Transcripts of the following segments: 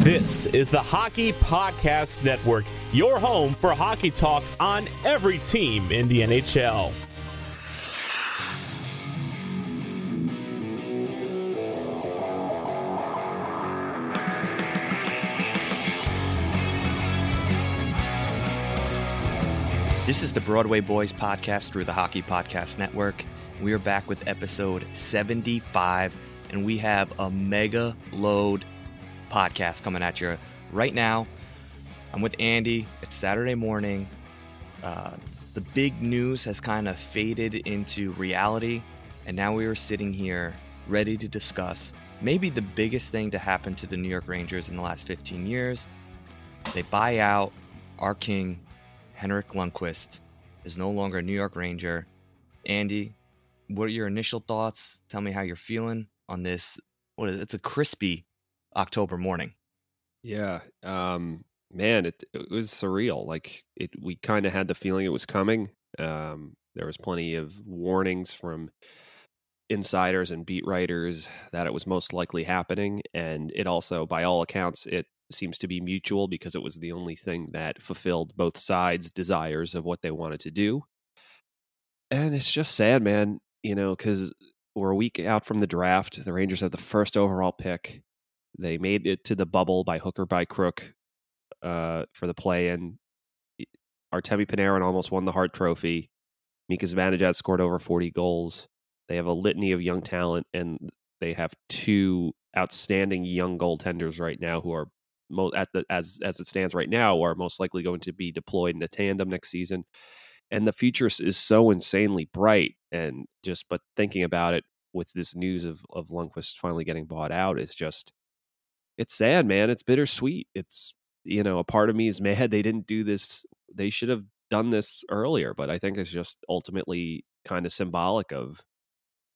This is the Hockey Podcast Network, your home for hockey talk on every team in the NHL. This is the Broadway Boys podcast through the Hockey Podcast Network. We are back with episode 75, and we have a mega load podcast coming at you right now. I'm with Andy. It's Saturday morning. Uh, the big news has kind of faded into reality, and now we are sitting here ready to discuss maybe the biggest thing to happen to the New York Rangers in the last 15 years. They buy out our king, Henrik Lundqvist, is no longer a New York Ranger. Andy, what are your initial thoughts? Tell me how you're feeling on this. What is it? It's a crispy October morning. Yeah. Um, man, it, it was surreal. Like it, we kind of had the feeling it was coming. Um, there was plenty of warnings from insiders and beat writers that it was most likely happening, and it also, by all accounts, it seems to be mutual because it was the only thing that fulfilled both sides' desires of what they wanted to do. And it's just sad, man. You know, because we're a week out from the draft. The Rangers have the first overall pick. They made it to the bubble by hook or by crook uh, for the play in. Artemi Panarin almost won the Hart Trophy. Mika Zibanejad scored over 40 goals. They have a litany of young talent, and they have two outstanding young goaltenders right now who are mo- at the as as it stands right now are most likely going to be deployed in a tandem next season. And the future is so insanely bright, and just but thinking about it with this news of of Lundqvist finally getting bought out is just it's sad, man. It's bittersweet. It's you know, a part of me is mad they didn't do this. They should have done this earlier, but I think it's just ultimately kind of symbolic of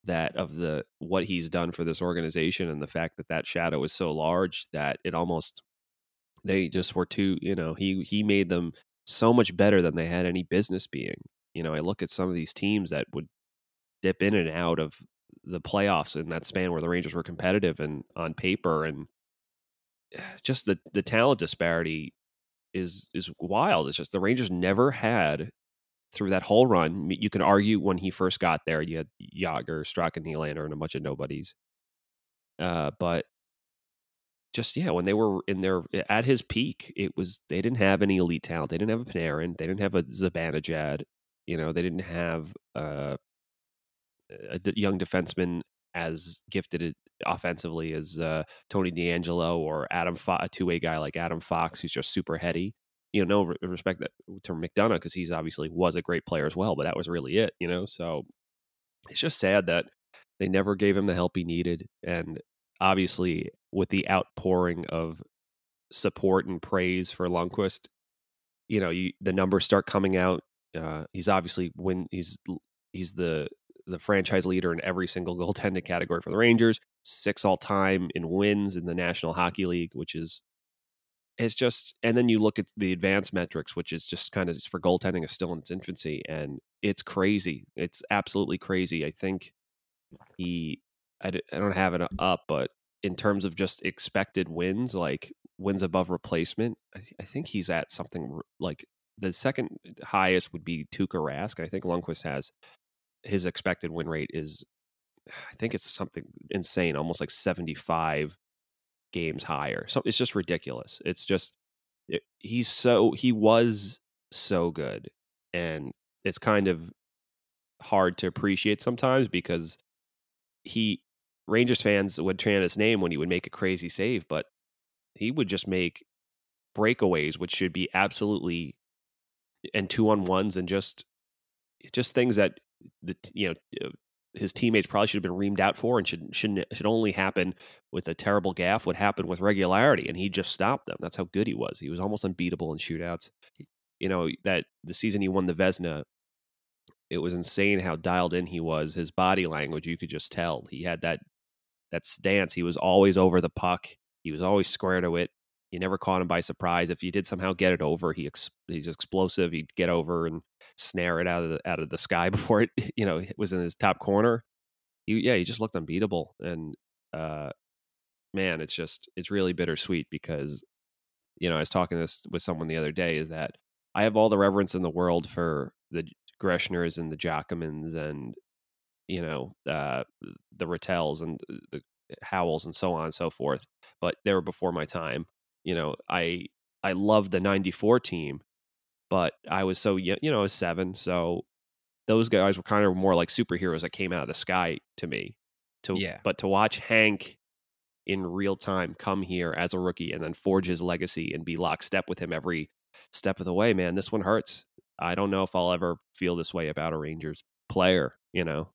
that of the what he's done for this organization and the fact that that shadow is so large that it almost they just were too, you know, he he made them so much better than they had any business being. You know, I look at some of these teams that would dip in and out of the playoffs in that span where the Rangers were competitive and on paper and just the the talent disparity is is wild. It's just the Rangers never had through that whole run. You can argue when he first got there, you had Jagr, Straka, Nylander, and a bunch of nobodies. Uh, but just yeah, when they were in their at his peak, it was they didn't have any elite talent. They didn't have a Panarin. They didn't have a Zibanejad. You know, they didn't have uh, a young defenseman as gifted offensively as uh, Tony DeAngelo or Adam, Fo- a two way guy like Adam Fox, who's just super heady. You know, no respect that to McDonough because he's obviously was a great player as well, but that was really it. You know, so it's just sad that they never gave him the help he needed, and obviously with the outpouring of support and praise for Lundqvist, you know, you, the numbers start coming out. Uh, he's obviously when he's he's the the franchise leader in every single goaltending category for the Rangers, six all time in wins in the National Hockey League, which is it's just and then you look at the advanced metrics, which is just kind of for goaltending is still in its infancy, and it's crazy. It's absolutely crazy. I think he I, I don't have it up, but in terms of just expected wins, like wins above replacement, I, th- I think he's at something like the second highest would be Tuukka Rask. I think Lundqvist has his expected win rate is I think it's something insane, almost like 75 games higher. So it's just ridiculous. It's just it, he's so he was so good, and it's kind of hard to appreciate sometimes because he Rangers fans would chant his name when he would make a crazy save, but he would just make breakaways, which should be absolutely and two on ones and just just things that the you know uh, his teammates probably should have been reamed out for and should shouldn't should only happen with a terrible gaff would happen with regularity and he just stopped them. That's how good he was. He was almost unbeatable in shootouts. You know that the season he won the Vezina it was insane how dialed in he was. His body language you could just tell. He had that that stance. He was always over the puck. He was always square to it you never caught him by surprise. If you did somehow get it over, he ex- he's explosive. He'd get over and snare it out of the out of the sky before it you know was in his top corner. He, yeah, he just looked unbeatable. And uh, man, it's just it's really bittersweet because you know I was talking this with someone the other day is that I have all the reverence in the world for the Greschners and the Giacomins and you know uh, the Ratelles and the Howells and so on and so forth. But they were before my time you know, I I love the 94 team, but I was so you know, I was 7, so those guys were kind of more like superheroes that came out of the sky to me. To yeah. but to watch Hank in real time come here as a rookie and then forge his legacy and be lockstep with him every step of the way, man, this one hurts. I don't know if I'll ever feel this way about a Rangers player, you know.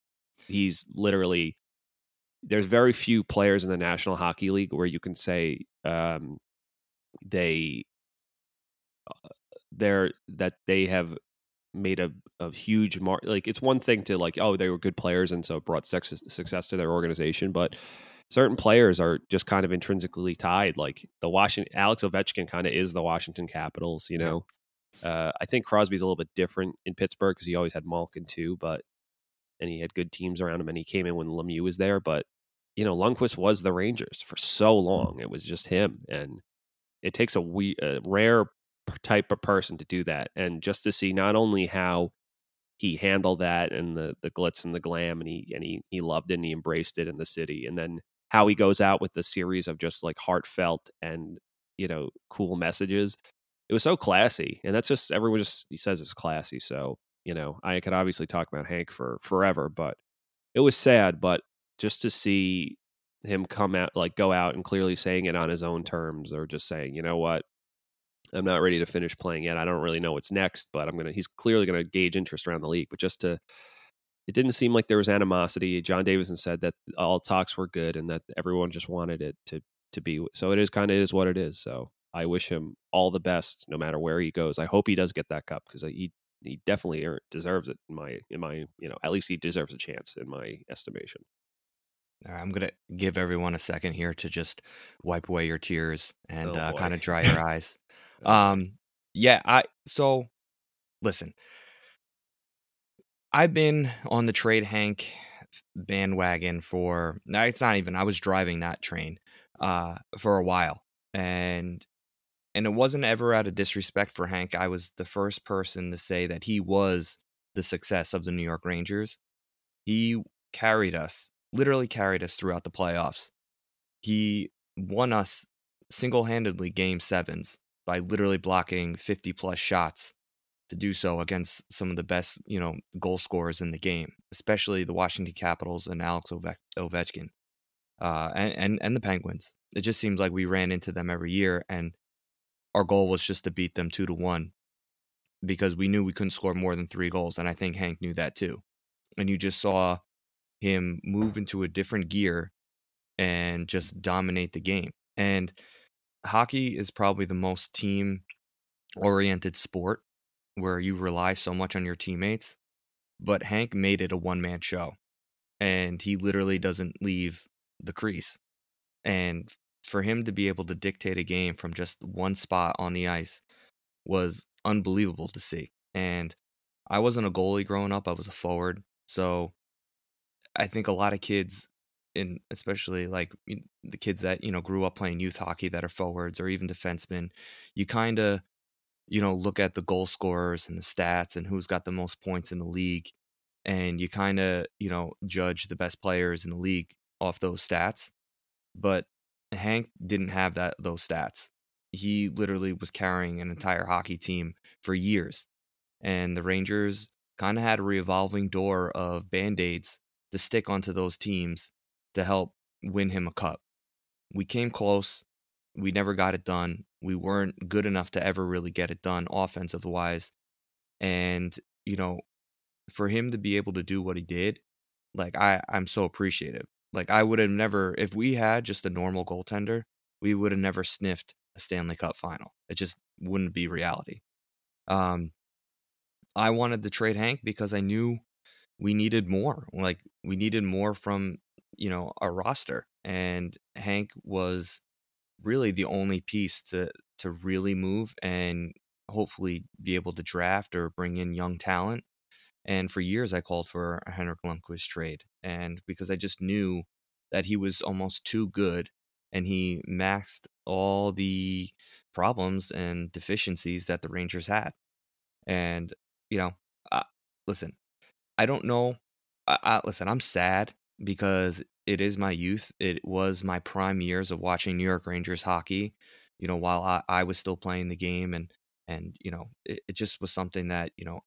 He's literally there's very few players in the National Hockey League where you can say um, they uh, they're that they have made a, a huge mark like it's one thing to like oh they were good players and so brought success, success to their organization but certain players are just kind of intrinsically tied like the washington alex ovechkin kind of is the washington capitals you know? Uh, i think crosby's a little bit different in pittsburgh because he always had malkin too but and he had good teams around him and he came in when lemieux was there but you know lundqvist was the rangers for so long it was just him and it takes a, we, a rare type of person to do that, and just to see not only how he handled that and the the glitz and the glam, and he and he he loved it and he embraced it in the city, and then how he goes out with the series of just like heartfelt and you know cool messages. It was so classy, and that's just everyone just he says it's classy. So you know, I could obviously talk about Hank for forever, but it was sad. But just to see him come out like go out and clearly saying it on his own terms or just saying you know what? I'm not ready to finish playing yet. I don't really know what's next but i'm gonna he's clearly gonna gauge interest around the league. But just to it didn't seem like there was animosity. John davidson said that all talks were good and that everyone just wanted it to to be so it is kind of is what it is. So i wish him all the best no matter where he goes. I hope he does get that cup because uh, he he definitely er, deserves it in my in my you know at least he deserves a chance in my estimation all right, I'm gonna give everyone a second here to just wipe away your tears and Oh uh, kind of dry your eyes. Um, yeah, I so listen. I've been on the trade Hank bandwagon for no, it's not even. I was driving that train uh for a while, and and it wasn't ever out of disrespect for Hank. I was the first person to say that he was the success of the New York Rangers. He carried us, literally carried us throughout the playoffs. He won us single handedly game sevens by literally blocking 50 plus shots to do so against some of the best, you know, goal scorers in the game, especially the Washington Capitals and Alex Ove- Ovechkin, uh, and, and and the Penguins. It just seems like we ran into them every year, and our goal was just to beat them two to one because we knew we couldn't score more than three goals, and I think Hank knew that too. And you just saw him move into a different gear and just dominate the game. And hockey is probably the most team oriented sport where you rely so much on your teammates. But Hank made it a one man show and he literally doesn't leave the crease. And for him to be able to dictate a game from just one spot on the ice was unbelievable to see. And I wasn't a goalie growing up, I was a forward. So I think a lot of kids and especially like the kids that, you know, grew up playing youth hockey that are forwards or even defensemen, you kind of you know, look at the goal scorers and the stats and who's got the most points in the league and you kind of, you know, judge the best players in the league off those stats. But Hank didn't have that those stats. He literally was carrying an entire hockey team for years. And the Rangers kind of had a revolving door of band-aids to stick onto those teams to help win him a cup. We came close. We never got it done. We weren't good enough to ever really get it done offensive wise. And, you know, for him to be able to do what he did, like I, I'm so appreciative. Like I would have never if we had just a normal goaltender, we would have never sniffed a Stanley Cup final. It just wouldn't be reality. Um I wanted to trade Hank because I knew we needed more. Like we needed more from, you know, our roster. And Hank was really the only piece to to really move and hopefully be able to draft or bring in young talent. And for years I called for a Henrik Lundqvist trade. And because I just knew that he was almost too good and he maxed all the problems and deficiencies that the Rangers had. And, you know, uh, listen, I don't know. I, I, listen, I'm sad because it is my youth. It was my prime years of watching New York Rangers hockey. You know, while I, I was still playing the game, and and you know, it, it just was something that you know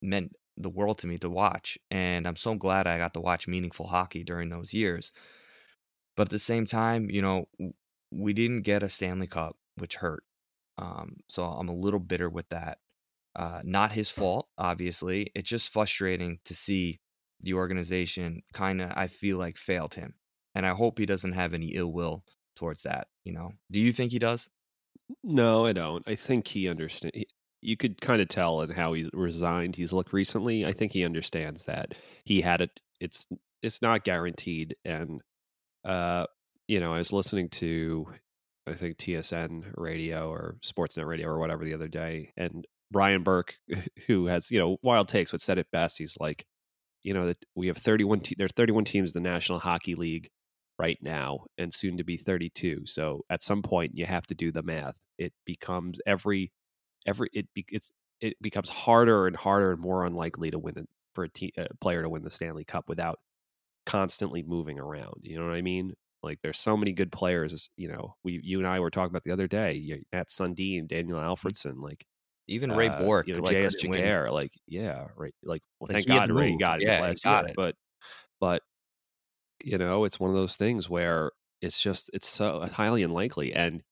meant the world to me to watch. And I'm so glad I got to watch meaningful hockey during those years. But at the same time, you know, we didn't get a Stanley Cup, which hurt. Um, so I'm a little bitter with that. Uh, not his fault, obviously. It's just frustrating to see the organization kind of, I feel like, failed him. And I hope he doesn't have any ill will towards that. You know, do you think he does? No, I don't. I think he understands. You could kind of tell in how he resigned. He's looked recently. I think he understands that he had it. It's it's not guaranteed. And uh, you know, I was listening to I think TSN radio or Sportsnet radio or whatever the other day, and Brian Burke, who has you know wild takes, but said it best. He's like, you know, that we have 31. Te- are 31 teams in the National Hockey League right now, and soon to be 32. So at some point, you have to do the math. It becomes every every it be, it's it becomes harder and harder and more unlikely to win it for a, te- a player to win the Stanley Cup without constantly moving around. You know what I mean? Like there's so many good players. You know, we you and I were talking about the other day. Matt Sundin, Daniel Mm-hmm. Alfredsson, like even Ray uh, Bourque, you know, like, JS. Jaguar, like yeah, right. Like well, Like, thank God Ray moved. got it Yeah, last got year. it. But but you know, it's one of those things where it's just it's so highly unlikely. And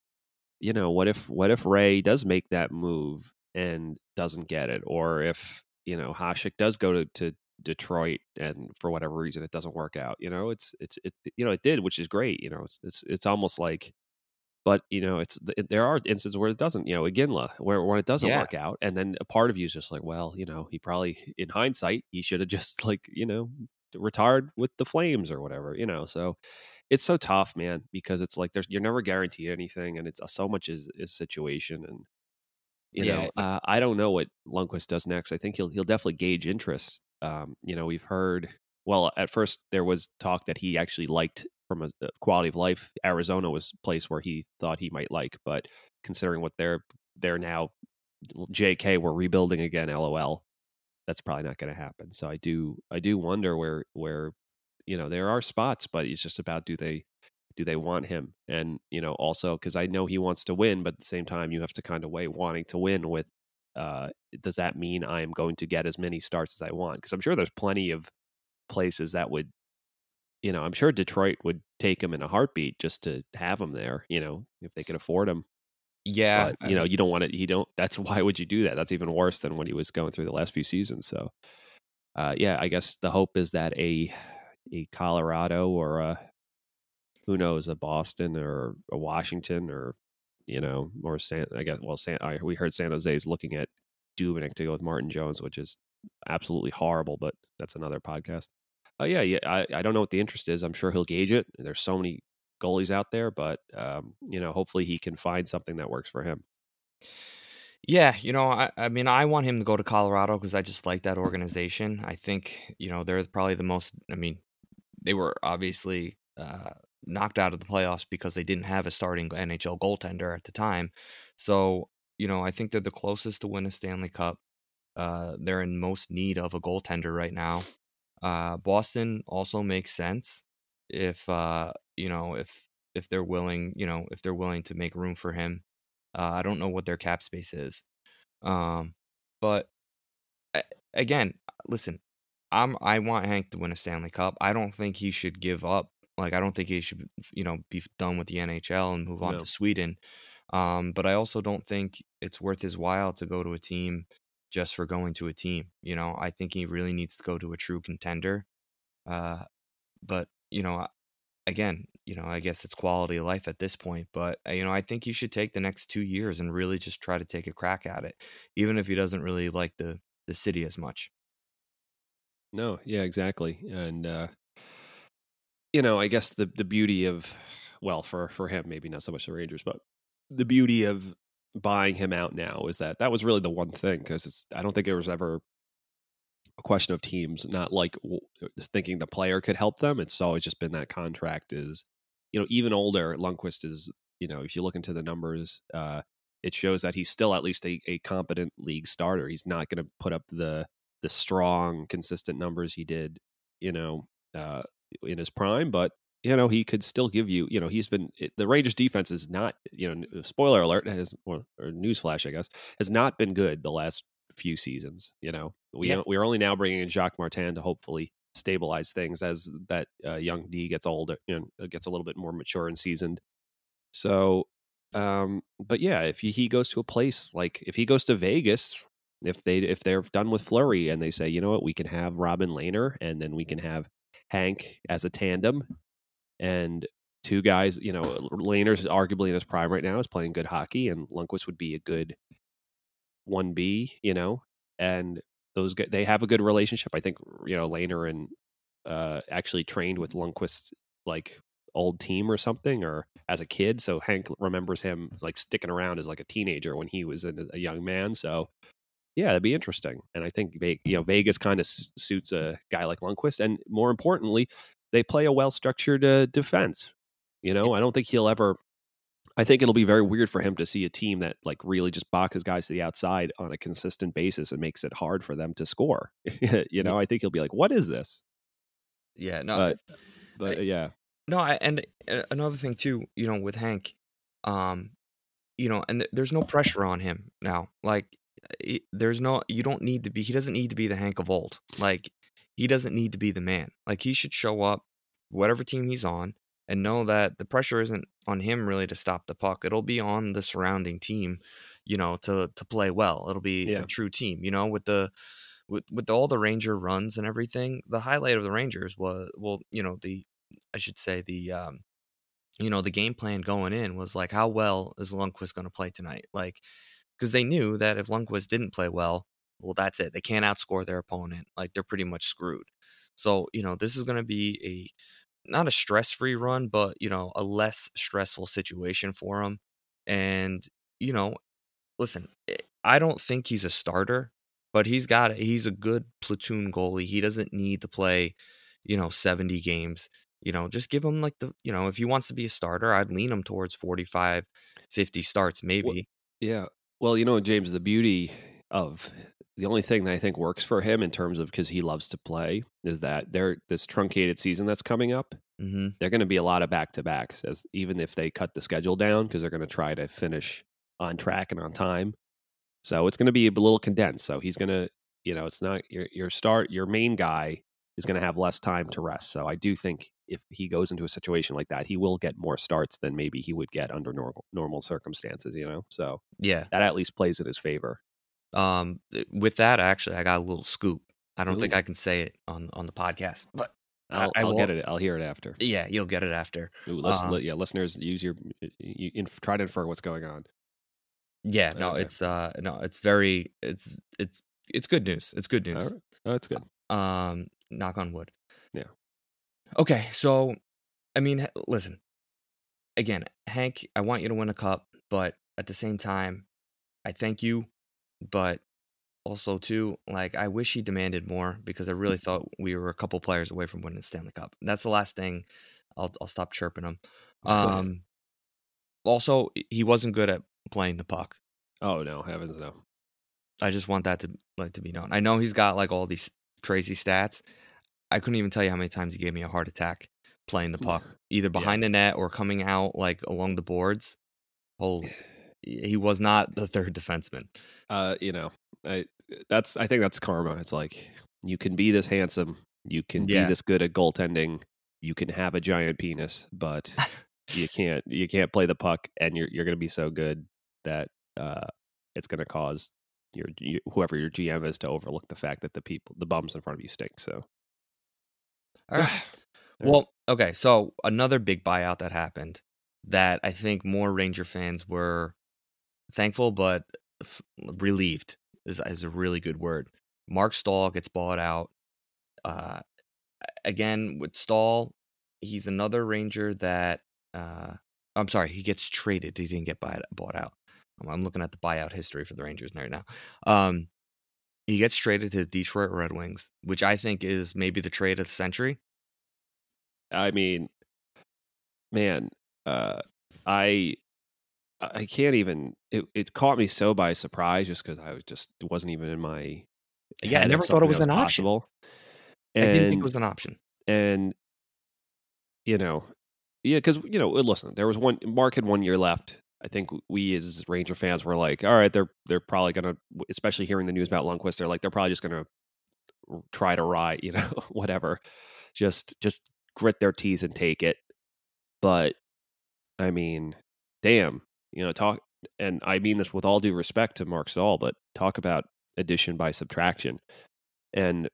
you know, what if what if Ray does make that move and doesn't get it, or if you know Hasek does go to, to Detroit and for whatever reason it doesn't work out. You know, it's it's it you know it did, which is great. You know, it's it's it's almost like. But you know, it's there are instances where it doesn't. You know, Iginla, where when it doesn't Yeah. work out, and then a part of you is just like, well, you know, he probably, in hindsight, he should have just like, you know, retired with the Flames or whatever. You know, so it's so tough, man, because it's like there's you're never guaranteed anything, and it's uh, so much is is situation, and you Yeah. know, uh, I don't know what Lundqvist does next. I think he'll he'll definitely gauge interest. Um, you know, we've heard. Well, at first there was talk that he actually liked from a, quality of life. Arizona was a place where he thought he might like, but considering what they're they're now, J.K. We're rebuilding again. LOL. That's probably not going to happen. So I do I do wonder where where you know there are spots, but it's just about do they do they want him and you know also because i know he wants to win but at the same time you have to kind of weigh wanting to win with uh does that mean i am going to get as many starts as i want because i'm sure there's plenty of places that would you know i'm sure detroit would take him in a heartbeat just to have him there you know if they could afford him Yeah, but you know you don't want to you don't that's why would you do that? That's even worse than when he was going through the last few seasons so uh yeah i guess the hope is that a a colorado or a who knows a boston or a washington or you know or san i guess well san I, we heard san jose is looking at Dubnyk to go with martin jones which is absolutely horrible but that's another podcast uh, yeah yeah I, I don't know what the interest is i'm sure he'll gauge it there's so many goalies out there but um you know hopefully he can find something that works for him Yeah, you know, I, I mean, I want him to go to Colorado because I just like that organization. I think, you know, they're probably the most, I mean, they were obviously uh, knocked out of the playoffs because they didn't have a starting NHL goaltender at the time. So, you know, I think they're the closest to win a Stanley Cup. Uh, they're in most need of a goaltender right now. Uh, Boston also makes sense if, uh, you know, if if they're willing, you know, if they're willing to make room for him. Uh, I don't know what their cap space is, um, but again, listen, I'm I want Hank to win a Stanley Cup. I don't think he should give up. Like I don't think he should, you know, be done with the NHL and move on No. to Sweden. Um, but I also don't think it's worth his while to go to a team just for going to a team. You know, I think he really needs to go to a true contender. Uh, but you know, again, you know, I guess it's quality of life at this point. But uh, you know, I think he should take the next two years and really just try to take a crack at it, even if he doesn't really like the the city as much. No, yeah, exactly. And uh you know, I guess the the beauty of well, for for him maybe not so much the Rangers, but the beauty of buying him out now is that that was really the one thing because it's I don't think it was ever a question of teams not like thinking the player could help them. It's always just been that contract is you know, even older Lundqvist is, you know, if you look into the numbers, uh it shows that he's still at least a, a competent league starter. He's not going to put up the the strong, consistent numbers he did, you know, uh, in his prime, but you know he could still give you. You know, he's been it, the Rangers defense is not. You know, spoiler alert has or, or newsflash, I guess, has not been good the last few seasons. You know, we Yeah. we are only now bringing in Jacques Martin to hopefully stabilize things as that uh, young D gets older, you know, gets a little bit more mature and seasoned. So, um, but yeah, if he, he goes to a place like if he goes to Vegas, if they if they're done with Fleury and they say, you know what, we can have Robin Lehner and then we can have Hank as a tandem and two guys, you know, Lehner's arguably in his prime right now is playing good hockey and Lundqvist would be a good 1B, you know, and those guys, they have a good relationship. I think, you know, Lehner and uh actually trained with Lundqvist like old team or something or as a kid so hank remembers him like sticking around as like a teenager when he was a, young man so yeah it'd be interesting and i think you know vegas kind of suits a guy like lundqvist and more importantly they play a well structured uh, defense you know i don't think he'll ever i think it'll be very weird for him to see a team that like really just boxes guys to the outside on a consistent basis and makes it hard for them to score you know i think he'll be like what is this Yeah, no, but but uh, yeah No, I, and uh, another thing too, you know, with Hank, um, you know, and th- there's no pressure on him now. Like, he- there's no, you don't need to be. He doesn't need to be the Hank of old. Like, he doesn't need to be the man. Like, he should show up, whatever team he's on, and know that the pressure isn't on him really to stop the puck. It'll be on the surrounding team, you know, to to play well. It'll be Yeah. a true team. You know, with the with with all the Ranger runs and everything. The highlight of the Rangers was well, you know, the I should say the um you know the game plan going in was like how well is Lundqvist going to play tonight like because they knew that if Lundqvist didn't play well well that's it they can't outscore their opponent like they're pretty much screwed so you know this is going to be a not a stress free run but you know a less stressful situation for him and you know listen eh, I don't think he's a starter but he's got it he's a good platoon goalie he doesn't need to play you know 70 games you know just give him like the you know if he wants to be a starter i'd lean him towards 45 50 starts maybe Yeah. Well, you know, James, the beauty of the only thing that I think works for him in terms of because he loves to play is that there this truncated season that's coming up. hmm They're going to be a lot of back to backs, as even if they cut the schedule down because they're going to try to finish on track and on time. So it's going to be a little condensed. So he's going to, you know, it's not your your start your main guy is going to have less time to rest. So I do think if he goes into a situation like that, he will get more starts than maybe he would get under normal normal circumstances. You know, so yeah that at least plays in his favor. Um with that actually i got a little scoop i don't think i can say it on on the podcast but I- I'll, I I'll get it. I'll hear it after. yeah you'll get it after Ooh, listen, Um, yeah, listeners, use your you, inf- try to infer what's going on. yeah no Okay. it's uh no it's very it's it's it's good news it's good news right. Oh, that's good. um knock on wood Yeah. okay so i mean listen again hank i want you to win a cup but at the same time i thank you but also too like i wish he demanded more because i really thought we were a couple players away from winning the stanley cup that's the last thing i'll, I'll stop chirping him um also he wasn't good at playing the puck Oh no, heavens no. I just want that to like to be known. I know he's got like all these crazy stats. I couldn't even tell you how many times he gave me a heart attack playing the puck, either behind the net or coming out like along the boards. Holy, he was not the third defenseman. Uh, you know, I that's I think that's karma. It's like you can be this handsome, you can Yeah. be this good at goaltending, you can have a giant penis, but you can't you can't play the puck, and you're you're going to be so good that uh, it's going to cause your you, whoever your GM is to overlook the fact that the people the bums in front of you stink. So All right. Well, okay. So another big buyout that happened that I think more Ranger fans were thankful but f- relieved is is a really good word. Marc Staal gets bought out. Uh, again with Staal, he's another Ranger that uh, I'm sorry, he gets traded. He didn't get buy, bought out. I'm, looking at the buyout history for the Rangers right now. Um, he gets traded to the Detroit Red Wings, which I think is maybe the trade of the century. I mean, man, uh, I I can't even. It, it caught me so by surprise just because I was just it wasn't even in my. Yeah, I never thought it was that an option. possible. I didn't think And- it was an option. and you know, yeah, because you know, listen, there was one Mark had one year left. I think we as Ranger fans were like, all right, they're they're probably gonna, especially hearing the news about Lundqvist, they're like they're probably just gonna try to ride, you know, whatever, just just grit their teeth and take it. But I mean, damn, you know, talk, and I mean this with all due respect to Marc Staal, but talk about addition by subtraction, and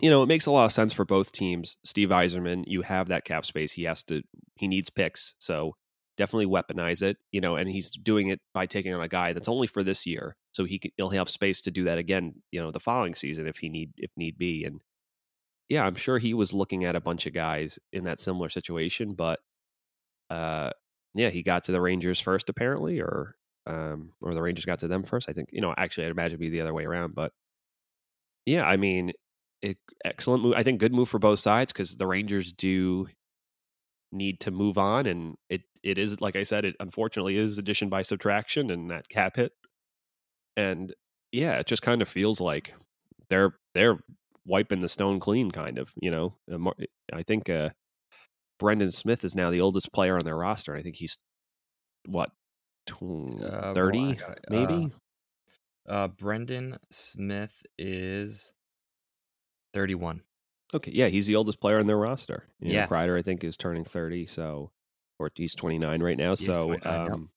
you know, it makes a lot of sense for both teams. Steve Yzerman, you have that cap space. He has to, he needs picks. So definitely weaponize it, you know, and he's doing it by taking on a guy that's only for this year. So he can, he'll have space to do that again, you know, the following season if he need, if need be. And yeah, I'm sure he was looking at a bunch of guys in that similar situation, but uh, yeah, he got to the Rangers first apparently, or, um, or the Rangers got to them first. I think, you know, actually I'd imagine it'd be the other way around, but yeah, I mean, it, excellent move. I think good move for both sides because the Rangers do need to move on, and it it is like I said, it unfortunately is addition by subtraction and that cap hit, and yeah, it just kind of feels like they're they're wiping the stone clean, kind of. You know, I think uh, Brendan Smith is now the oldest player on their roster. I think he's what Uh, thirty, maybe. Uh, Brendan Smith is 31. Okay, yeah, he's the oldest player on their roster. You know, Yeah. Kreider, I think, is turning thirty, so or he's twenty nine right now. So 29, yep. um,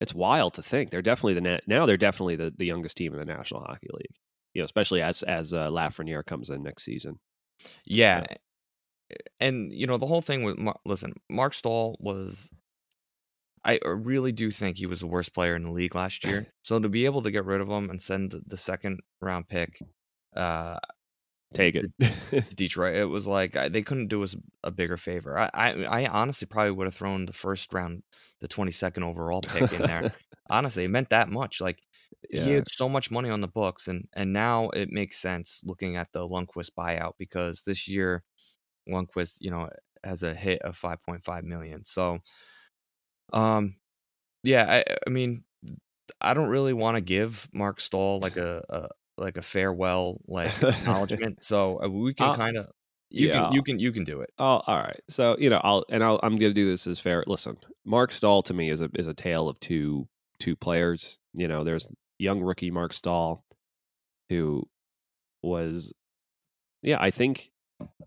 it's wild to think they're definitely the na- now they're definitely the, the youngest team in the National Hockey League. You know, especially as as uh, Lafreniere comes in next season. Yeah. And, you know, the whole thing with, Mar- listen, Marc Staal was, I really do think he was the worst player in the league last year. So to be able to get rid of him and send the, second round pick, uh, Take it. to Detroit. It was like I, they couldn't do us a bigger favor. I, I, I honestly probably would have thrown the first round, the twenty second overall pick in there. honestly, it meant that much. Like he Yeah. had so much money on the books, and and now it makes sense looking at the Lundqvist buyout because this year Lundqvist, you know, has a hit of five point five million. So, um, yeah, I, I mean, I don't really want to give Marc Staal like a, a like a farewell like acknowledgement. So uh, we can kind of you yeah. can you can you can do it. Oh, all right. So you know, I'll and I'll, I'm going to do this as fair. Listen, Marc Staal to me is a is a tale of two two players. You know, there's young rookie Marc Staal, who was, yeah, I think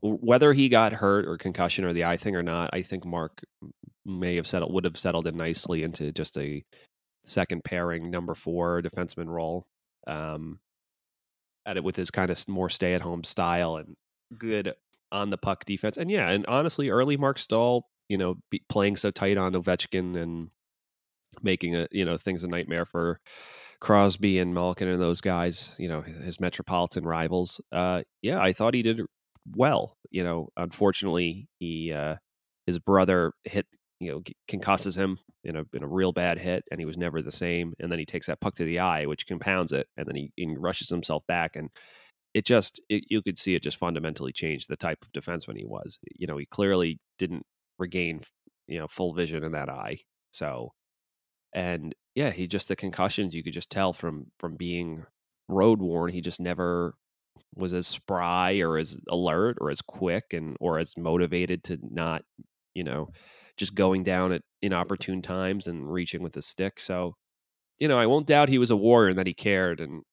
whether he got hurt or concussion or the eye thing or not, I think Mark may have settled would have settled in nicely into just a second pairing number four defenseman role. Um, at it with his kind of more stay at home style and good on the puck defense. And yeah, and honestly, early Marc Staal, you know, be, playing so tight on Ovechkin and making a you know things a nightmare for Crosby and Malkin and those guys, you know, his metropolitan rivals. Uh, yeah, I thought he did well. You know, unfortunately, he uh, his brother hit you know concusses him in a in a real bad hit, and he was never the same. And then he takes that puck to the eye, which compounds it, and then he, he rushes himself back and it just it, you could see it just fundamentally changed the type of defenseman he was. You know, he clearly didn't regain you know full vision in that eye. So, and yeah, he just the concussions you could just tell from from being road worn. He just never was as spry or as alert or as quick and or as motivated to not, you know, just going down at inopportune times and reaching with a stick. So, you know, I won't doubt he was a warrior and that he cared and,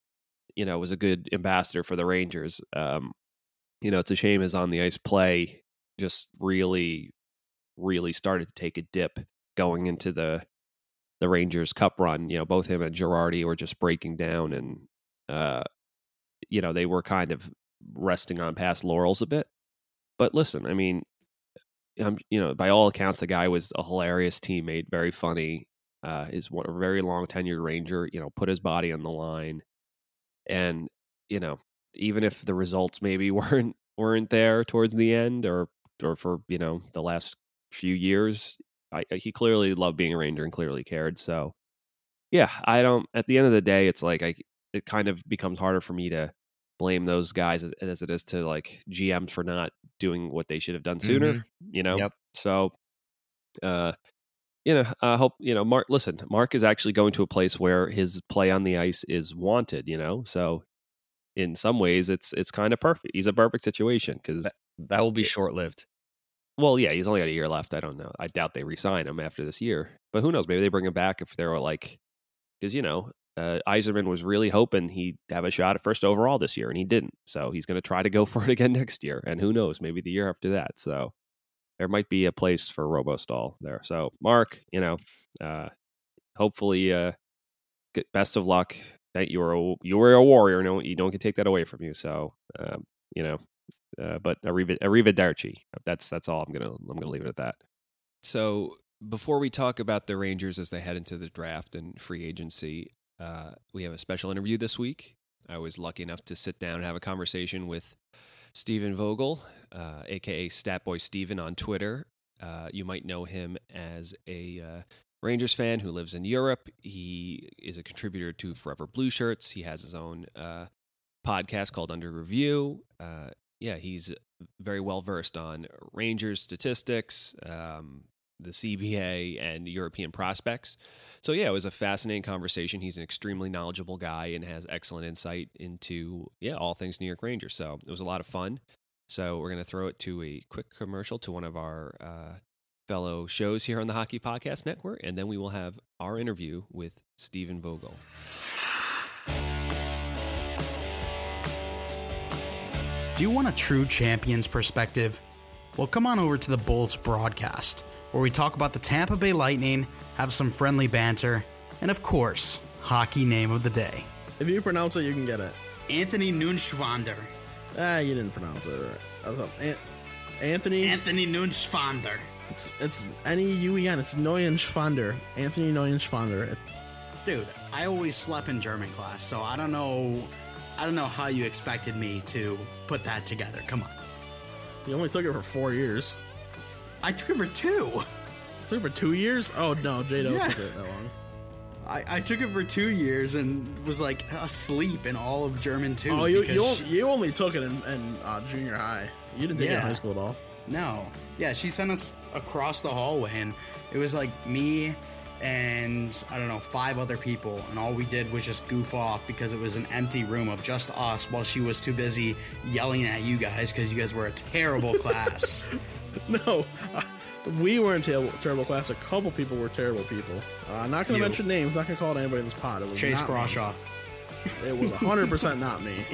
you know, was a good ambassador for the Rangers. Um, you know, it's a shame his on the ice play just really, really started to take a dip going into the the Rangers Cup run. You know, both him and Girardi were just breaking down, and uh, you know they were kind of resting on past laurels a bit. But listen, I mean, I'm you know by all accounts the guy was a hilarious teammate, very funny. Uh, is one a very long tenured Ranger. You know, put his body on the line, and you know even if the results maybe weren't weren't there towards the end or or for you know the last few years I, he clearly loved being a ranger and clearly cared so yeah i don't at the end of the day it's like i it kind of becomes harder for me to blame those guys as, as it is to like gms for not doing what they should have done sooner Mm-hmm. you know Yep. so uh you know i hope you know mark listen mark is actually going to a place where his play on the ice is wanted you know so in some ways it's it's kind of perfect he's a perfect situation because That will be short lived. well, yeah, he's only got a year left. I don't know. I doubt they resign him after this year, but who knows? Maybe they bring him back if they're like, because you know, uh, Yzerman was really hoping he'd have a shot at first overall this year, and he didn't. So he's going to try to go for it again next year, and who knows? Maybe the year after that. So there might be a place for Robostall there. So Mark, you know, uh, hopefully, uh, best of luck. That you were a, you were a warrior. No, you don't get take that away from you. So um, you know, uh, but Arriva, Arrivederci. That's that's all I'm gonna I'm gonna leave it at that. So before we talk about the Rangers as they head into the draft and free agency, uh, we have a special interview this week. I was lucky enough to sit down and have a conversation with Stephen Vogel, uh, aka Statboy Steven on Twitter. Uh, you might know him as a uh, Rangers fan who lives in Europe. He is a contributor to Forever Blue Shirts. He has his own uh, podcast called Under Review. Uh, yeah, he's very well versed on Rangers statistics, um, the CBA, and European prospects. So yeah, it was a fascinating conversation. He's an extremely knowledgeable guy and has excellent insight into yeah all things New York Rangers. So it was a lot of fun. So we're gonna throw it to a quick commercial to one of our uh, fellow shows here on the Hockey Podcast Network, and then we will have our interview with Stephen Vogel. Do you want a true champion's perspective? Well, come on over to the Bulls broadcast, where we talk about the Tampa Bay Lightning, have some friendly banter, and of course, hockey name of the day. If you pronounce it, you can get it. Anthony Nunschwander. Ah, you didn't pronounce it right. That's up. An- Anthony. Anthony Nunschwander. It's it's N E U E N. It's Neuenschwander. Anthony Neuenschwander. Dude, I always slept in German class, so I don't know. I don't know how you expected me to put that together. Come on. You only took it for four years. I took it for two. Took it for two years? Oh no, Jado Yeah. took it that long. I, I took it for two years and was like asleep in all of German too. Oh, you you, she- only, you only took it in, in uh, junior high. You didn't take it in high school at all. No. Yeah, she sent us across the hallway, and it was like me and I don't know, five other people, and all we did was just goof off because it was an empty room of just us while she was too busy yelling at you guys because you guys were a terrible class. No, uh, we were in terrible, terrible class. A couple people were terrible people. Uh, not going to mention names. Not going to call it anybody in this pod. It was Chase not me. Crawshaw. It was 100 percent not me.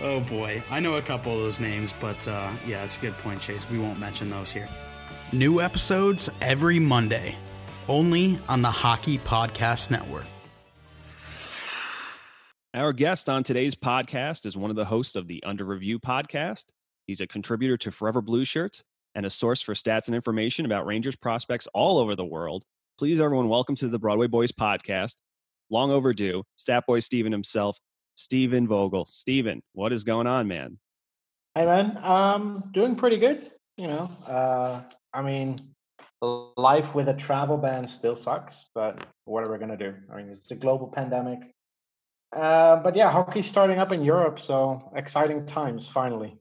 Oh boy, I know a couple of those names, but uh, yeah, it's a good point, Chase. We won't mention those here. New episodes every Monday, only on the Hockey Podcast Network. Our guest on today's podcast is one of the hosts of the Under Review podcast. He's a contributor to Forever Blue Shirts and a source for stats and information about Rangers prospects all over the world. Please, everyone, welcome to the Broadway Boys podcast. Long overdue. Stat Boy Steven himself, Steven Vogel. Steven, what is going on, man? Hey man, um, doing pretty good. You know, uh, I mean, life with a travel ban still sucks, but what are we gonna do? I mean, it's a global pandemic. Uh, but yeah, hockey's starting up in Europe, so exciting times finally.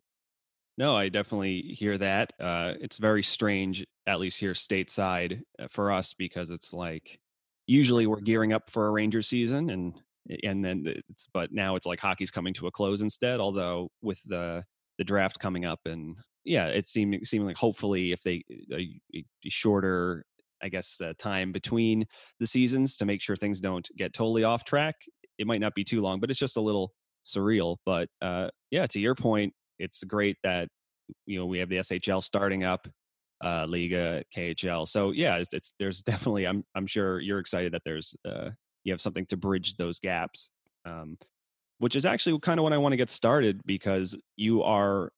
No, I definitely hear that. Uh, it's very strange, at least here stateside uh, for us, because it's like usually we're gearing up for a Ranger season, and and then it's but now it's like hockey's coming to a close instead. Although with the the draft coming up and yeah, it seeming like hopefully if they a, a shorter I guess uh, time between the seasons to make sure things don't get totally off track. It might not be too long, but it's just a little surreal. But uh, yeah, to your point, it's great that you know we have the SHL starting up, uh, Liga, KHL. So yeah, it's, it's there's definitely I'm I'm sure you're excited that there's uh, you have something to bridge those gaps. Um, which is actually kind of when I want to get started because you are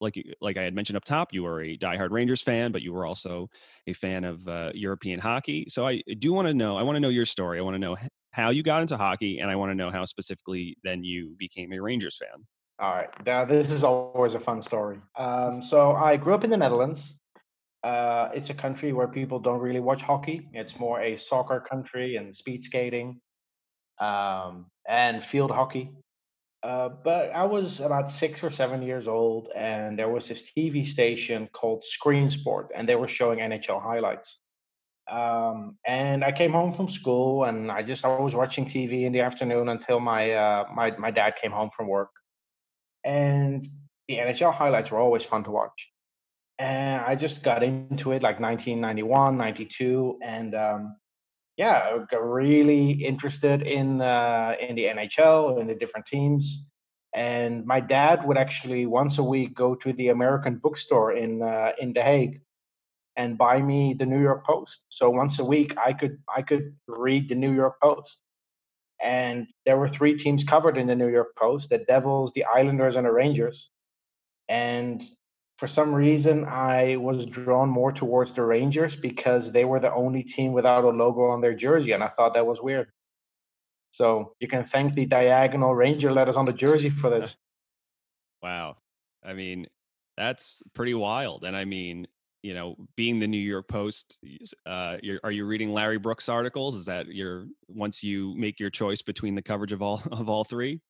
like like I had mentioned up top, you were a diehard Rangers fan, but you were also a fan of uh, European hockey. So I do want to know. I want to know your story. I want to know how you got into hockey, and I want to know how specifically then you became a Rangers fan. All right, now this is always a fun story. Um, so I grew up in the Netherlands. Uh, it's a country where people don't really watch hockey. It's more a soccer country and speed skating um, and field hockey. Uh, but I was about six or seven years old, and there was this TV station called Screen Sport, and they were showing NHL highlights. Um, and I came home from school, and I just I was watching TV in the afternoon until my uh, my my dad came home from work. And the NHL highlights were always fun to watch. And I just got into it like 1991, 92, and um, yeah, I got really interested in uh, in the NHL and the different teams. And my dad would actually once a week go to the American bookstore in uh, in The Hague and buy me the New York Post. So once a week, I could I could read the New York Post. And there were three teams covered in the New York Post: the Devils, the Islanders, and the Rangers. And for some reason I was drawn more towards the Rangers because they were the only team without a logo on their jersey, and I thought that was weird. So you can thank the diagonal Ranger letters on the jersey for this. wow, I mean that's pretty wild, and I mean you know being the New York Post, uh, are you reading Larry Brooks articles? Is that your once you make your choice between the coverage of all of all three?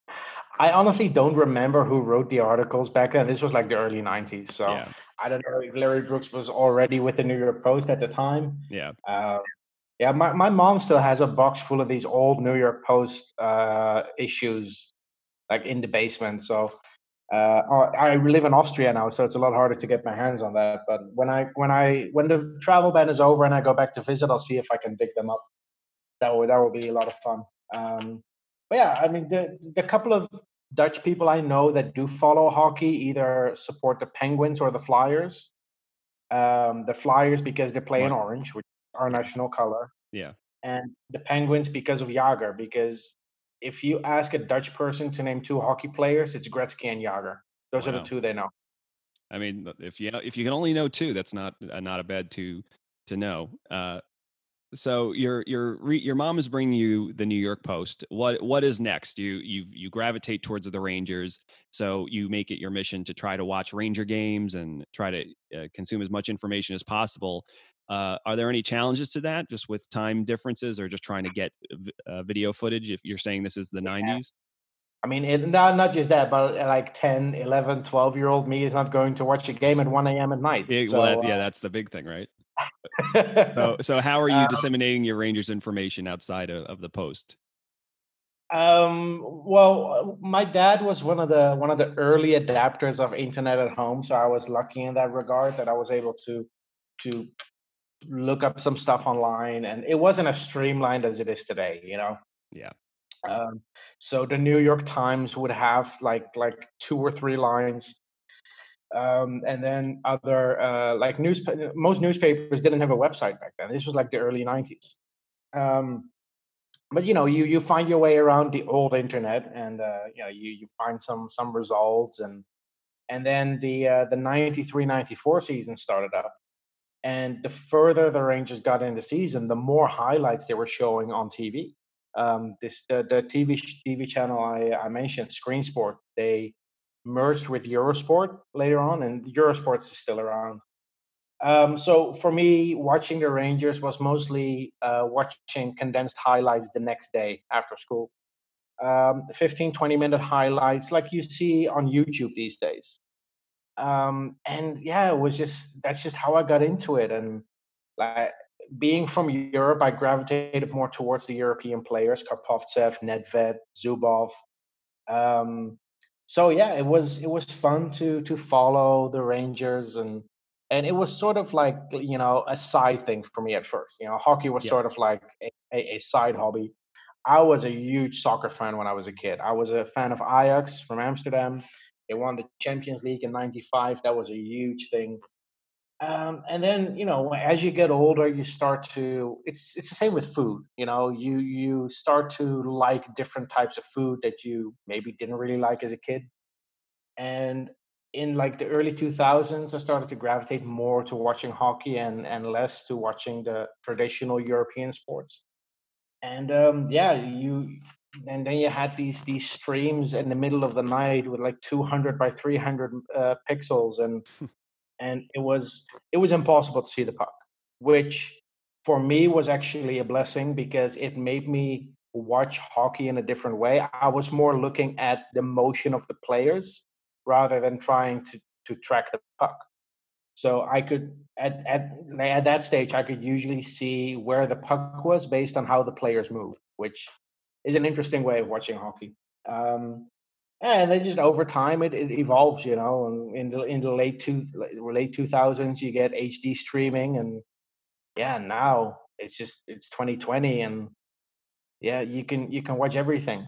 I honestly don't remember who wrote the articles back then. This was like the early '90s, so yeah. I don't know if Larry Brooks was already with the New York Post at the time. Yeah. Uh, yeah, my, my mom still has a box full of these old New York Post uh, issues, like in the basement. So uh, I live in Austria now, so it's a lot harder to get my hands on that. But when I when I when the travel ban is over and I go back to visit, I'll see if I can dig them up. That would that would be a lot of fun. Um, but yeah, I mean, the the couple of Dutch people I know that do follow hockey either support the Penguins or the Flyers. Um, the Flyers because they play in orange, which is our national color. Yeah. And the Penguins because of Jagr, because if you ask a Dutch person to name two hockey players, it's Gretzky and Jagr. Those wow. are the two they know. I mean, if you if you can only know two, that's not uh, not a bad two to know. Uh, so your your your mom is bringing you the New York Post. What what is next? You you you gravitate towards the Rangers, so you make it your mission to try to watch Ranger games and try to uh, consume as much information as possible. Uh, are there any challenges to that, just with time differences, or just trying to get uh, video footage? If you're saying this is the yeah. '90s. I mean, it, not, not just that, but uh, like 10, 11, 12 year old me is not going to watch a game at 1 a.m. at night. Yeah, so, well, that, yeah, uh that's the big thing, right? so, so how are you um, disseminating your Rangers information outside of, of the post? Um, well, my dad was one of the one of the early adapters of internet at home, so I was lucky in that regard that I was able to to look up some stuff online, and it wasn't as streamlined as it is today. You know. Yeah. Um, so the New York Times would have like like two or three lines um, and then other uh, like news most newspapers didn't have a website back then this was like the early 90s um, but you know you you find your way around the old internet and uh, you know you you find some some results and and then the uh, the 93 94 season started up and the further the rangers got in the season the more highlights they were showing on tv um, this the, the tv tv channel i i mentioned screen sport they merged with Eurosport later on, and Eurosport is still around. Um, so for me, watching the Rangers was mostly uh, watching condensed highlights the next day after school. Um, 15, 20 minute highlights like you see on YouTube these days. Um, and yeah, it was just that's just how I got into it. And like being from Europe, I gravitated more towards the European players: Karpovtsev, Nedved, Zubov. Um, so yeah, it was it was fun to to follow the Rangers and and it was sort of like you know a side thing for me at first. You know, hockey was Yeah. sort of like a, a, a side hobby. I was a huge soccer fan when I was a kid. I was a fan of Ajax from Amsterdam. They won the Champions League in '95. That was a huge thing. Um, and then you know, as you get older, you start to. It's it's the same with food. You know, you you start to like different types of food that you maybe didn't really like as a kid. And in like the early 2000s, I started to gravitate more to watching hockey and and less to watching the traditional European sports. And um, yeah, you and then you had these these streams in the middle of the night with like 200 by 300 uh, pixels and and it was it was impossible to see the puck which for me was actually a blessing because it made me watch hockey in a different way. I was more looking at the motion of the players rather than trying to to track the puck. So i could at at at that stage i could usually see where the puck was based on how the players moved which is an interesting way of watching hockey. Um and then just over time it, it evolves you know and in the in the late two late 2000s you get hd streaming and yeah now it's just it's 2020 and yeah you can you can watch everything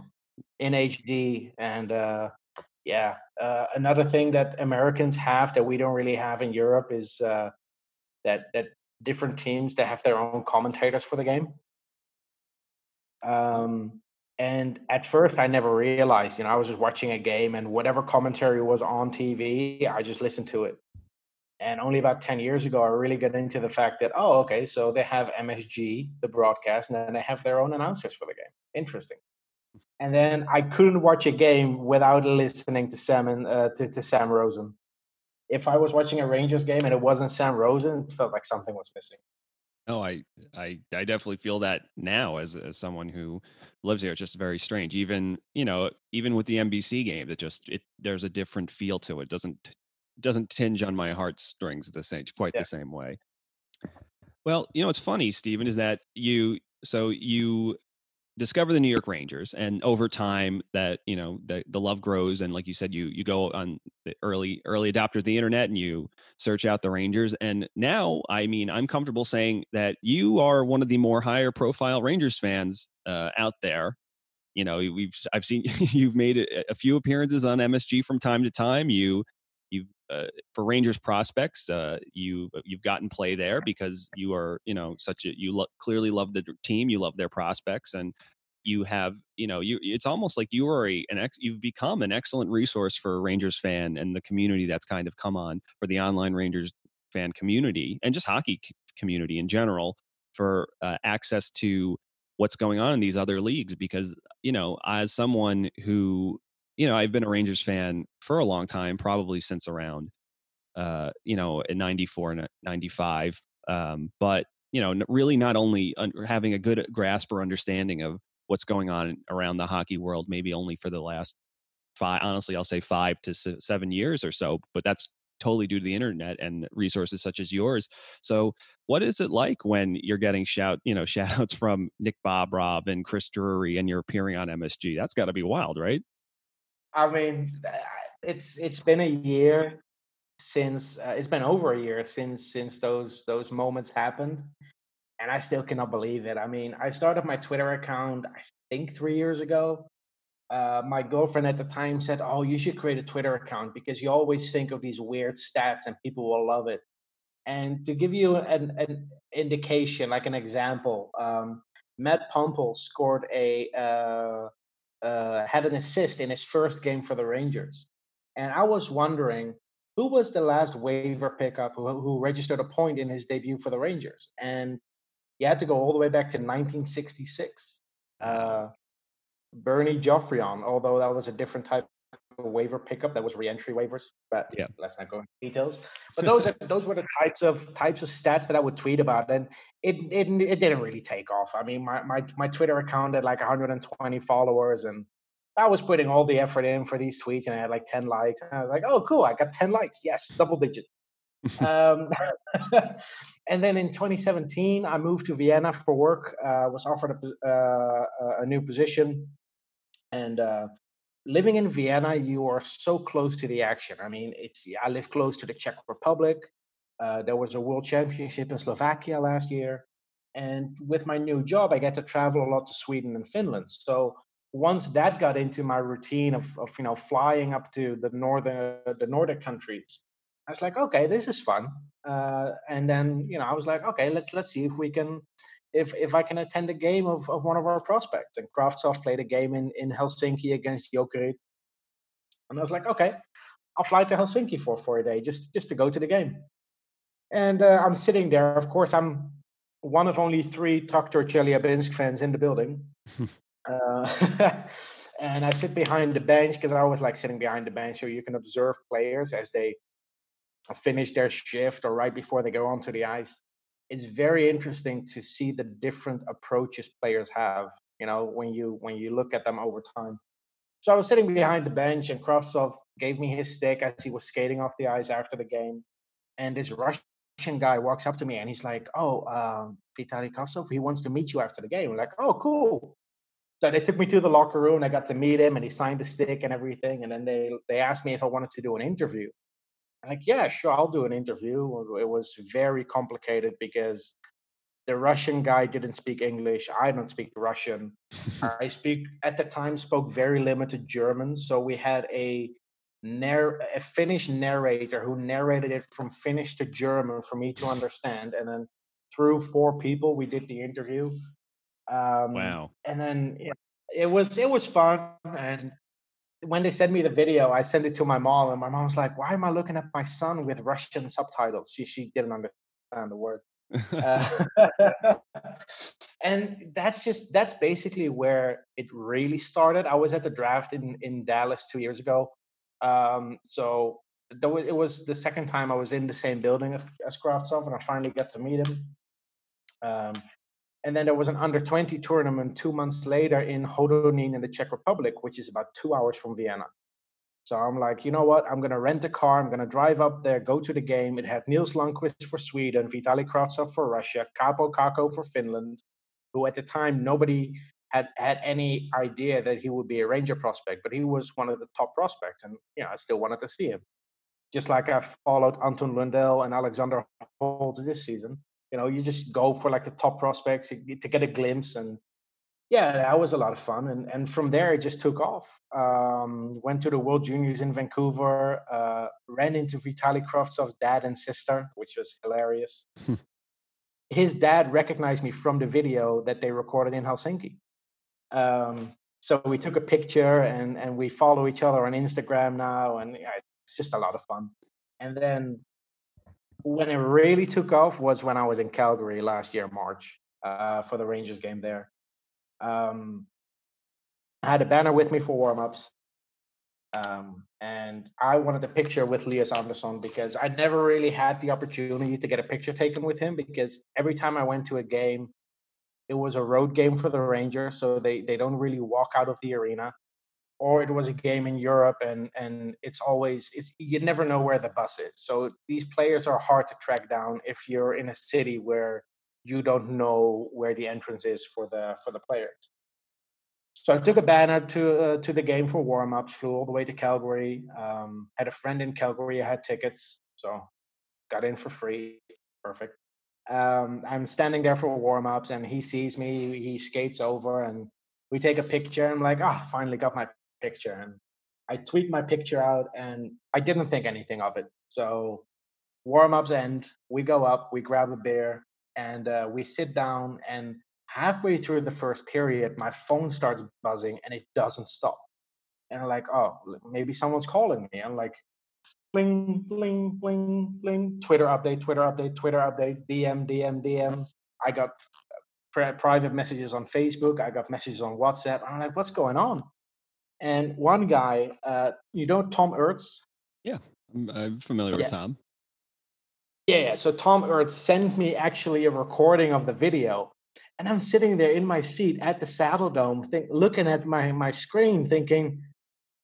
in hd and uh yeah uh, another thing that americans have that we don't really have in europe is uh that that different teams that have their own commentators for the game. Um and at first, I never realized, you know, I was just watching a game and whatever commentary was on TV, I just listened to it. And only about 10 years ago, I really got into the fact that, oh, okay, so they have MSG, the broadcast, and then they have their own announcers for the game. Interesting. And then I couldn't watch a game without listening to Sam and uh, to, to Sam Rosen. If I was watching a Rangers game and it wasn't Sam Rosen, it felt like something was missing. No, I, I, I definitely feel that now as, as someone who lives here. It's just very strange. Even you know, even with the NBC game, it just it there's a different feel to it. Doesn't doesn't tinge on my heartstrings the same quite Yeah. the same way. Well, you know, what's funny, Stephen, is that you so you discover the New York Rangers, and over time, that you know the the love grows, and like you said, you you go on the early early adopter of the internet, and you search out the Rangers, and now, I mean, I'm comfortable saying that you are one of the more higher profile Rangers fans uh, out there. You know, we've I've seen you've made a, few appearances on MSG from time to time. You uh, for Rangers prospects, uh, you you've gotten play there because you are you know such a you lo- clearly love the team, you love their prospects, and you have you know you it's almost like you are a an ex, you've become an excellent resource for a Rangers fan and the community that's kind of come on for the online Rangers fan community and just hockey c- community in general for uh, access to what's going on in these other leagues because you know as someone who you know i've been a rangers fan for a long time probably since around uh you know in 94 and 95 um but you know really not only having a good grasp or understanding of what's going on around the hockey world maybe only for the last five honestly i'll say five to se- seven years or so but that's totally due to the internet and resources such as yours. So what is it like when you're getting shout you know shout outs from nick bobrov and chris drury and you're appearing on msg that's got to be wild right I mean, it's it's been a year since uh, it's been over a year since since those those moments happened, and I still cannot believe it. I mean, I started my Twitter account I think three years ago. Uh, my girlfriend at the time said, "Oh, you should create a Twitter account because you always think of these weird stats and people will love it." And to give you an, an indication, like an example, um, Matt Puempel scored a uh, uh, had an assist in his first game for the Rangers, and I was wondering who was the last waiver pickup who, who registered a point in his debut for the Rangers, and you had to go all the way back to 1966. Uh, Bernie Geoffrion, although that was a different type waiver pickup, that was reentry waivers, but Yeah. let's not go into details. But those are those were the types of types of stats that I would tweet about, and it it, it didn't really take off. I mean, my, my my Twitter account had like 120 followers, and I was putting all the effort in for these tweets, and I had like 10 likes. And I was like, oh, cool, I got 10 likes. Yes, double digit. um, and then in 2017, I moved to Vienna for work. Uh, was offered a, uh, a new position, and uh, living in Vienna, you are so close to the action. I mean, it's I live close to the Czech Republic. Uh, there was a World Championship in Slovakia last year, and with my new job, I get to travel a lot to Sweden and Finland. So once that got into my routine of, of you know flying up to the northern the Nordic countries, I was like, okay, this is fun. Uh, and then you know I was like, okay, let's let's see if we can if if I can attend a game of, of one of our prospects. And Kravtsov played a game in, in Helsinki against Jokerit. And I was like, okay, I'll fly to Helsinki for for a day just just to go to the game. And uh, I'm sitting there. Of course, I'm one of only three Traktor Chelyabinsk fans in the building. Uh, and I sit behind the bench because I always like sitting behind the bench so you can observe players as they finish their shift or right before they go onto the ice. It's very interesting to see the different approaches players have. You know, when you when you look at them over time. So I was sitting behind the bench, and Kravtsov gave me his stick as he was skating off the ice after the game. And this Russian guy walks up to me and he's like, "Oh, um, Vitaly he wants to meet you after the game." I'm like, "Oh, cool." So they took me to the locker room. I got to meet him, and he signed the stick and everything. And then they they asked me if I wanted to do an interview. Like, yeah, sure, I'll do an interview. It was very complicated because the Russian guy didn't speak English. I don't speak Russian. I speak at the time spoke very limited German, so we had a narr- a Finnish narrator who narrated it from Finnish to German for me to understand, and then through four people we did the interview. Um, wow. And then know, it was it was fun. And when they sent me the video, I sent it to my mom, and my mom was like, "Why am I looking at my son with Russian subtitles?" She she didn't understand the word. uh, and that's just that's basically where it really started. I was at the draft in in Dallas two years ago. Um, so was, it was the second time I was in the same building as, as Kravtsov, and I finally got to meet him. Um, and then there was an under 20 tournament two months later in Hodonín in the Czech Republic, which is about two hours from Vienna. So I'm like, you know what? I'm going to rent a car. I'm going to drive up there, go to the game. It had Nils Lundkvist for Sweden, Vitaly Kravtsov for Russia, Kaapo Kakko for Finland, who at the time nobody had had any idea that he would be a Ranger prospect, but he was one of the top prospects. And, you know, I still wanted to see him. Just like I followed Anton Lundell and Alexander Holtz this season you know you just go for like the top prospects to get a glimpse and yeah that was a lot of fun and and from there it just took off. Um, went to the world juniors in vancouver uh, ran into Vitaly Kravtsov's dad and sister which was hilarious. His dad recognized me from the video that they recorded in helsinki. Um, so we took a picture and and we follow each other on instagram now and yeah, it's just a lot of fun. And then when it really took off was when I was in Calgary last year, March, uh, for the Rangers game there. Um, I had a banner with me for warmups. Um, and I wanted a picture with Lias Andersson because I never really had the opportunity to get a picture taken with him because every time I went to a game, it was a road game for the Rangers, so they they don't really walk out of the arena or it was a game in Europe and and it's always it's you never know where the bus is. So these players are hard to track down if you're in a city where you don't know where the entrance is for the for the players. So I took a banner to uh, to the game for warm ups, flew all the way to Calgary. Um, had a friend in Calgary, I had tickets, so got in for free. Perfect. Um, I'm standing there for warm ups, and he sees me. He skates over, and we take a picture. I'm like, ah, oh, finally got my picture. And I tweet my picture out and I didn't think anything of it. So warm ups end, we go up, we grab a beer, and uh, we sit down. And halfway through the first period, my phone starts buzzing and it doesn't stop. And I'm like, oh, maybe someone's calling me. I'm like, bling, bling, bling, bling, Twitter update, Twitter update, Twitter update, DM, DM, DM. I got private messages on Facebook. I got messages on WhatsApp. I'm like, what's going on? And one guy, uh, you know Tom Urtz? Yeah, I'm, I'm familiar with. Tom. Yeah, yeah. So Tom Urtz sent me actually a recording of the video. And I'm sitting there in my seat at the Saddledome, think, looking at my, my screen, thinking,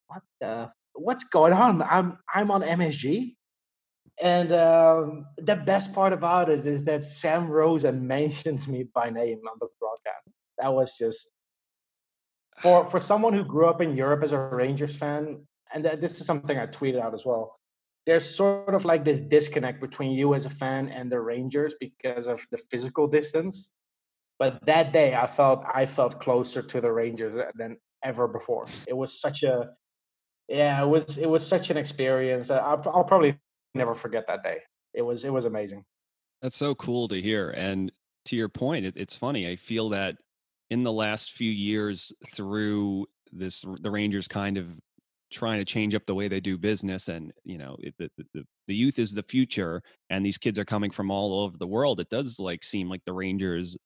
what the, what's going on? I'm I'm on MSG, And um, the best part about it is that Sam Rosen mentioned me by name on the broadcast. That was just for for someone who grew up in Europe as a Rangers fan, and this is something I tweeted out as well. There's sort of like this disconnect between you as a fan and the Rangers because of the physical distance. But that day, I felt I felt closer to the Rangers than ever before. It was such a yeah, it was it was such an experience. I'll, I'll probably never forget that day. It was it was amazing. That's so cool to hear. And to your point, it, it's funny. I feel that in the last few years, through this, the Rangers kind of trying to change up the way they do business, and you know, it, the, the the youth is the future, and these kids are coming from all over the world. It does like seem like the Rangers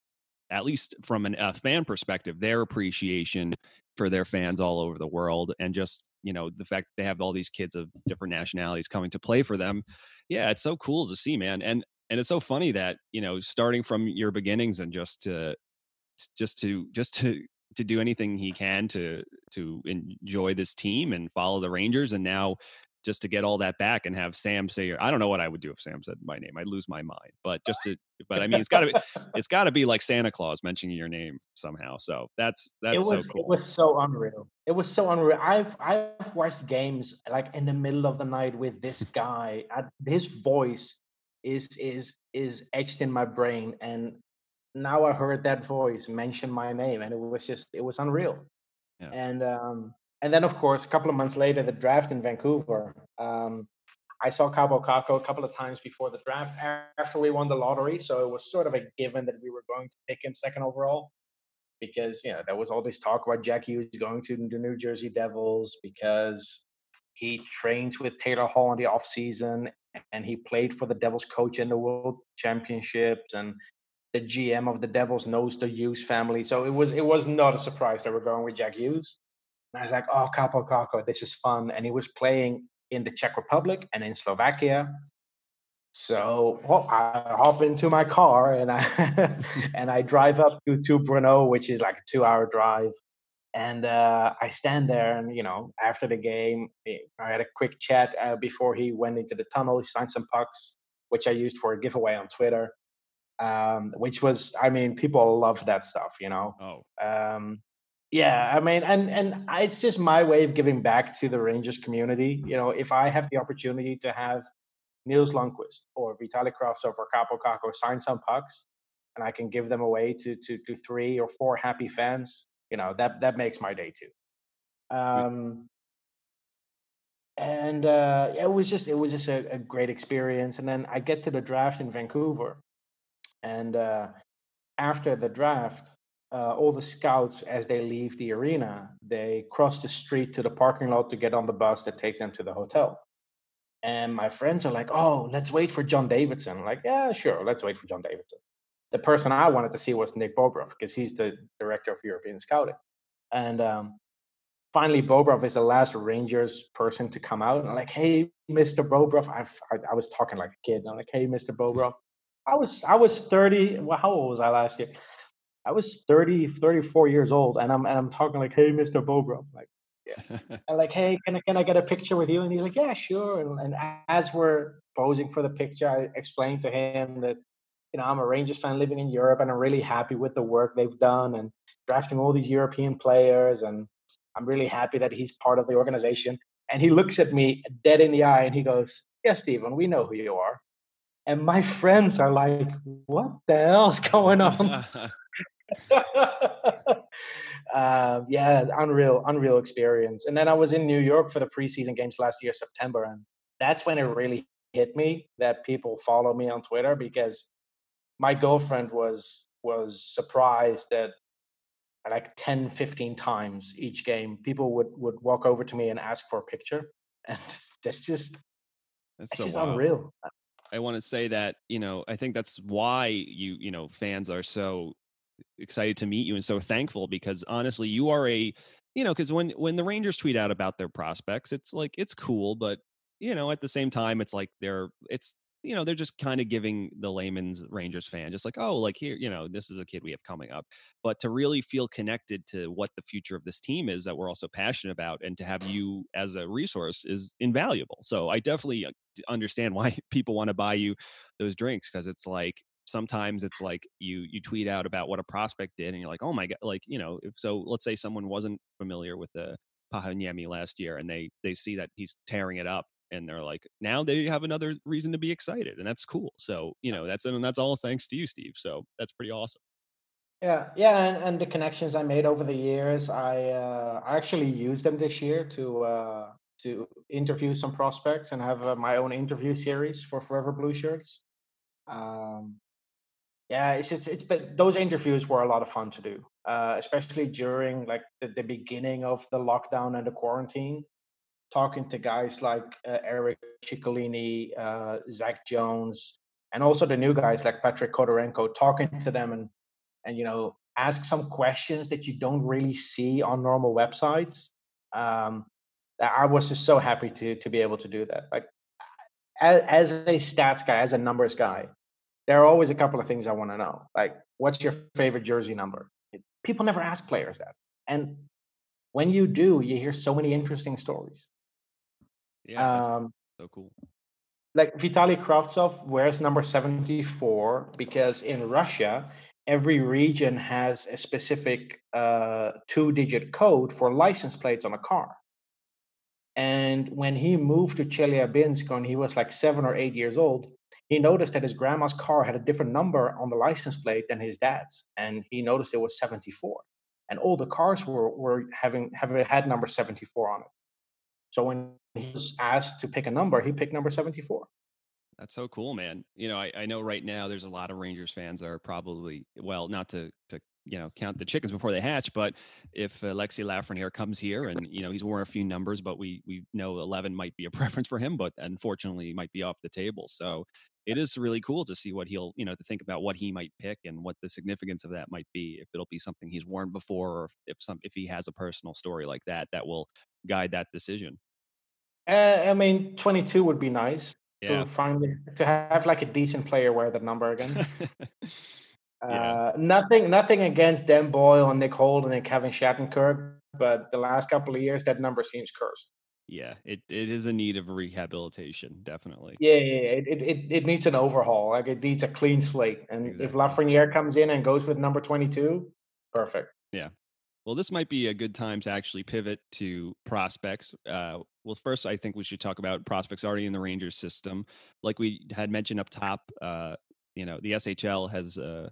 at least from an, a fan perspective, their appreciation for their fans all over the world, and just you know the fact they have all these kids of different nationalities coming to play for them. Yeah, it's so cool to see, man, and and it's so funny that you know starting from your beginnings and just to just to just to to do anything he can to to enjoy this team and follow the Rangers and now just to get all that back and have Sam say, I don't know what I would do if Sam said my name. I'd lose my mind. But just to, but I mean, it's got to be, it's got to be like Santa Claus mentioning your name somehow. So that's that's was, so cool. It was so unreal. It was so unreal. I've I've watched games like in the middle of the night with this guy. His voice is is is etched in my brain, and now I heard that voice mention my name, and it was just it was unreal. Yeah. And um, and then, of course, a couple of months later, the draft in Vancouver. Um, I saw Kaapo Kakko a couple of times before the draft after we won the lottery. So it was sort of a given that we were going to pick him second overall because, you know, there was all this talk about Jack Hughes going to the New Jersey Devils because he trains with Taylor Hall in the offseason and he played for the Devils coach in the World Championships and the GM of the Devils knows the Hughes family. So it was it was not a surprise that we're going with Jack Hughes. And I was like, oh, Kaapo Kakko, this is fun. And he was playing in the Czech Republic and in Slovakia. So well, I hop into my car and I and I drive up to, to Brno, which is like a two-hour drive. And uh, I stand there, and you know, after the game, eh, I had a quick chat uh, before he went into the tunnel. He signed some pucks, which I used for a giveaway on Twitter. Um, which was, I mean, people love that stuff, you know. Oh. Um, yeah, I mean, and and it's just my way of giving back to the Rangers community. You know, if I have the opportunity to have Nils Lundkvist or Vitali Kravtsov or Kaapo Kakko sign some pucks, and I can give them away to to to three or four happy fans, you know, that that makes my day too. Um, and uh, it was just it was just a, a, great experience. And then I get to the draft in Vancouver, and uh, after the draft, uh, all the scouts, as they leave the arena, they cross the street to the parking lot to get on the bus that takes them to the hotel. And my friends are like, "Oh, let's wait for John Davidson." I'm like, yeah, sure, let's wait for John Davidson. The person I wanted to see was Nick Bobrov because he's the director of European scouting. And um, finally, Bobrov is the last Rangers person to come out. And I'm like, "Hey, Mr. Bobrov," I've, I, I was talking like a kid. I'm like, "Hey, Mr. Bobrov." I was I was 30. Well, how old was I last year? I was 30, 34 years old, and I'm and I'm talking like, "Hey, Mr. Bobrov," like, yeah, and like, "Hey, can I can I get a picture with you?" And he's like, "Yeah, sure." And, and as we're posing for the picture, I explained to him that you know I'm a Rangers fan living in Europe, and I'm really happy with the work they've done and drafting all these European players, and I'm really happy that he's part of the organization. And he looks at me dead in the eye, and he goes, "Yeah, Stephen, we know who you are." And my friends are like, "What the hell's going on?" uh, yeah, unreal, unreal experience. And then I was in New York for the preseason games last year, September, and that's when it really hit me that people follow me on Twitter because my girlfriend was was surprised that like 10 15 times each game people would would walk over to me and ask for a picture and that's just that's, that's so just wild. unreal I want to say that you know I think that's why you you know fans are so excited to meet you and so thankful because honestly, you are a you know because when when the Rangers tweet out about their prospects, it's like it's cool, but you know at the same time, it's like they're it's you know they're just kind of giving the layman's Rangers fan just like oh like here you know this is a kid we have coming up, but to really feel connected to what the future of this team is that we're also passionate about, and to have you as a resource is invaluable. So I definitely uh, understand why people want to buy you those drinks because it's like sometimes it's like you you tweet out about what a prospect did and you're like oh my god like you know if so let's say someone wasn't familiar with the Pajuniemi last year and they they see that he's tearing it up and they're like now they have another reason to be excited and that's cool so you know that's and that's all thanks to you steve so that's pretty awesome. Yeah yeah and, and the connections i made over the years i uh, i actually used them this year to uh to interview some prospects and have uh, my own interview series for Forever Blueshirts. Um yeah, it's it's, it's but those interviews were a lot of fun to do, uh, especially during like the, the beginning of the lockdown and the quarantine. Talking to guys like uh, Eric Ciccolini, uh, Zac Jones, and also the new guys like Patrick Khodorenko. Talking to them and and you know ask some questions that you don't really see on normal websites. Um, I was just so happy to to be able to do that. Like as, as a stats guy, as a numbers guy, there are always a couple of things I want to know. Like, what's your favorite jersey number? People never ask players that. And when you do, you hear so many interesting stories. Yeah, um, so cool. Like Vitaly Kravtsov wears number 74 because in Russia, every region has a specific uh, two digit code for license plates on a car. And when he moved to Chelyabinsk when he was like seven or eight years old, he noticed that his grandma's car had a different number on the license plate than his dad's, and he noticed it was 74. And all the cars were were having having had number 74 on it. So when he was asked to pick a number, he picked number 74. That's so cool, man. You know, I, I know right now there's a lot of Rangers fans are probably well, not to to you know count the chickens before they hatch, but if Alexis Lafreniere comes here and you know he's worn a few numbers, but we we know 11 might be a preference for him, but unfortunately might be off the table. So it is really cool to see what he'll, you know, to think about what he might pick and what the significance of that might be. If it'll be something he's worn before, or if, if some if he has a personal story like that that will guide that decision. Uh, I mean, 22 would be nice yeah. to finally to have like a decent player wear that number again. yeah. uh, nothing, nothing against Dan Boyle and Nick Holden and Kevin Shattenkirk, but the last couple of years that number seems cursed yeah, it, it is a need of rehabilitation, definitely. Yeah, yeah, it, it it needs an overhaul. Like it needs a clean slate. And exactly. if Lafreniere comes in and goes with number twenty two, perfect. Yeah. Well, this might be a good time to actually pivot to prospects. Uh, well, first, I think we should talk about prospects already in the Rangers system. Like we had mentioned up top, uh, you know, the SHL has uh,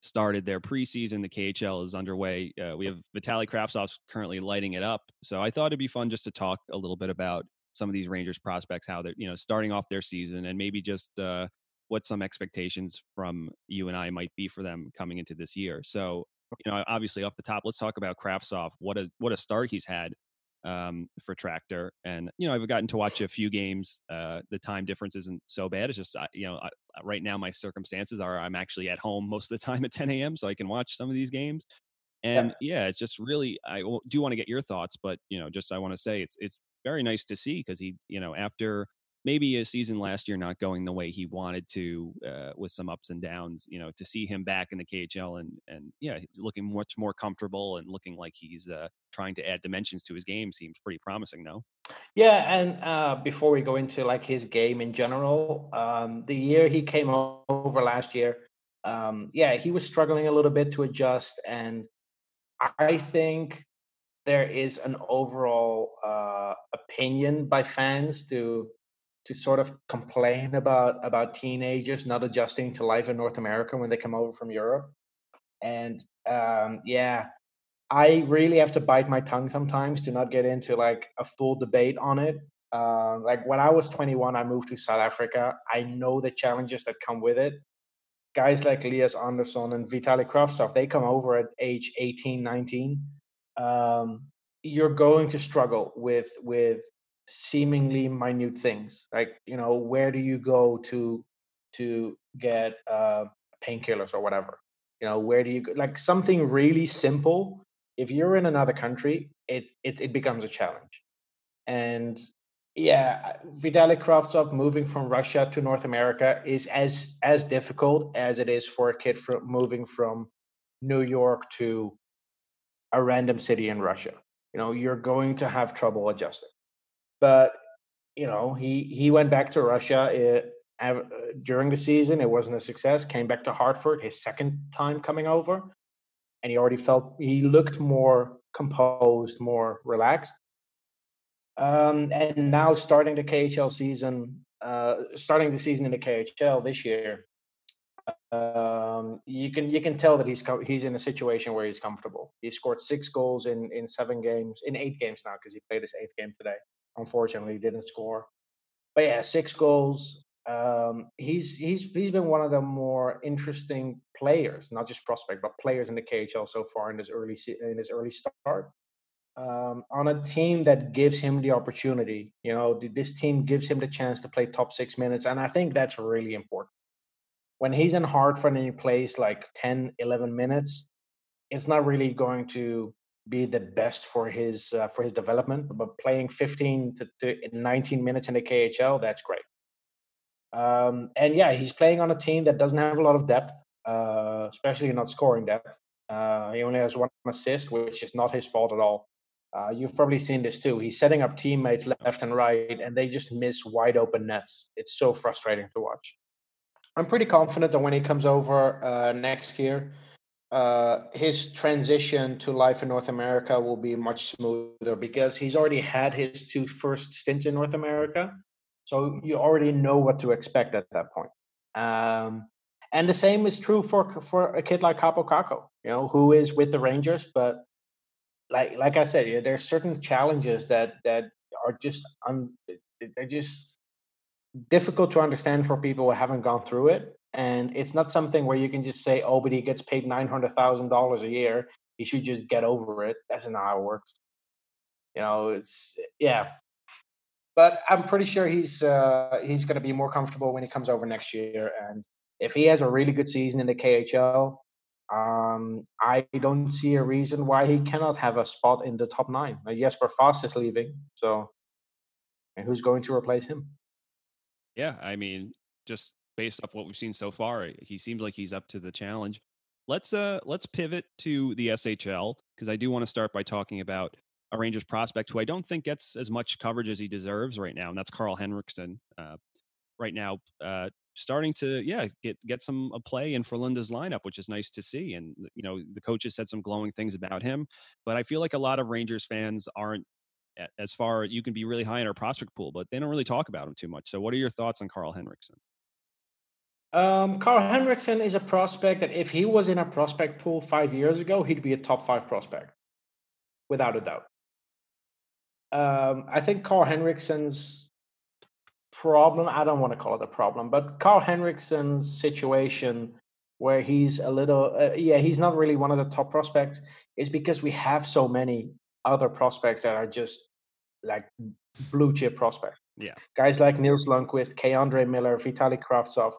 started their preseason. The KHL is underway. Uh, we have Vitaly Kravtsov currently lighting it up. So I thought it'd be fun just to talk a little bit about some of these Rangers prospects, how they're you know starting off their season, and maybe just uh, what some expectations from you and I might be for them coming into this year. So you know, obviously off the top, let's talk about Kravtsov. What a what a start he's had um, for Tractor. And you know, I've gotten to watch a few games. Uh, the time difference isn't so bad. It's just you know, I, right now my circumstances are I'm actually at home most of the time at 10 a.m. so I can watch some of these games. And yeah, yeah it's just really I do want to get your thoughts, but you know, just I want to say it's it's very nice to see because he you know after maybe a season last year not going the way he wanted to uh, with some ups and downs you know to see him back in the khl and and yeah looking much more comfortable and looking like he's uh, trying to add dimensions to his game seems pretty promising no? Yeah and uh, before we go into like his game in general um, the year he came over last year um, yeah he was struggling a little bit to adjust and i think there is an overall uh, opinion by fans to to sort of complain about about teenagers not adjusting to life in North America when they come over from Europe. And um, yeah, I really have to bite my tongue sometimes to not get into like a full debate on it. Uh, like when I was 21, I moved to South Africa. I know the challenges that come with it. Guys like Lias Andersson and Vitaly Kravtsov, they come over at age 18, 19. Um, you're going to struggle with with seemingly minute things like you know where do you go to to get uh, painkillers or whatever you know where do you go? like something really simple if you're in another country it, it it becomes a challenge and yeah, Vitaly Kravtsov moving from Russia to North America is as as difficult as it is for a kid from moving from New York to a random city in Russia. You know, you're going to have trouble adjusting. But you know, he he went back to Russia it, uh, during the season. It wasn't a success. Came back to Hartford, his second time coming over, and he already felt he looked more composed, more relaxed. Um, and now starting the KHL season, uh, starting the season in the KHL this year, um, you can you can tell that he's he's in a situation where he's comfortable. He scored six goals in in seven games, in eight games now because he played his eighth game today. Unfortunately, didn't score. But yeah, six goals. Um, he's he's he's been one of the more interesting players, not just prospect, but players in the KHL so far in this early in his early start um, on a team that gives him the opportunity. You know, this team gives him the chance to play top six minutes. And I think that's really important. When he's in Hartford and he plays like 10, 11 minutes, it's not really going to be the best for his uh, for his development. But playing 15 to, to 19 minutes in the KHL, that's great. Um, and yeah, he's playing on a team that doesn't have a lot of depth, uh, especially not scoring depth. Uh, he only has one assist, which is not his fault at all. Uh, you've probably seen this too. He's setting up teammates left and right, and they just miss wide open nets. It's so frustrating to watch. I'm pretty confident that when he comes over uh, next year, uh, his transition to life in North America will be much smoother because he's already had his two first stints in North America. So you already know what to expect at that point. Um, and the same is true for for a kid like Kaapo Kakko, you know, who is with the Rangers, but like like I said, yeah, there are certain challenges that that are just un, they're just difficult to understand for people who haven't gone through it. And it's not something where you can just say, "Oh, but he gets paid nine hundred thousand dollars a year. He should just get over it." That's not how it works. You know, it's yeah. But I'm pretty sure he's uh, he's going to be more comfortable when he comes over next year. And if he has a really good season in the KHL, um, I don't see a reason why he cannot have a spot in the top nine. Uh, Jesper Fast is leaving, so and who's going to replace him? Yeah, I mean, just based off what we've seen so far, he seems like he's up to the challenge. Let's uh let's pivot to the SHL because I do want to start by talking about a Rangers prospect who I don't think gets as much coverage as he deserves right now, and that's Karl Henriksson. Uh, right now, uh, starting to yeah get get some a play in Frölunda's lineup, which is nice to see. And you know the coaches said some glowing things about him, but I feel like a lot of Rangers fans aren't as far. You can be really high in our prospect pool, but they don't really talk about him too much. So, what are your thoughts on Karl Henriksson? Um, Karl Henriksson is a prospect that if he was in a prospect pool five years ago, he'd be a top five prospect, without a doubt. Um, I think Karl Henriksson's problem. I don't want to call it a problem, but Karl Henriksson's situation where he's a little, uh, yeah, he's not really one of the top prospects is because we have so many other prospects that are just like blue chip prospects. Yeah. Guys like Nils Lundkvist, Andre Miller, Vitaly Kravtsov.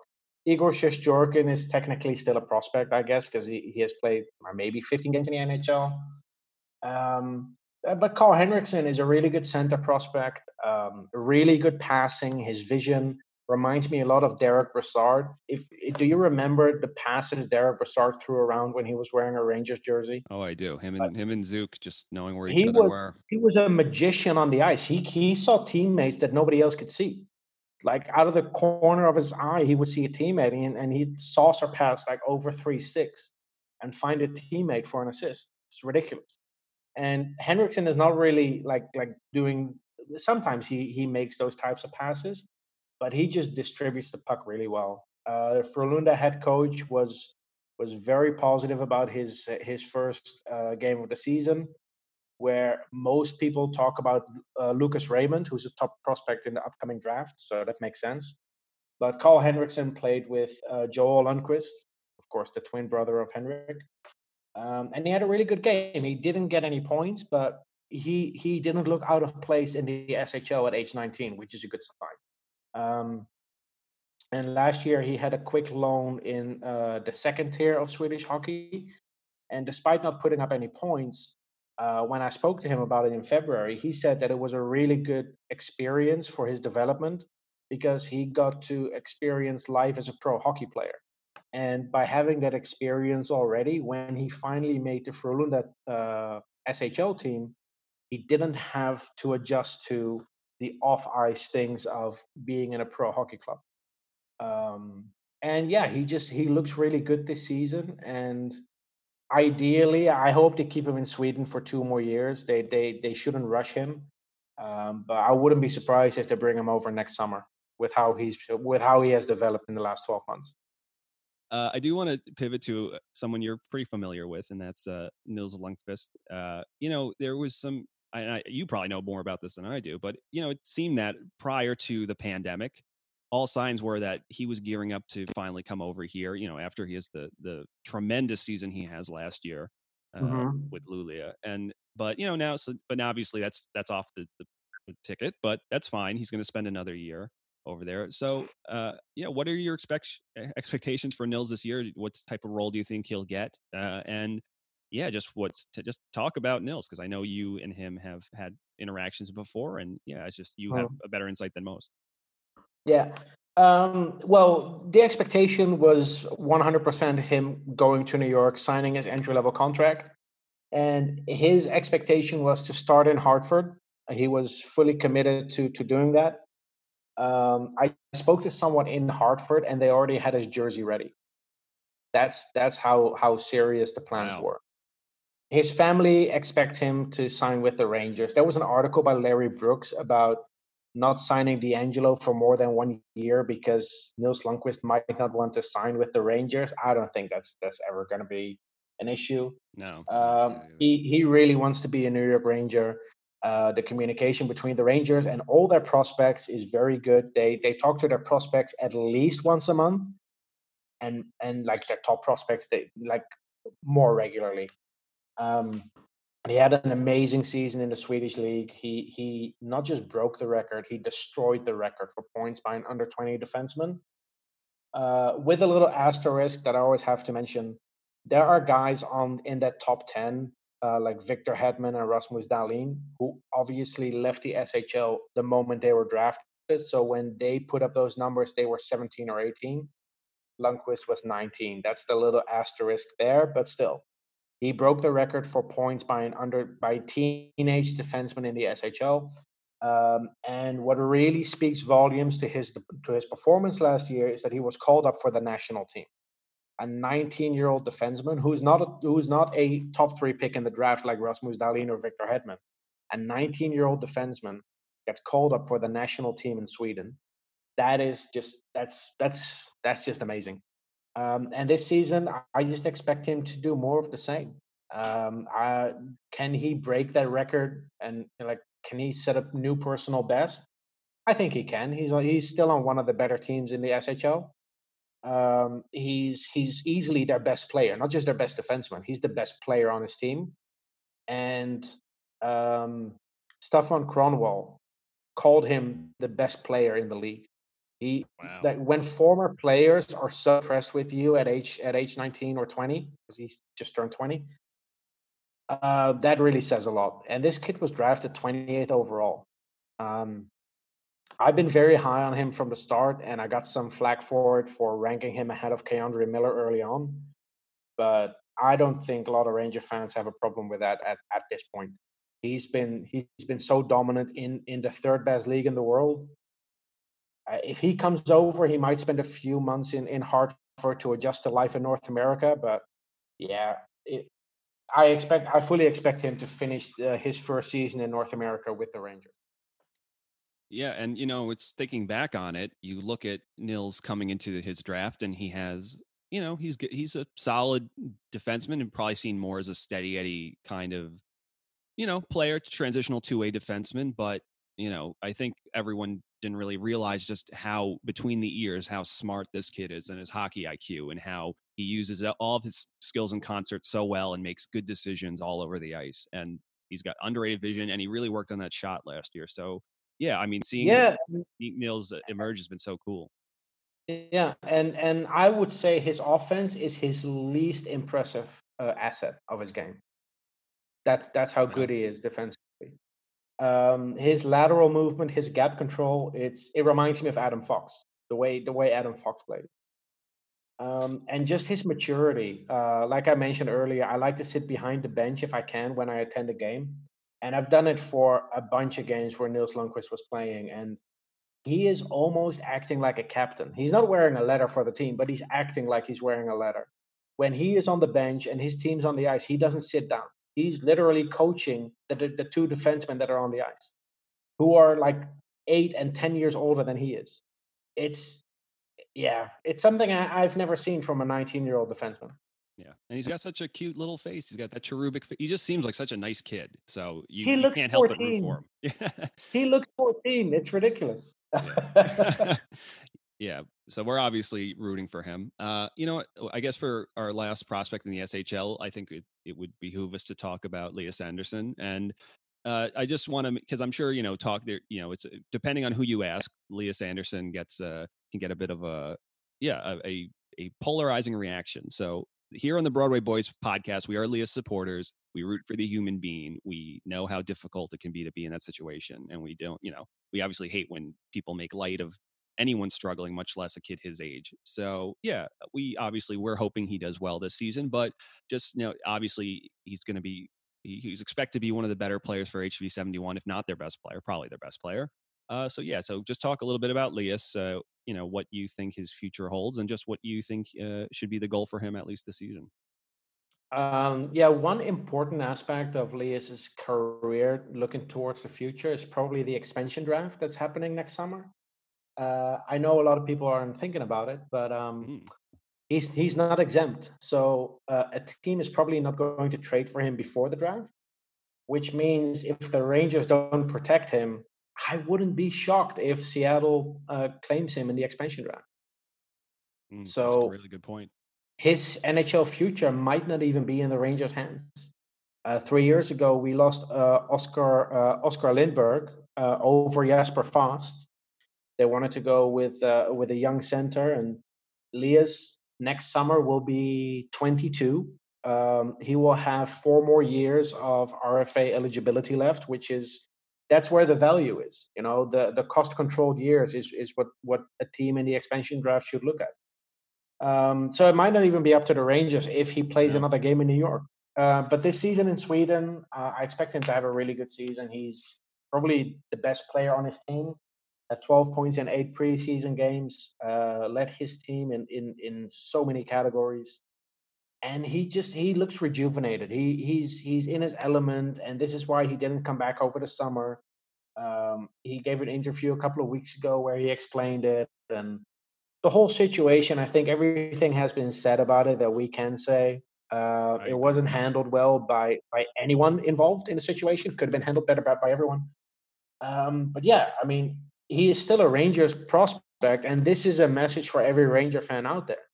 Igor Shesterkin is technically still a prospect, I guess, because he, he has played maybe 15 games in the NHL. Um, uh, but Karl Henriksson is a really good center prospect, um, really good passing. His vision reminds me a lot of Derek Brassard. If do you remember the passes Derek Brassard threw around when he was wearing a Rangers jersey? Oh, I do. Him and him and Zook just knowing where each other was, were. He was a magician on the ice. He he saw teammates that nobody else could see. Like out of the corner of his eye, he would see a teammate and, and he'd saucer pass like over three sticks and find a teammate for an assist. It's ridiculous and Henriksson is not really like like doing. Sometimes he he makes those types of passes, but he just distributes the puck really well. Uh, Frölunda head coach was was very positive about his his first uh, game of the season, where most people talk about uh, Lucas Raymond, who's a top prospect in the upcoming draft, so that makes sense. But Karl Henriksson played with uh, Joel Lundqvist, of course, the twin brother of Henrik, um, and he had a really good game. He didn't get any points, but he he didn't look out of place in the SHL at age 19, which is a good sign. Um, and last year he had a quick loan in uh, the second tier of Swedish hockey, and despite not putting up any points, uh, when I spoke to him about it in February, he said that it was a really good experience for his development because he got to experience life as a pro hockey player. And by having that experience already, when he finally made the Frölunda uh, SHL team, he didn't have to adjust to the off ice things of being in a pro hockey club. Um, and yeah, he just he looks really good this season. And ideally, I hope to keep him in Sweden for two more years. They they they shouldn't rush him, um, but I wouldn't be surprised if they bring him over next summer with how he's with how he has developed in the last twelve months. Uh, I do want to pivot to someone you're pretty familiar with, and that's uh, Nils Lundkvist. Uh, you know, there was some. I, you probably know more about this than I do, but you know, it seemed that prior to the pandemic, all signs were that he was gearing up to finally come over here. You know, after he has the the tremendous season he has last year uh, mm-hmm. with Luleå, and but you know now, so but now obviously that's that's off the, the, the ticket, but that's fine. He's going to spend another year over there. So, uh, yeah, what are your expect expectations for Nils this year? What type of role do you think he'll get? Uh, and yeah, just what's to just talk about Nils because I know you and him have had interactions before, and yeah, it's just you have a better insight than most. Yeah. Um, well, the expectation was 100% him going to New York, signing his entry level contract. And his expectation was to start in Hartford. He was fully committed to, to doing that. Um, I spoke to someone in Hartford and they already had his jersey ready. That's that's how how serious the plans wow. were. His family expects him to sign with the Rangers. There was an article by Larry Brooks about not signing DeAngelo for more than one year because Nils Lundkvist might not want to sign with the Rangers. I don't think that's that's ever going to be an issue. No. Um, he he really wants to be a New York Ranger. Uh, the communication between the Rangers and all their prospects is very good. They they talk to their prospects at least once a month, and and like their top prospects, they like more regularly. Um, he had an amazing season in the Swedish league. He he not just broke the record, he destroyed the record for points by an under 20 defenseman. Uh, with a little asterisk that I always have to mention, there are guys on in that top 10, uh, like Victor Hedman and Rasmus Dahlin, who obviously left the SHL the moment they were drafted. So when they put up those numbers, they were 17 or 18. Lundkvist was 19. That's the little asterisk there, but still, he broke the record for points by an under by teenage defenseman in the SHL. Um, and what really speaks volumes to his to his performance last year is that he was called up for the national team. A 19-year-old defenseman who's not a, who's not a top three pick in the draft like Rasmus Dahlin or Victor Hedman. A 19-year-old defenseman gets called up for the national team in Sweden. That is just that's that's that's just amazing. Um, and this season, I just expect him to do more of the same. Um, I, can he break that record and like can he set up new personal best? I think he can. He's he's still on one of the better teams in the SHL. Um, he's he's easily their best player, not just their best defenseman. He's the best player on his team. And um, Staffan Kronwall called him the best player in the league. He wow. that when former players are so impressed with you at age at age 19 or 20, because he's just turned 20, uh, that really says a lot. And this kid was drafted 28th overall. Um, I've been very high on him from the start, and I got some flack for it for ranking him ahead of K'Andre Miller early on. But I don't think a lot of Ranger fans have a problem with that at, at this point. He's been he's been so dominant in in the third best league in the world if he comes over, he might spend a few months in in Hartford to adjust to life in North America. But yeah, it, I expect I fully expect him to finish uh, his first season in North America with the Rangers. Yeah, and you know, it's thinking back on it. You look at Nils coming into his draft, and he has, you know, he's he's a solid defenseman, and probably seen more as a steady Eddie kind of, you know, player, transitional two way defenseman. But you know, I think everyone didn't really realize just how between the ears how smart this kid is and his hockey IQ and how he uses all of his skills in concert so well and makes good decisions all over the ice and he's got underrated vision and he really worked on that shot last year. So yeah i mean seeing yeah Nils emerge has been so cool. Yeah and and i would say his offense is his least impressive uh, asset of his game. That's that's how good he is defensively. Um, his lateral movement, his gap control, it's it reminds me of Adam Fox, the way the way Adam Fox played. Um, and just his maturity. Uh, like I mentioned earlier, I like to sit behind the bench if I can when I attend a game, and I've done it for a bunch of games where Nils Lundkvist was playing, and he is almost acting like a captain. He's not wearing a letter for the team, but he's acting like he's wearing a letter. When he is on the bench and his team's on the ice, he doesn't sit down. He's literally coaching the, the, the two defensemen that are on the ice, who are like eight and 10 years older than he is. It's, yeah, it's something I, have never seen from a 19 year old defenseman. Yeah, and he's got such a cute little face. He's got that cherubic. Face. He just seems like such a nice kid. So you, you can't 14. help but root for him. he looks 14. It's ridiculous. yeah. So we're obviously rooting for him. Uh, you know, I guess for our last prospect in the SHL, I think it, it would behoove us to talk about Lias Andersson. And uh, I just want to, because I'm sure you know, talk there. You know, it's depending on who you ask. Lias Andersson gets uh, can get a bit of a yeah a, a, a polarizing reaction. So here on the Broadway Boys podcast, we are Lias supporters. We root for the human being. We know how difficult it can be to be in that situation, and we don't. You know, we obviously hate when people make light of anyone struggling, much less a kid his age. So yeah, we obviously we're hoping he does well this season, but just you know, obviously he's going to be he's expected to be one of the better players for HV seventy one, if not their best player, probably their best player. Uh, so yeah, so just talk a little bit about Lias. Uh, you know what you think his future holds, and just what you think uh, should be the goal for him at least this season. Um, yeah, one important aspect of Lias's career looking towards the future is probably the expansion draft that's happening next summer. Uh, I know a lot of people aren't thinking about it, but um, mm. he's he's not exempt. So uh, a team is probably not going to trade for him before the draft, which means if the Rangers don't protect him, I wouldn't be shocked if Seattle uh, claims him in the expansion draft. Mm, so really good point. His NHL future might not even be in the Rangers' hands. Uh, three years ago, we lost uh, Oscar uh, Oscar Lindberg uh, over Jesper Fast they wanted to go with uh, with a young center, and Lias next summer will be 22. Um, he will have four more years of RFA eligibility left, which is that's where the value is. You know, the the cost controlled years is is what what a team in the expansion draft should look at. Um, so it might not even be up to the Rangers if he plays yeah. another game in New York. Uh, but this season in Sweden, uh, I expect him to have a really good season. He's probably the best player on his team 12 points in eight preseason games, uh, led his team in, in in so many categories, and he just he looks rejuvenated. He he's he's in his element, and this is why he didn't come back over the summer. Um, he gave an interview a couple of weeks ago where he explained it and the whole situation. I think everything has been said about it that we can say. Uh, it wasn't handled well by by anyone involved in the situation. Could have been handled better by, by everyone. Um, but yeah, I mean, he is still a Rangers prospect, and this is a message for every Ranger fan out there.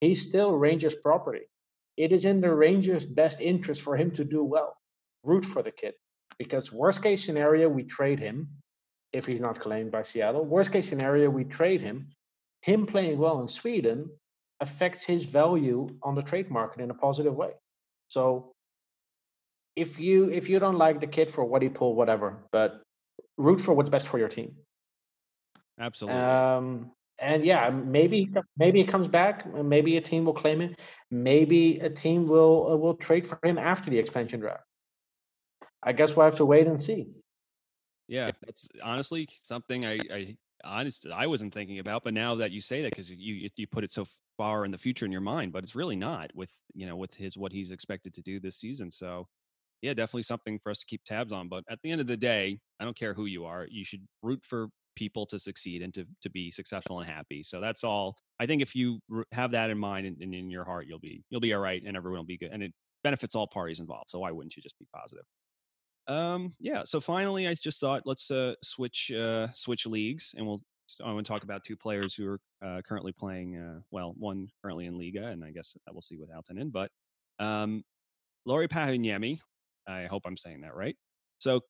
He's still Rangers property. It is in the Rangers' best interest for him to do well. Root for the kid, because worst case scenario, we trade him if he's not claimed by Seattle. Worst case scenario, we trade him. Him playing well in Sweden affects his value on the trade market in a positive way. So if you if you don't like the kid for what he pulled, whatever, but root for what's best for your team. Absolutely. Um, and yeah, maybe maybe it comes back. Maybe a team will claim it. Maybe a team will uh, will trade for him after the expansion draft. I guess we'll have to wait and see. Yeah, that's honestly something I, I honestly I wasn't thinking about, but now that you say that, because you you put it so far in the future in your mind, but it's really not with you know with his what he's expected to do this season. So yeah, definitely something for us to keep tabs on. But at the end of the day, I don't care who you are, you should root for people to succeed and to, to be successful and happy. So that's all. I think if you have that in mind and, in your heart, you'll be you'll be all right, and everyone will be good, and it benefits all parties involved. So why wouldn't you just be positive? Um, yeah. So finally, I just thought let's uh, switch uh, switch leagues, and we'll I want to talk about two players who are uh, currently playing. Uh, well, one currently in Liga, and I guess we'll see with Aaltonen. But um, Lauri Pajuniemi, I hope I'm saying that right. So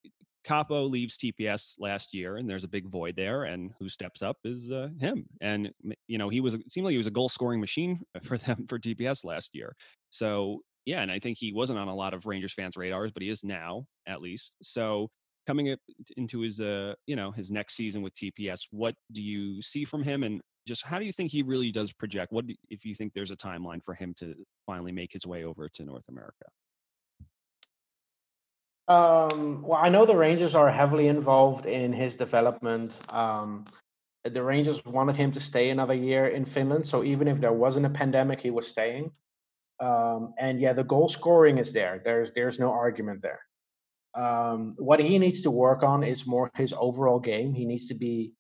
Kaapo leaves TPS last year, and there's a big void there. And who steps up is uh, him. And you know, he was it seemed like he was a goal scoring machine for them for TPS last year. So yeah, and I think he wasn't on a lot of Rangers fans' radars, but he is now at least. So coming up into his uh you know his next season with TPS, what do you see from him, and just how do you think he really does project? What do, if you think there's a timeline for him to finally make his way over to North America? Um, well, I know the Rangers are heavily involved in his development. Um, the Rangers wanted him to stay another year in Finland, so even if there wasn't a pandemic, he was staying. Um, and yeah, the goal scoring is there. There's there's no argument there. Um, what he needs to work on is more his overall game. He needs to be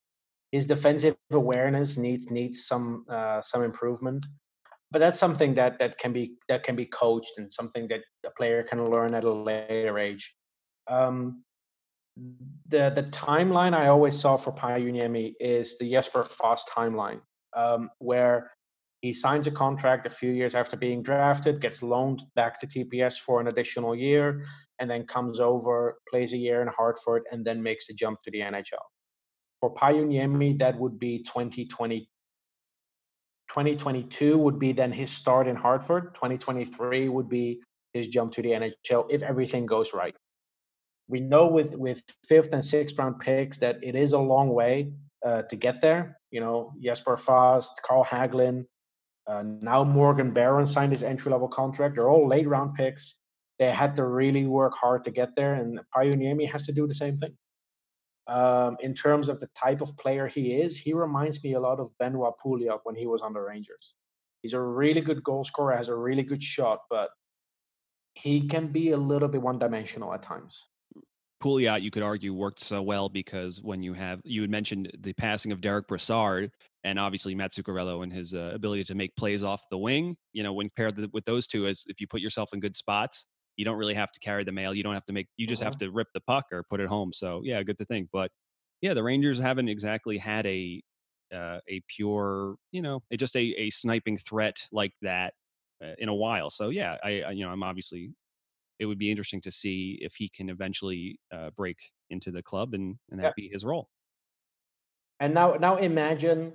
his defensive awareness needs needs some uh, some improvement. But that's something that that can be that can be coached and something that a player can learn at a later age. Um, the the timeline I always saw for Pajuniemi is the Jesper Fast timeline, um, where he signs a contract a few years after being drafted, gets loaned back to TPS for an additional year, and then comes over, plays a year in Hartford, and then makes the jump to the NHL. For Pajuniemi, that would be 2020. 2022 would be then his start in Hartford. 2023 would be his jump to the NHL if everything goes right we know with with fifth and sixth round picks that it is a long way uh, to get there. You know, Jesper Fast, Carl Hagelin, uh, now Morgan Barron signed his entry level contract. They're all late round picks. They had to really work hard to get there, and Pajuniemi has to do the same thing. Um, in terms of the type of player he is, he reminds me a lot of Benoit Pouliot when he was on the Rangers. He's a really good goal scorer, has a really good shot, but he can be a little bit one dimensional at times. Pouliot, you could argue, worked so well because when you have you had mentioned the passing of Derek Brassard and obviously Matt Zuccarello and his uh, ability to make plays off the wing. You know, when paired with those two, as if you put yourself in good spots, you don't really have to carry the mail. You don't have to make. You just have Mm-hmm. to rip the puck or put it home. So yeah, good to think. But yeah, the Rangers haven't exactly had a uh, a pure, you know, just a a sniping threat like that uh, in a while. So yeah, I, I you know I'm obviously it would be interesting to see if he can eventually uh, break into the club and and that Yeah. be his role. And now, now imagine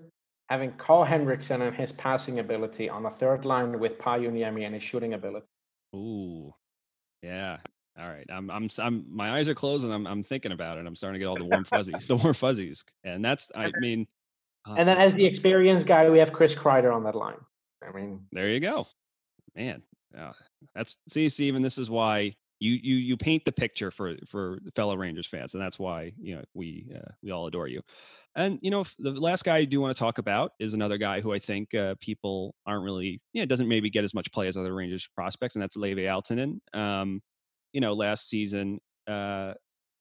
having Karl Henriksson and his passing ability on a third line with Pajuniemi and his shooting ability. Ooh, yeah. All right, I'm, I'm, I'm, my eyes are closed and I'm, I'm thinking about it. I'm starting to get all the warm fuzzies, the warm fuzzies, and that's, I mean, oh, and then, as the experienced guy, we have Chris Kreider on that line. I mean, there you go, man. Yeah, that's see, Steven. This is why you, you, you paint the picture for, for fellow Rangers fans, and that's why you know we, uh, we all adore you. And you know, the last guy I do want to talk about is another guy who I think uh, people aren't really, yeah, doesn't maybe get as much play as other Rangers prospects, and that's Leevi Aaltonen. Um, you know, last season, uh,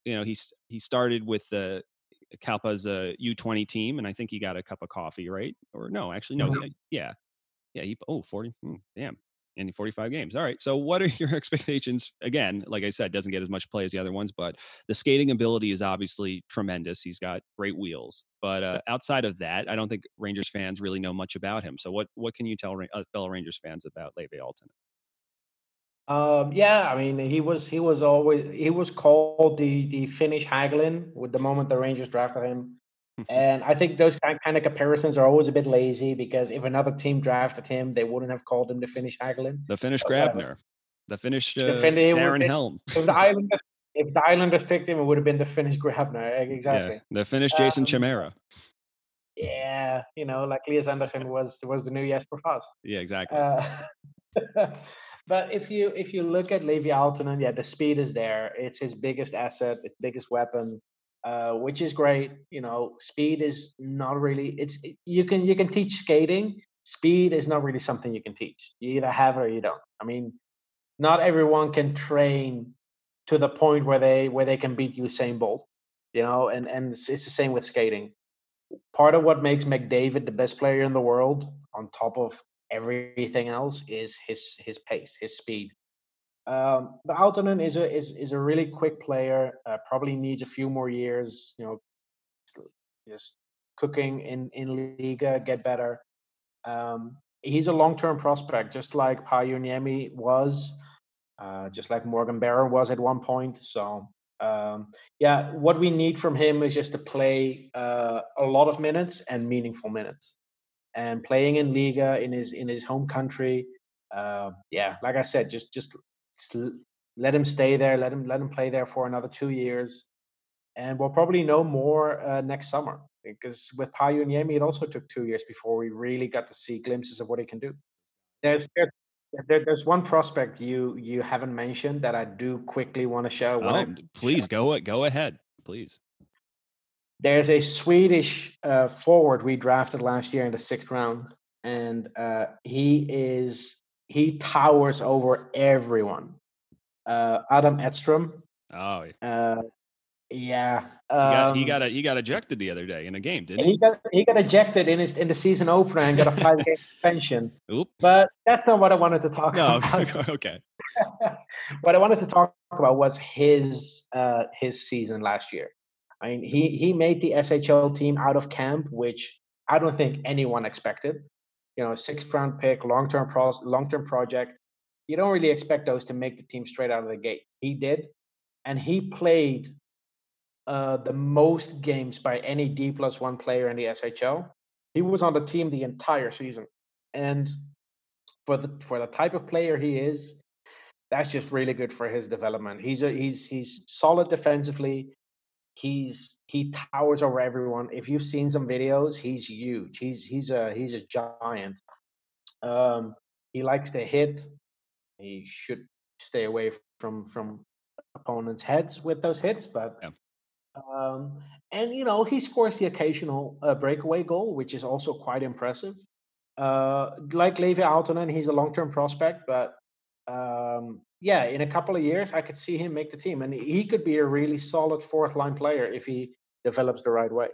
you know, he's he started with the Kalpa's uh, U20 team, and I think he got a cup of coffee, right? Or no, actually, no, Mhm. yeah, yeah, he oh 40, hmm, damn, in 45 games. All right, so what are your expectations? Again, like I said, doesn't get as much play as the other ones, but the skating ability is obviously tremendous. He's got great wheels, but uh, outside of that, I don't think Rangers fans really know much about him. So what what can you tell uh, fellow Rangers fans about Leevi Aaltonen? um, yeah, I mean, he was he was always he was called the the Finnish Hagelin with the moment the Rangers drafted him. And I think those kind, kind of comparisons are always a bit lazy because if another team drafted him, they wouldn't have called him the Finnish Hagelin. The Finnish Uh, Grabner, the Finnish uh, The Fin- Darren Helm. If the Islanders, if the Islanders picked him, it would have been the Finnish Grabner. Exactly. Yeah, the Finnish Jason Um, Chimera. Yeah, you know, like Elias Andersson was was the new Jesper Fast. Yeah, exactly. Uh, but if you if you look at Leevi Aaltonen, yeah, the speed is there. It's his biggest asset, its biggest weapon, uh, which is great. You know, speed is not really. It's it- you can you can teach skating. Speed is not really something you can teach. You either have it or you don't. I mean, not everyone can train to the point where they where they can beat Usain Bolt. You know, and and it's, it's the same with skating. Part of what makes McDavid the best player in the world, on top of everything else, is his his pace, his speed. Um, but Aaltonen is a is is a really quick player. Uh, probably needs a few more years. You know, just cooking in in Liga, get better. Um, he's a long term prospect, just like Pajuniemi was, uh, just like Morgan Barron was at one point. So um, yeah, what we need from him is just to play uh, a lot of minutes and meaningful minutes. And playing in Liga in his in his home country, uh, yeah, like I said, just just let him stay there. Let him let him play there for another two years, and we'll probably know more uh, next summer. Because with Pajuniemi, it also took two years before we really got to see glimpses of what he can do. There's there's there, there's one prospect you you haven't mentioned that I do quickly want to show. Oh, please go go ahead, please. There's a Swedish uh, forward we drafted last year in the sixth round, and uh, he is he towers over everyone. Uh, Adam Edstrom. Oh, uh, yeah. Um, he, got, he um got he got ejected the other day in a game, didn't he? He got he got ejected in his in the season opener and got a five game suspension. Oop. But that's not what I wanted to talk no, about. okay. what I wanted to talk about was his uh, his season last year. I mean, he he made the SHL team out of camp, which I don't think anyone expected. You know, sixth round pick, long term pros, long term project. You don't really expect those to make the team straight out of the gate. He did, and he played uh, the most games by any D plus one player in the SHL. He was on the team the entire season, and for the for the type of player he is, that's just really good for his development. He's a he's he's solid defensively. He's he towers over everyone. If you've seen some videos, he's huge. He's he's a he's a giant. Um, he likes to hit. He should stay away from from opponents' heads with those hits, but yeah. Um, and you know he scores the occasional uh, breakaway goal, which is also quite impressive. Uh, like Leevi Aaltonen, he's a long-term prospect, but um, yeah, in a couple of years, I could see him make the team, and he could be a really solid fourth-line player if he develops the right way.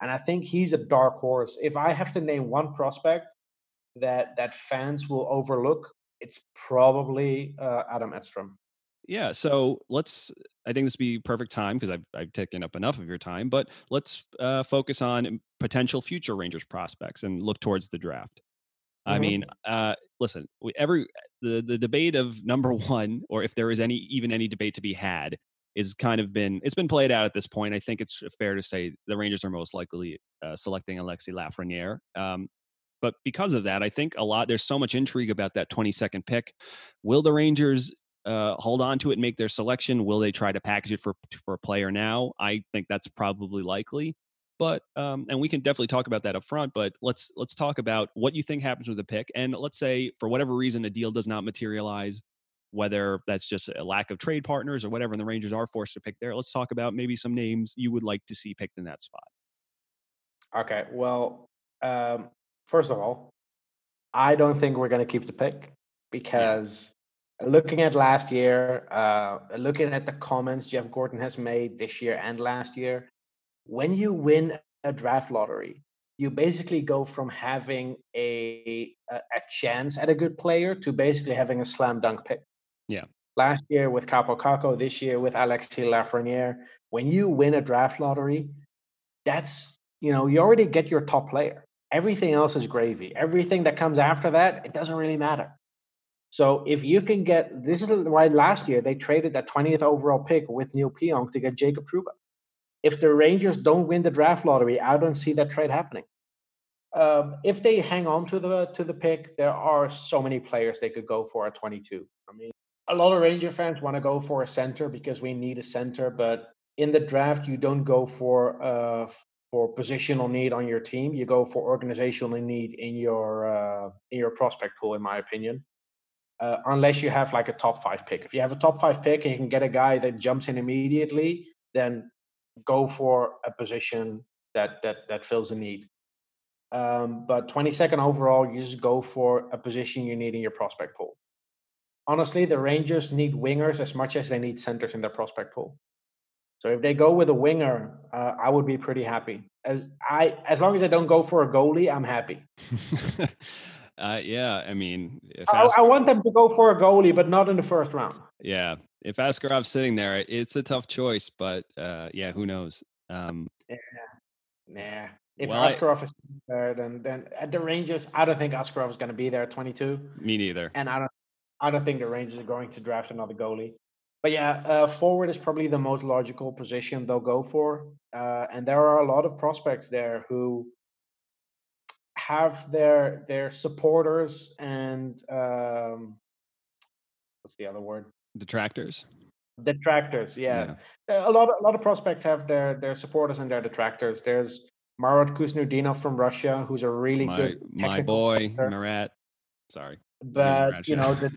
And I think he's a dark horse. If I have to name one prospect that that fans will overlook, it's probably uh, Adam Edstrom. Yeah, so let's. I think this would be perfect time because I've I've taken up enough of your time. But let's uh, focus on potential future Rangers prospects and look towards the draft. Mm-hmm. I mean, uh, listen, every the the debate of number one, or if there is any even any debate to be had, is kind of been it's been played out at this point. I think it's fair to say the Rangers are most likely uh, selecting Alexi Lafreniere. Um, but because of that, I think a lot there's so much intrigue about that 22nd pick. Will the Rangers uh, hold on to it and make their selection? Will they try to package it for for a player now? I think that's probably likely. But um, and we can definitely talk about that up front. But let's let's talk about what you think happens with the pick. And let's say for whatever reason a deal does not materialize, whether that's just a lack of trade partners or whatever, and the Rangers are forced to pick there. Let's talk about maybe some names you would like to see picked in that spot. Okay. Well, um, first of all, I don't think we're going to keep the pick because looking at last year, uh, looking at the comments Jeff Gorton has made this year and last year, when you win a draft lottery, you basically go from having a, a, a chance at a good player to basically having a slam dunk pick. Yeah. Last year with Kaapo Kakko, this year with Alexis Lafreniere, when you win a draft lottery, that's you know you already get your top player. Everything else is gravy. Everything that comes after that, it doesn't really matter. So if you can get this is why last year they traded that 20th overall pick with Neal Pionk to get Jacob Trouba. If the Rangers don't win the draft lottery, I don't see that trade happening. Um, if they hang on to the to the pick, there are so many players they could go for at 22. I mean, a lot of Ranger fans want to go for a center because we need a center, but in the draft you don't go for uh, for positional need on your team. You go for organizational need in your uh, in your prospect pool, in my opinion uh, unless you have like a top five pick. If you have a top five pick and you can get a guy that jumps in immediately, then go for a position that that that fills a need. Um, but 22nd overall, you just go for a position you need in your prospect pool. Honestly, the Rangers need wingers as much as they need centers in their prospect pool. So if they go with a winger, uh, I would be pretty happy. As I, as long as I don't go for a goalie, I'm happy. Uh, yeah, I mean, I, I, want them to go for a goalie, but not in the first round. Yeah, if Askarov's sitting there, it's a tough choice, but uh, yeah, who knows? Um, yeah, yeah. If well, Askarov is there, then then at the Rangers, I don't think Askarov is going to be there at 22. Me neither. And I don't, I don't think the Rangers are going to draft another goalie. But yeah, uh, forward is probably the most logical position they'll go for, uh, and there are a lot of prospects there who have their their supporters and um, what's the other word? Detractors. Detractors, yeah. yeah. A lot of a lot of prospects have their their supporters and their detractors. There's Marat Khusnutdinov from Russia, who's a really my, good my boy player. Marat. Sorry, but you know the,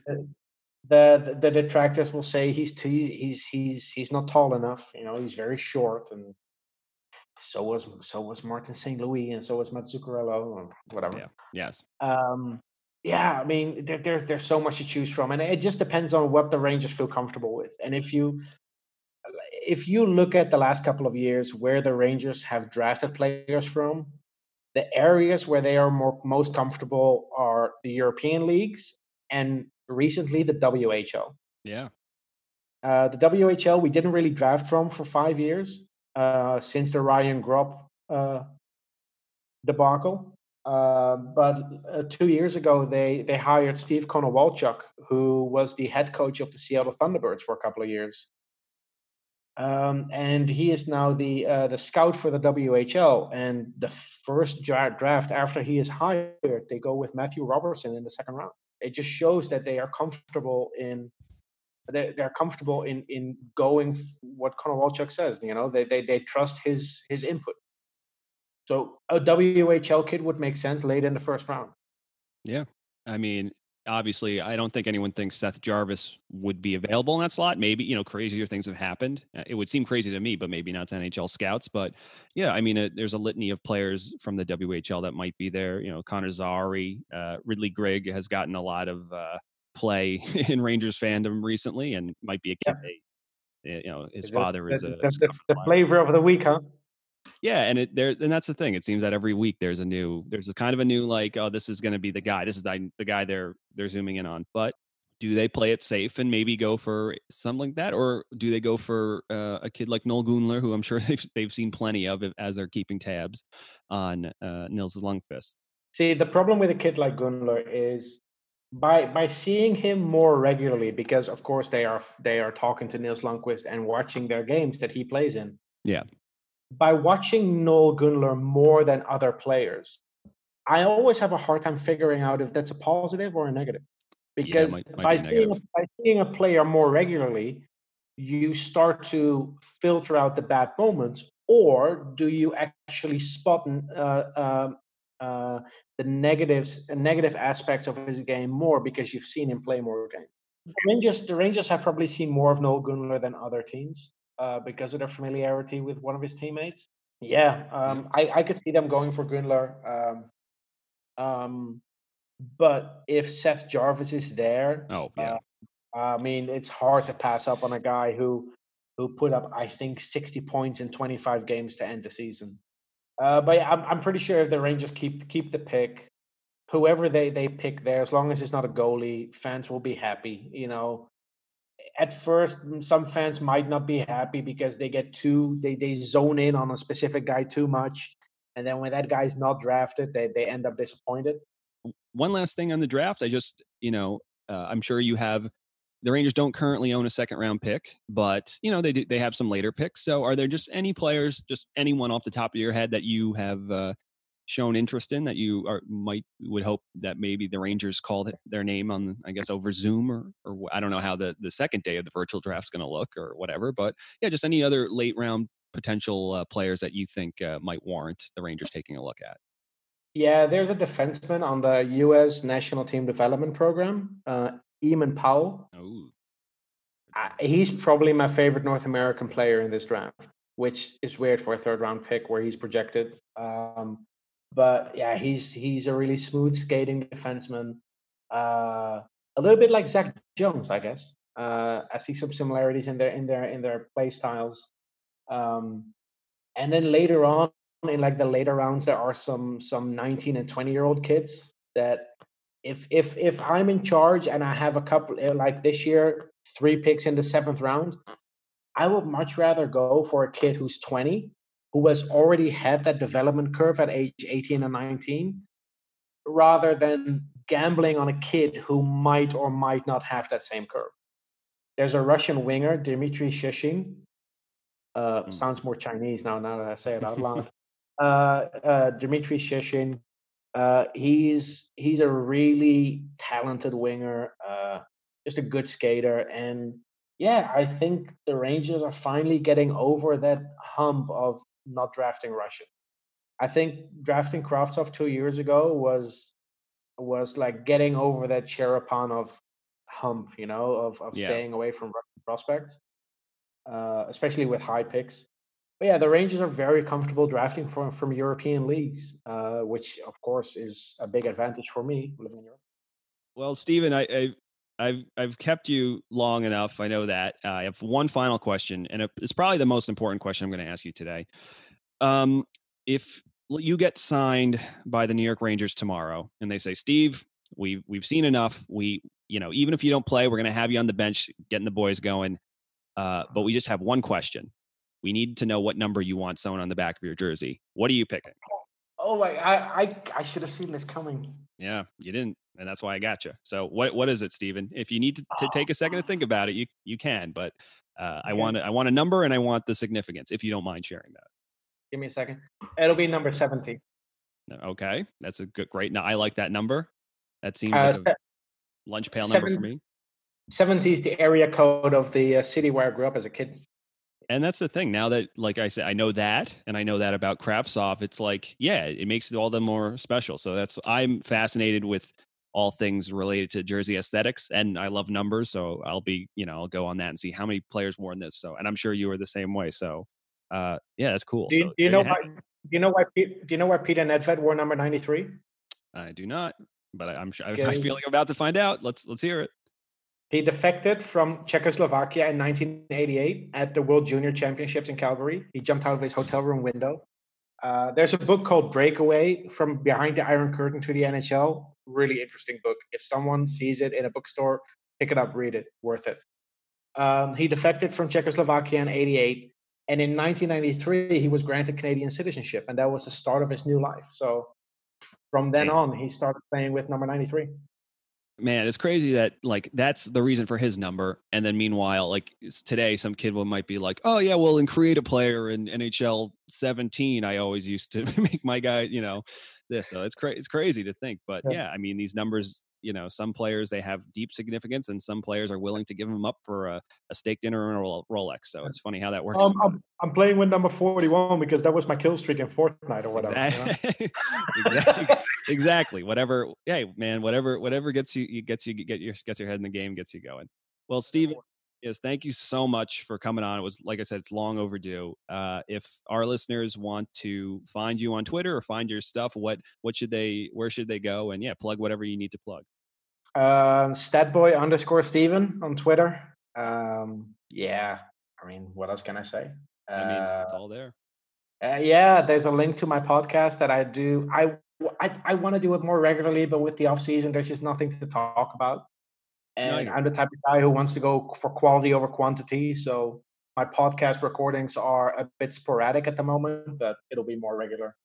the the detractors will say he's too he's he's he's not tall enough. You know, he's very short, and so was so was Martin St. Louis, and so was Matt Zuccarello, or whatever. Yeah. Yes. Um. Yeah, I mean, there, there's there's so much to choose from, and it just depends on what the Rangers feel comfortable with. And if you if you look at the last couple of years where the Rangers have drafted players from, the areas where they are more most comfortable are the European leagues and recently the WHL. Yeah. Uh, the WHL we didn't really draft from for five years uh, since the Ryan Gropp uh, debacle. Uh, but uh, two years ago, they they hired Steve Konowalchuk, who was the head coach of the Seattle Thunderbirds for a couple of years. Um, and he is now the uh, the scout for the WHL. And the first draft after he is hired, they go with Matthew Robertson in the second round. It just shows that they are comfortable in they, they're comfortable in in going what Konowalchuk says. You know, they they they trust his his input. So a WHL kid would make sense late in the first round. Yeah, I mean, obviously, I don't think anyone thinks Seth Jarvis would be available in that slot. Maybe, you know, crazier things have happened. Uh, it would seem crazy to me, but maybe not to NHL scouts. But yeah, I mean, uh, there's a litany of players from the WHL that might be there. You know, Connor Zary, uh, Ridly Greig has gotten a lot of uh, play in Rangers fandom recently and might be a kid. Yeah. You know, his father is a. The, the flavor of the week, huh? Yeah, and it there and that's the thing. It seems that every week there's a new there's a kind of a new like oh this is going to be the guy. This is the, the guy they're they're zooming in on. But do they play it safe and maybe go for something like that, or do they go for uh, a kid like Noel Gunler, who I'm sure they've they've seen plenty of as they're keeping tabs on uh, Nils Lundkvist? See, the problem with a kid like Gunler is by by seeing him more regularly, because of course they are they are talking to Nils Lundkvist and watching their games that he plays in. Yeah by watching Noel Gunler more than other players, I always have a hard time figuring out if that's a positive or a negative. Because yeah, might, might by, be seeing a, by seeing a player more regularly, you start to filter out the bad moments, or do you actually spot uh, uh, uh, the negatives, negative aspects of his game more because you've seen him play more games? The Rangers, the Rangers have probably seen more of Noel Gunler than other teams uh, because of their familiarity with one of his teammates. Yeah, um, I, I could see them going for Gunler. Um, um, but if Seth Jarvis is there, oh yeah, uh, I mean it's hard to pass up on a guy who who put up I think 60 points in 25 games to end the season. Uh, but yeah, I'm I'm pretty sure if the Rangers keep keep the pick, whoever they they pick there, as long as it's not a goalie, fans will be happy. You know, at first some fans might not be happy because they get too they they zone in on a specific guy too much. And then when that guy's not drafted they, they end up disappointed. One last thing on the draft i just you know uh, i'm sure you have the rangers don't currently own a second round pick but you know they do, they have some later picks. So are there just any players just anyone off the top of your head that you have uh, shown interest in that you are might would hope that maybe the Rangers call their name on I guess over Zoom or or I don't know how the the second day of the virtual draft is going to look or whatever but yeah just any other late round potential uh, players that you think uh, might warrant the Rangers taking a look at. Yeah, there's a defenseman on the U.S. National Team Development Program, uh, Eamonn Powell. Oh. he's probably my favorite North American player in this draft, which is weird for a third round pick where he's projected. Um, but yeah, he's he's a really smooth skating defenseman. Uh, a little bit like Zac Jones, I guess. Uh, I see some similarities in their in their in their play styles. Um, and then later on, in like the later rounds, there are some some 19 and 20 year old kids that if if if I'm in charge and I have a couple eh, like this year, three picks in the seventh round, I would much rather go for a kid who's 20 who has already had that development curve at age 18 and 19 rather than gambling on a kid who might or might not have that same curve. There's a Russian winger, Dmitry Shishin. Uh, mm. Sounds more Chinese now, now that I say it out loud. uh, uh, Dmitry Shishin Uh, he's he's a really talented winger, uh, just a good skater, and yeah, I think the Rangers are finally getting over that hump of not drafting Russian. I think drafting Kravtsov two years ago was was like getting over that Cherepanov hump, you know, of, of Yeah. staying away from Russian prospects, uh, especially with high picks. But yeah, the Rangers are very comfortable drafting from from European leagues, uh, which of course is a big advantage for me living in Europe. Well, Stephen, I, I I've I've kept you long enough. I know that. Uh, I have one final question, and it's probably the most important question I'm going to ask you today. Um, if you get signed by the New York Rangers tomorrow, and they say, Steve, we we've seen enough. We, you know, even if you don't play, we're going to have you on the bench, getting the boys going. Uh, but we just have one question. We need to know what number you want sewn on the back of your jersey. What are you picking? Oh, I I I, I should have seen this coming. Yeah, you didn't, and that's why I got you. So what what is it, Stephen? If you need to, to take a second to think about it, you you can. But uh, I want I want a number and I want the significance. If you don't mind sharing that. Give me a second. It'll be number seventy. Okay, that's a good great. Now I like that number. That seems Uh, like a lunch pail number for me. 70 is the area code of the uh, city where I grew up as a kid. And that's the thing. Now that, like I said, I know that, and I know that about Kravtsov. It's like, yeah, it makes it all the more special. So that's I'm fascinated with all things related to jersey aesthetics, and I love numbers. So I'll be, you know, I'll go on that and see how many players worn this. So, and I'm sure you are the same way. So, uh, yeah, that's cool. Do you, so do you know why? Do you know why? Pete, do you know why Peter Nedved wore number ninety three? I do not, but I, I'm sure. I, I feel like I'm about to find out. Let's let's hear it. He defected from Czechoslovakia in 1988 at the World Junior Championships in Calgary. He jumped out of his hotel room window. Uh, there's a book called Breakaway from Behind the Iron Curtain to the NHL. Really interesting book. If someone sees it in a bookstore, pick it up, read it. Worth it. Um, he defected from Czechoslovakia in 88. And in 1993, he was granted Canadian citizenship. And that was the start of his new life. So from then on, he started playing with number 93. Man it's crazy that like that's the reason for his number and then meanwhile like today some kid will might be like oh yeah well in create a player in nhl 17 i always used to make my guy you know this so it's crazy it's crazy to think but Yeah. yeah i mean these numbers you know some players they have deep significance and some players are willing to give them up for a, a steak dinner and a rolex so it's funny how that works Um, I'm, I'm playing with number 41 because that was my kill streak in Fortnite or whatever. you know? Exactly. exactly. exactly. Whatever. Hey, man. Whatever. Whatever gets you, gets you get your gets your head in the game, gets you going. Well, Steven, yes, thank you so much for coming on. It was like I said, it's long overdue. Uh, if our listeners want to find you on Twitter or find your stuff, what what should they? Where should they go? And yeah, plug whatever you need to plug. Uh, Statboy underscore Steven on Twitter. Um, yeah, I mean, what else can I say? I mean, Uh, it's all there. Uh, yeah, there's a link to my podcast that I do. I I, I want to do it more regularly, but with the off season, there's just nothing to talk about. And you're- I'm the type of guy who wants to go for quality over quantity. So my podcast recordings are a bit sporadic at the moment, but it'll be more regular.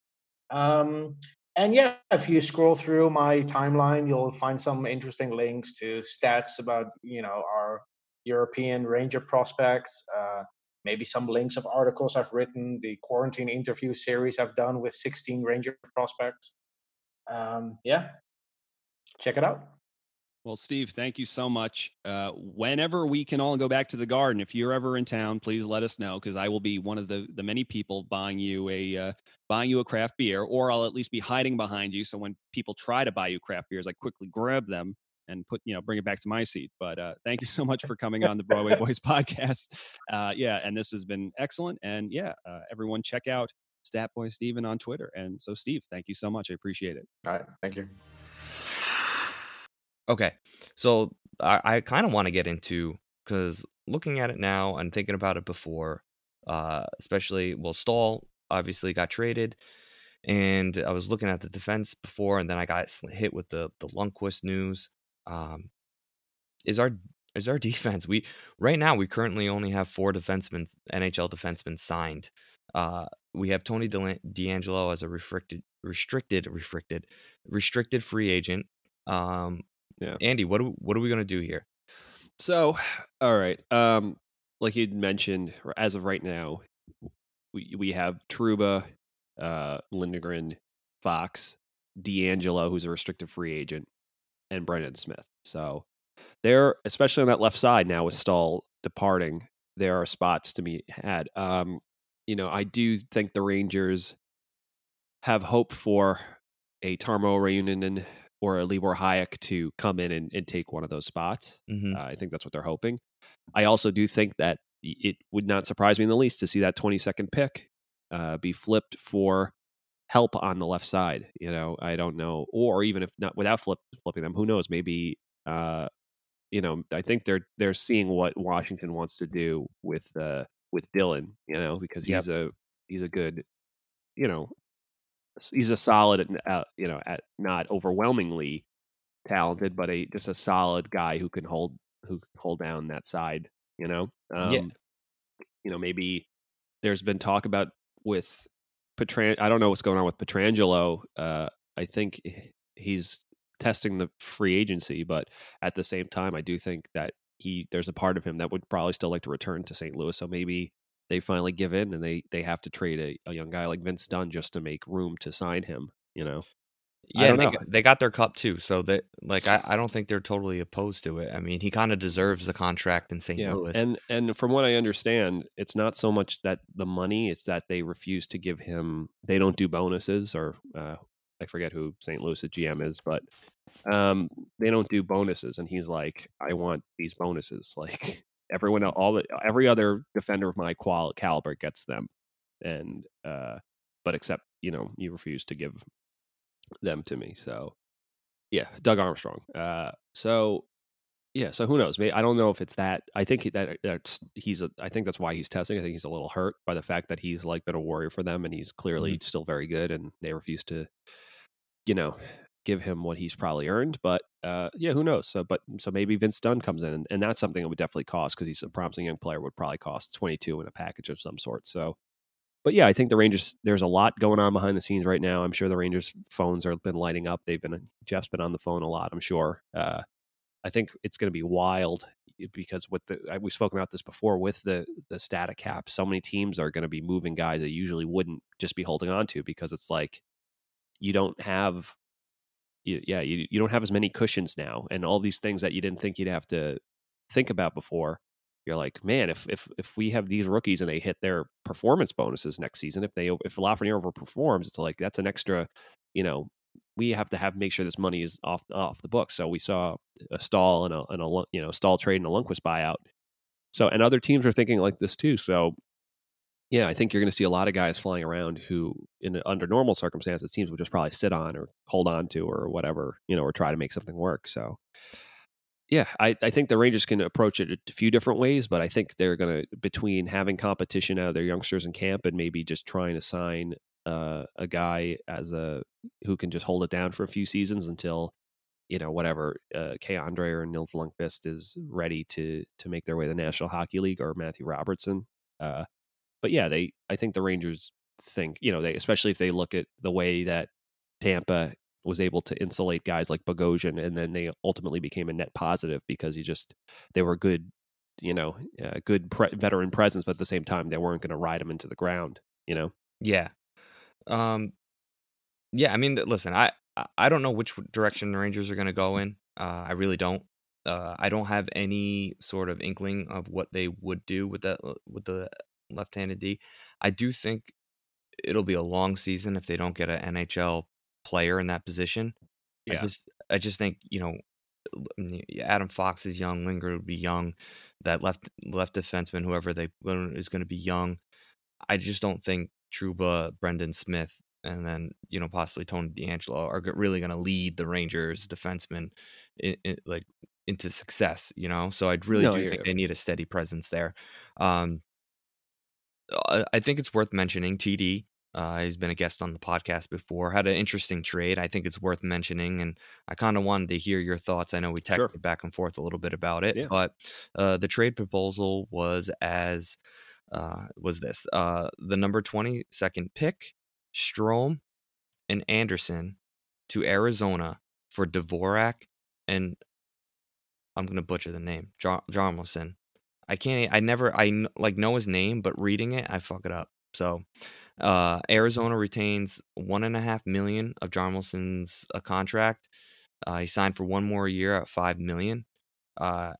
Um, and yeah, if you scroll through my timeline, you'll find some interesting links to stats about you know our European Ranger prospects. Uh, maybe some links of articles I've written, the quarantine interview series I've done with 16 Ranger prospects. Um, yeah, check it out. Well, Steve, thank you so much. Uh, whenever we can all go back to the garden, if you're ever in town, please let us know because I will be one of the the many people buying you a uh, buying you a craft beer, or I'll at least be hiding behind you. So when people try to buy you craft beers, I quickly grab them and put you know bring it back to my seat. But uh, thank you so much for coming on the Broadway Boys podcast. Uh, yeah, and this has been excellent. And yeah, uh, everyone check out Stat Boy Steven on Twitter. And so, Steve, thank you so much. I appreciate it. All right, thank you. Okay, so I, I kind of want to get into because looking at it now and thinking about it before, uh, especially well, Staal obviously got traded, and I was looking at the defense before, and then I got hit with the the Lundkvist news. Um, is our is our defense? We right now we currently only have four defensemen, NHL defensemen signed. Uh, we have Tony DeAngelo as a restricted, restricted, restricted, restricted free agent. Um, Yeah. Andy, what do, what are we gonna do here? So, all right. Um, like you'd mentioned, as of right now, we we have Trouba, uh, Lindgren, Fox, DeAngelo, who's a restricted free agent, and Brendan Smith. So there, especially on that left side now with Staal departing, there are spots to be had. Um, you know, I do think the Rangers have hope for a Tarmo Reunanen or a Libor Hajek to come in and, and take one of those spots. Mhm. Uh, I think that's what they're hoping. I also do think that it would not surprise me in the least to see that 22nd pick uh, be flipped for help on the left side. You know, I don't know, or even if not without flip, flipping them, who knows? Maybe, uh, you know, I think they're they're seeing what Washington wants to do with uh, with Dillon. You know, because he's Yep. a he's a good, you know, he's a solid, uh, you know, at not overwhelmingly talented, but a just a solid guy who can hold who can hold down that side. You know, um, Yeah. You know, maybe there's been talk about with Petran. I don't know what's going on with Pietrangelo. Uh, I think he's testing the free agency, but at the same time, I do think that he there's a part of him that would probably still like to return to St. Louis. So maybe they finally give in and they they have to trade a, a young guy like Vince Dunn just to make room to sign him. You know, Yeah, they, got, they got their cup too, so that like I, I don't think they're totally opposed to it. I mean, he kind of deserves the contract in St. Yeah, Louis. and and from what I understand, it's not so much that the money; it's that they refuse to give him. They don't do bonuses, or uh, I forget who St. Louis GM is, but um, they don't do bonuses, and he's like, "I want these bonuses." Like everyone, all the every other defender of my qual caliber gets them, and uh, but except you know you refuse to give them to me. So yeah, Doug Armstrong. Uh, so yeah, so who knows? Maybe, I don't know if it's that. I think that that's he's. A, I think that's why he's testing. I think he's a little hurt by the fact that he's like been a warrior for them, and he's clearly still very good, and they refuse to, you know, give him what he's probably earned. But uh, yeah, who knows? So, but so maybe Vince Dunn comes in, and, and that's something that would definitely cost because he's a promising young player. Would probably cost twenty two in a package of some sort. So, but yeah, I think the Rangers. There's a lot going on behind the scenes right now. I'm sure the Rangers phones are been lighting up. They've been Jeff's been on the phone a lot. I'm sure. Uh, I think it's going to be wild because with the we've spoken about this before with the the static cap, so many teams are going to be moving guys that usually wouldn't just be holding on to because it's like you don't have you, yeah you, you don't have as many cushions now and all these things that you didn't think you'd have to think about before you're like man if if if we have these rookies and they hit their performance bonuses next season if they if Lafreniere overperforms it's like that's an extra you know we have to have make sure this money is off off the books. So we saw a Staal and a, and a you know Staal trade and a Lundqvist buyout. So and other teams are thinking like this too. So yeah, I think you're going to see a lot of guys flying around who, in under normal circumstances, teams would just probably sit on or hold on to or whatever, you know, or try to make something work. So yeah, I, I think the Rangers can approach it a few different ways, but I think they're going to between having competition out of their youngsters in camp and maybe just trying to sign uh, a guy as a who can just hold it down for a few seasons until you know whatever uh, K'Andre or Nils Lundkvist is ready to to make their way to the National Hockey League or Matthew Robertson. Uh, but yeah, they I think the Rangers think you know they especially if they look at the way that Tampa was able to insulate guys like Bogosian, and then they ultimately became a net positive because you just they were good, you know, uh, good pre- veteran presence, but at the same time they weren't going to ride them into the ground, you know. Yeah. Um yeah, I mean listen, I I- don't know which direction the Rangers are going to go in. Uh I really don't. Uh I don't have any sort of inkling of what they would do with that with the left-handed D. I do think it'll be a long season if they don't get an NHL player in that position. I just I just think, you know, Adam Fox is young, Lindgren would be young, that left left defenseman whoever they is going to be young. I just don't think Trouba, Brendan Smith, and then you know possibly Tony DeAngelo are really going to lead the Rangers defensemen in, in, like into success. You know, so I really No, do think they need a steady presence there. Um, I I think it's worth mentioning TD. Uh, he's been a guest on the podcast before. Had an interesting trade. I think it's worth mentioning, and I kind of wanted to hear your thoughts. I know we texted Sure. back and forth a little bit about it, Yeah. but uh, the trade proposal was as uh, was this uh, the number twenty second pick, Strome and Andersson to Arizona for Dvorak and I'm gonna butcher the name, John Jarmelson. I can't. I never. I like know his name, but reading it, I fuck it up. So, Uh, Arizona retains one and a half million of Hjalmarsson's uh, contract. Uh, he signed for one more year at five million, uh,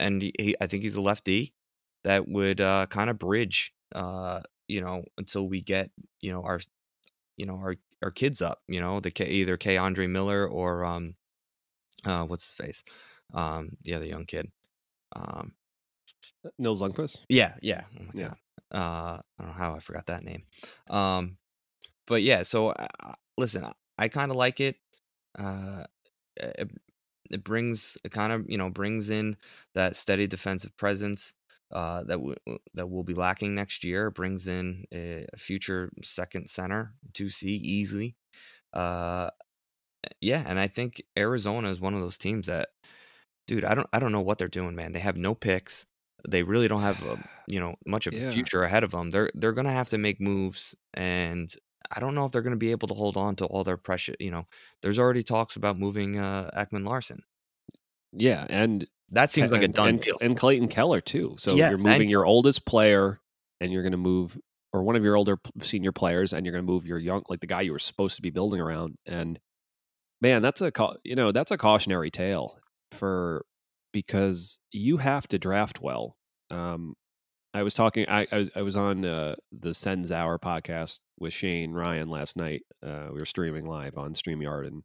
and he, he, I think he's a lefty that would uh, kind of bridge, uh, you know, until we get you know our, you know our our kids up. You know, the K, either K'Andre Miller or um, uh, what's his face, um, the other young kid, um, Nils Lundkvist. yeah, yeah, oh Yeah. uh, I don't know how I forgot that name, um, but yeah. So uh, listen, I, I kind of like it. Uh, it, it brings it kind of you know brings in that steady defensive presence uh, that w- that will be lacking next year. Brings in a, a future second center to see easily. Uh, yeah, and I think Arizona is one of those teams that, dude, I don't I don't know what they're doing, man. They have no picks. They really don't have a, you know much of a Yeah. future ahead of them. They're they're gonna have to make moves, and I don't know if they're gonna be able to hold on to all their precious. You know, there's already talks about moving uh, Ekman Larsson. Yeah, and That seems like a done and, deal. and Clayton Keller too. So Yes, you're and- moving your oldest player, and you're going to move, or one of your older senior players, and you're going to move your young, like the guy you were supposed to be building around. And man, that's a you know that's a cautionary tale for because you have to draft well. Um, I was talking, I, I was I was on uh, the Sens Hour podcast with Shane Ryan last night. Uh, we were streaming live on Streamyard and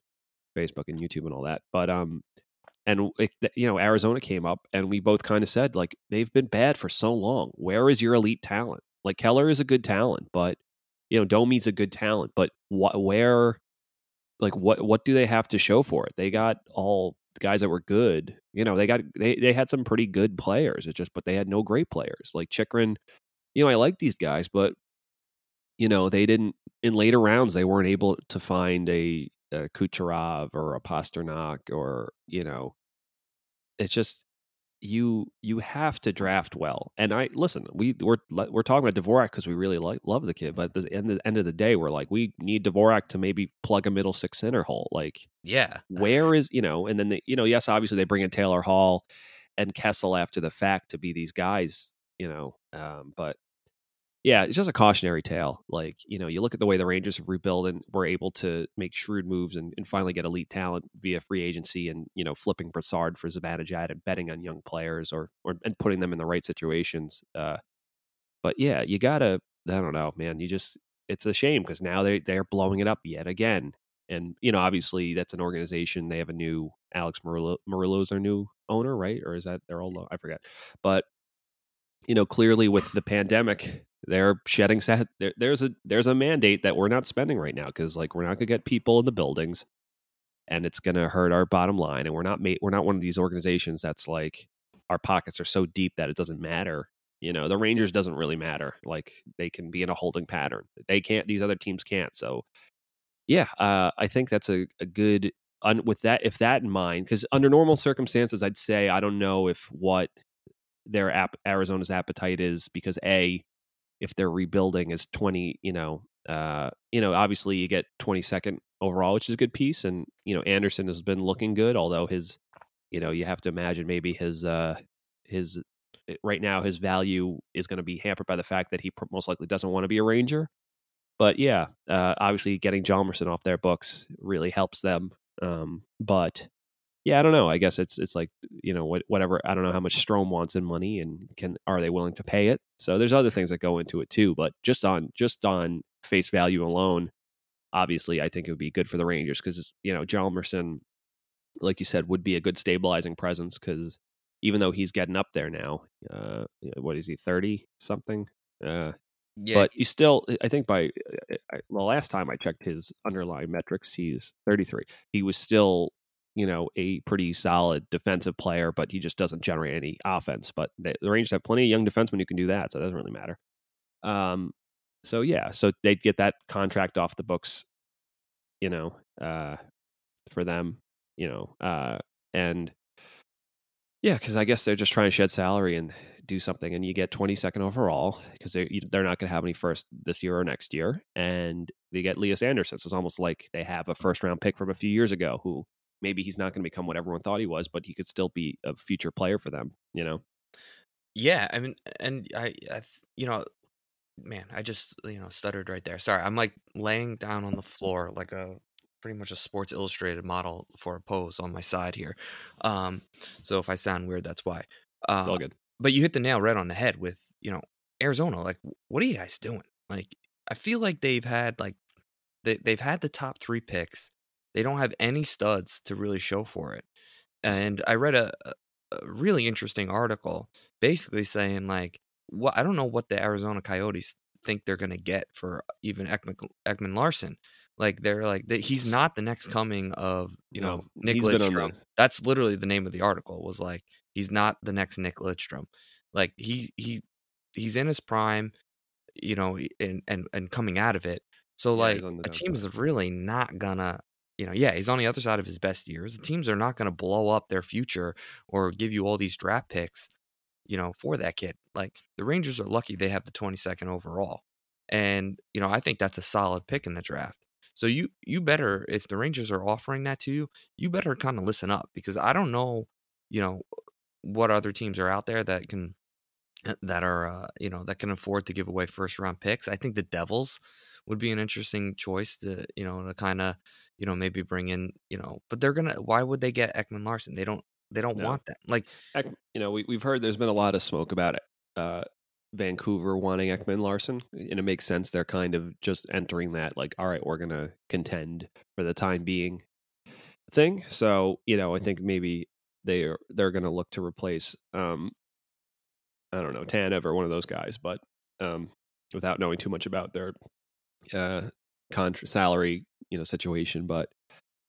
Facebook and YouTube and all that. But um, and it, you know Arizona came up, and we both kind of said like they've been bad for so long. Where is your elite talent? Like Keller is a good talent, but you know Domi's a good talent, but where like what what do they have to show for it? They got all guys that were good. You know, they got they they had some pretty good players. It's just but they had no great players. Like Chychrun, you know, I like these guys, but you know, they didn't in later rounds they weren't able to find a, a Kucherov or a Pastrnak or, you know, it's just you you have to draft well. And I listen, we we're we're talking about Dvorak because we really like love the kid, but at the end, the end of the day, we're like we need Dvorak to maybe plug a middle six center hole. Like Yeah. where is you know, and then they, you know, yes, obviously they bring in Taylor Hall and Kessel after the fact to be these guys, you know, um, but yeah, it's just a cautionary tale. Like, you know, you look at the way the Rangers have rebuilt and were able to make shrewd moves and, and finally get elite talent via free agency and, you know, flipping Brassard for Zibanejad and betting on young players or, or and putting them in the right situations. Uh, but yeah, you gotta, I don't know, man, you just, it's a shame because now they, they're blowing it up yet again. And, you know, obviously that's an organization. They have a new Alex Meruelo, Meruelo's their new owner, right? Or is that their old, I forget. But, you know, clearly with the pandemic, they're shedding set. There, there's a there's a mandate that we're not spending right now because like we're not gonna get people in the buildings, and it's gonna hurt our bottom line. And we're not made we're not one of these organizations that's like our pockets are so deep that it doesn't matter. You know, the Rangers doesn't really matter. Like they can be in a holding pattern. They can't. These other teams can't. So, yeah, uh, I think that's a, a good. Un, with that, if that in mind, because under normal circumstances, I'd say I don't know if what their app Arizona's appetite is because a if they're rebuilding is 20 you know uh you know obviously you get 22nd overall which is a good piece and you know Andersson has been looking good although his you know you have to imagine maybe his uh his right now his value is going to be hampered by the fact that he most likely doesn't want to be a ranger. But yeah uh obviously getting Hjalmarsson off their books really helps them um but yeah, I don't know. I guess it's it's like you know what, whatever. I don't know how much Strome wants in money, and can are they willing to pay it? So there's other things that go into it too. But just on just on face value alone, obviously, I think it would be good for the Rangers because you know Hjalmarsson, like you said, would be a good stabilizing presence because even though he's getting up there now, uh, what is he thirty something? Uh, Yeah. but you still, I think by I, the last time I checked his underlying metrics, he's 33. He was still you know, a pretty solid defensive player, but he just doesn't generate any offense. But they, the Rangers have plenty of young defensemen who can do that, so it doesn't really matter. Um, so yeah, so they'd get that contract off the books, you know, uh, for them, you know, uh, and yeah, because I guess they're just trying to shed salary and do something, and you get 22nd overall because they they're not going to have any first this year or next year, and they get Lias Andersson. So it's almost like they have a first round pick from a few years ago who maybe he's not going to become what everyone thought he was, but he could still be a future player for them, you know? Yeah, I mean, and I, I you know, man, I just you know stuttered right there. Sorry, I'm like laying down on the floor like a pretty much a Sports Illustrated model for a pose on my side here. Um, so if I sound weird, that's why. Uh, It's all good. But you hit the nail right on the head with you know Arizona. Like, what are you guys doing? Like, I feel like they've had like they they've had the top three picks. They don't have any studs to really show for it. And I read a, a really interesting article basically saying like what I don't know what the Arizona Coyotes think they're going to get for even Ekman, Ekman Larsson. Like they're like that he's not the next coming of you No, know Nick he's been on Lidstrom. That's literally the name of the article. Was like he's not the next Nick Lidstrom. Like he he he's in his prime, you know, and and and coming out of it. So Yeah, like the a team is really not gonna you know, yeah, he's on the other side of his best years. The teams are not going to blow up their future or give you all these draft picks, you know, for that kid. Like the Rangers are lucky they have the 22nd overall. And, you know, I think that's a solid pick in the draft. So you you better if the Rangers are offering that to you, you better kind of listen up because I don't know, you know, what other teams are out there that can that are uh, you know that can afford to give away first round picks. I think the Devils would be an interesting choice to you know to kind of you know maybe bring in you know, but they're gonna. Why would they get Ekman Larsson? They don't. They don't No. want that. Like Ek, you know, we, we've heard there's been a lot of smoke about it. Uh, Vancouver wanting Ekman Larsson, and it makes sense. They're kind of just entering that, like, all right, we're going to contend for the time being thing. So, you know, I think maybe they are they're going to look to replace, um, I don't know, Tanev or one of those guys, but um, without knowing too much about their uh, contra- salary, you know, situation. But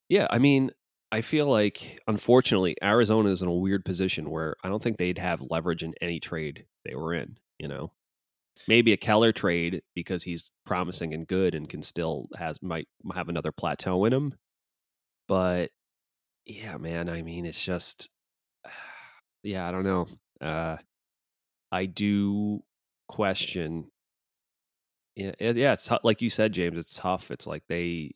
yeah, I mean, I feel like unfortunately Arizona is in a weird position where I don't think they'd have leverage in any trade they were in, you know. Maybe a Keller trade because he's promising and good and can still has might have another plateau in him. But yeah, man, I mean it's just yeah, I don't know. Uh I do question yeah, yeah, it's like you said, James. It's tough. It's like they,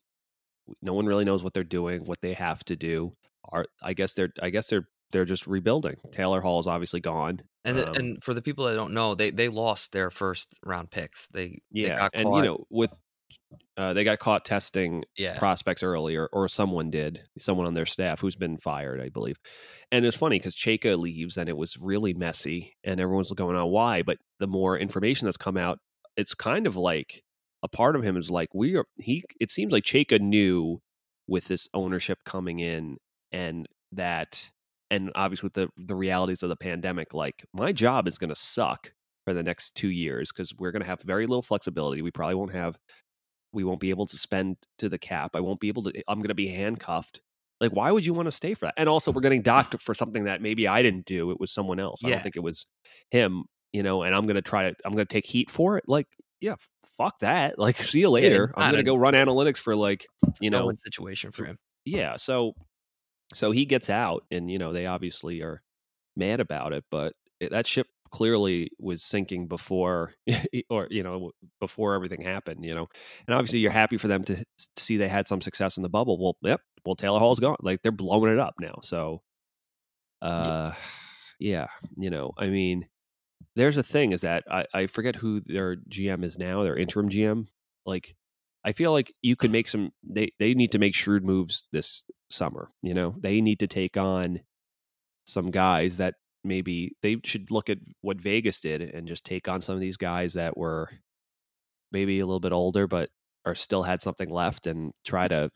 no one really knows what they're doing, what they have to do. Are I guess they're, I guess they're, they're just rebuilding. Taylor Hall is obviously gone. and Um, and for the people that don't know, they they lost their first round picks. They they yeah, got and you know, with uh, they got caught testing Yeah. prospects earlier, or someone did, someone on their staff who's been fired, I believe. And it's funny because Chayka leaves, and it was really messy, and everyone's going on why. But the more information that's come out, it's kind of like a part of him is like we are. He it seems like Chayka knew with this ownership coming in, and that, and obviously with the the realities of the pandemic, like my job is going to suck for the next two years because we're going to have very little flexibility. We probably won't have we won't be able to spend to the cap. I won't be able to. Eh, I'm going to be handcuffed. Like, why would you want to stay for that? And also, we're getting docked for something that maybe I didn't do. It was someone else. I don't think it was him. You know, and I'm going to try to. I'm going to take heat for it. Like, yeah, fuck that. Like, see you later. it's I'm going to an- go run analytics for like, you know, situation for him. yeah so so he gets out and you know they obviously are mad about it but it, that ship clearly was sinking before or you know before everything happened you know and obviously you're happy for them to, to see they had some success in the bubble well yep well taylor hall's gone like they're blowing it up now so uh yeah you know i mean there's a thing is that I, I forget who their gm is now their interim gm like I feel like you could make some. They they need to make shrewd moves this summer. You know, they need to take on some guys that maybe they should look at what Vegas did and just take on some of these guys that were maybe a little bit older but are still had something left and try to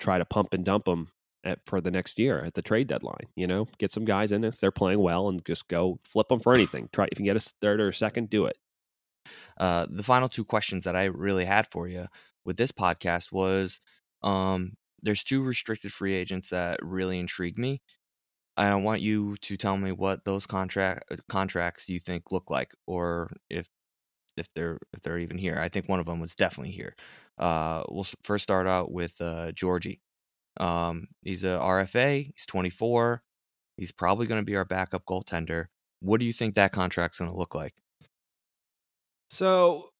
try to pump and dump them at, for the next year at the trade deadline. You know, get some guys in if they're playing well and just go flip them for anything. Try if you can get a third or a second, do it. Uh, the final two questions that I really had for you with this podcast was um, there's two restricted free agents that really intrigue me. I want you to tell me what those contract uh, contracts you think look like, or if if they're if they're even here. I think one of them was definitely here. Uh, we'll first start out with uh, Georgie. Um, he's a RFA. He's 24. He's probably going to be our backup goaltender. What do you think that contract's going to look like? So,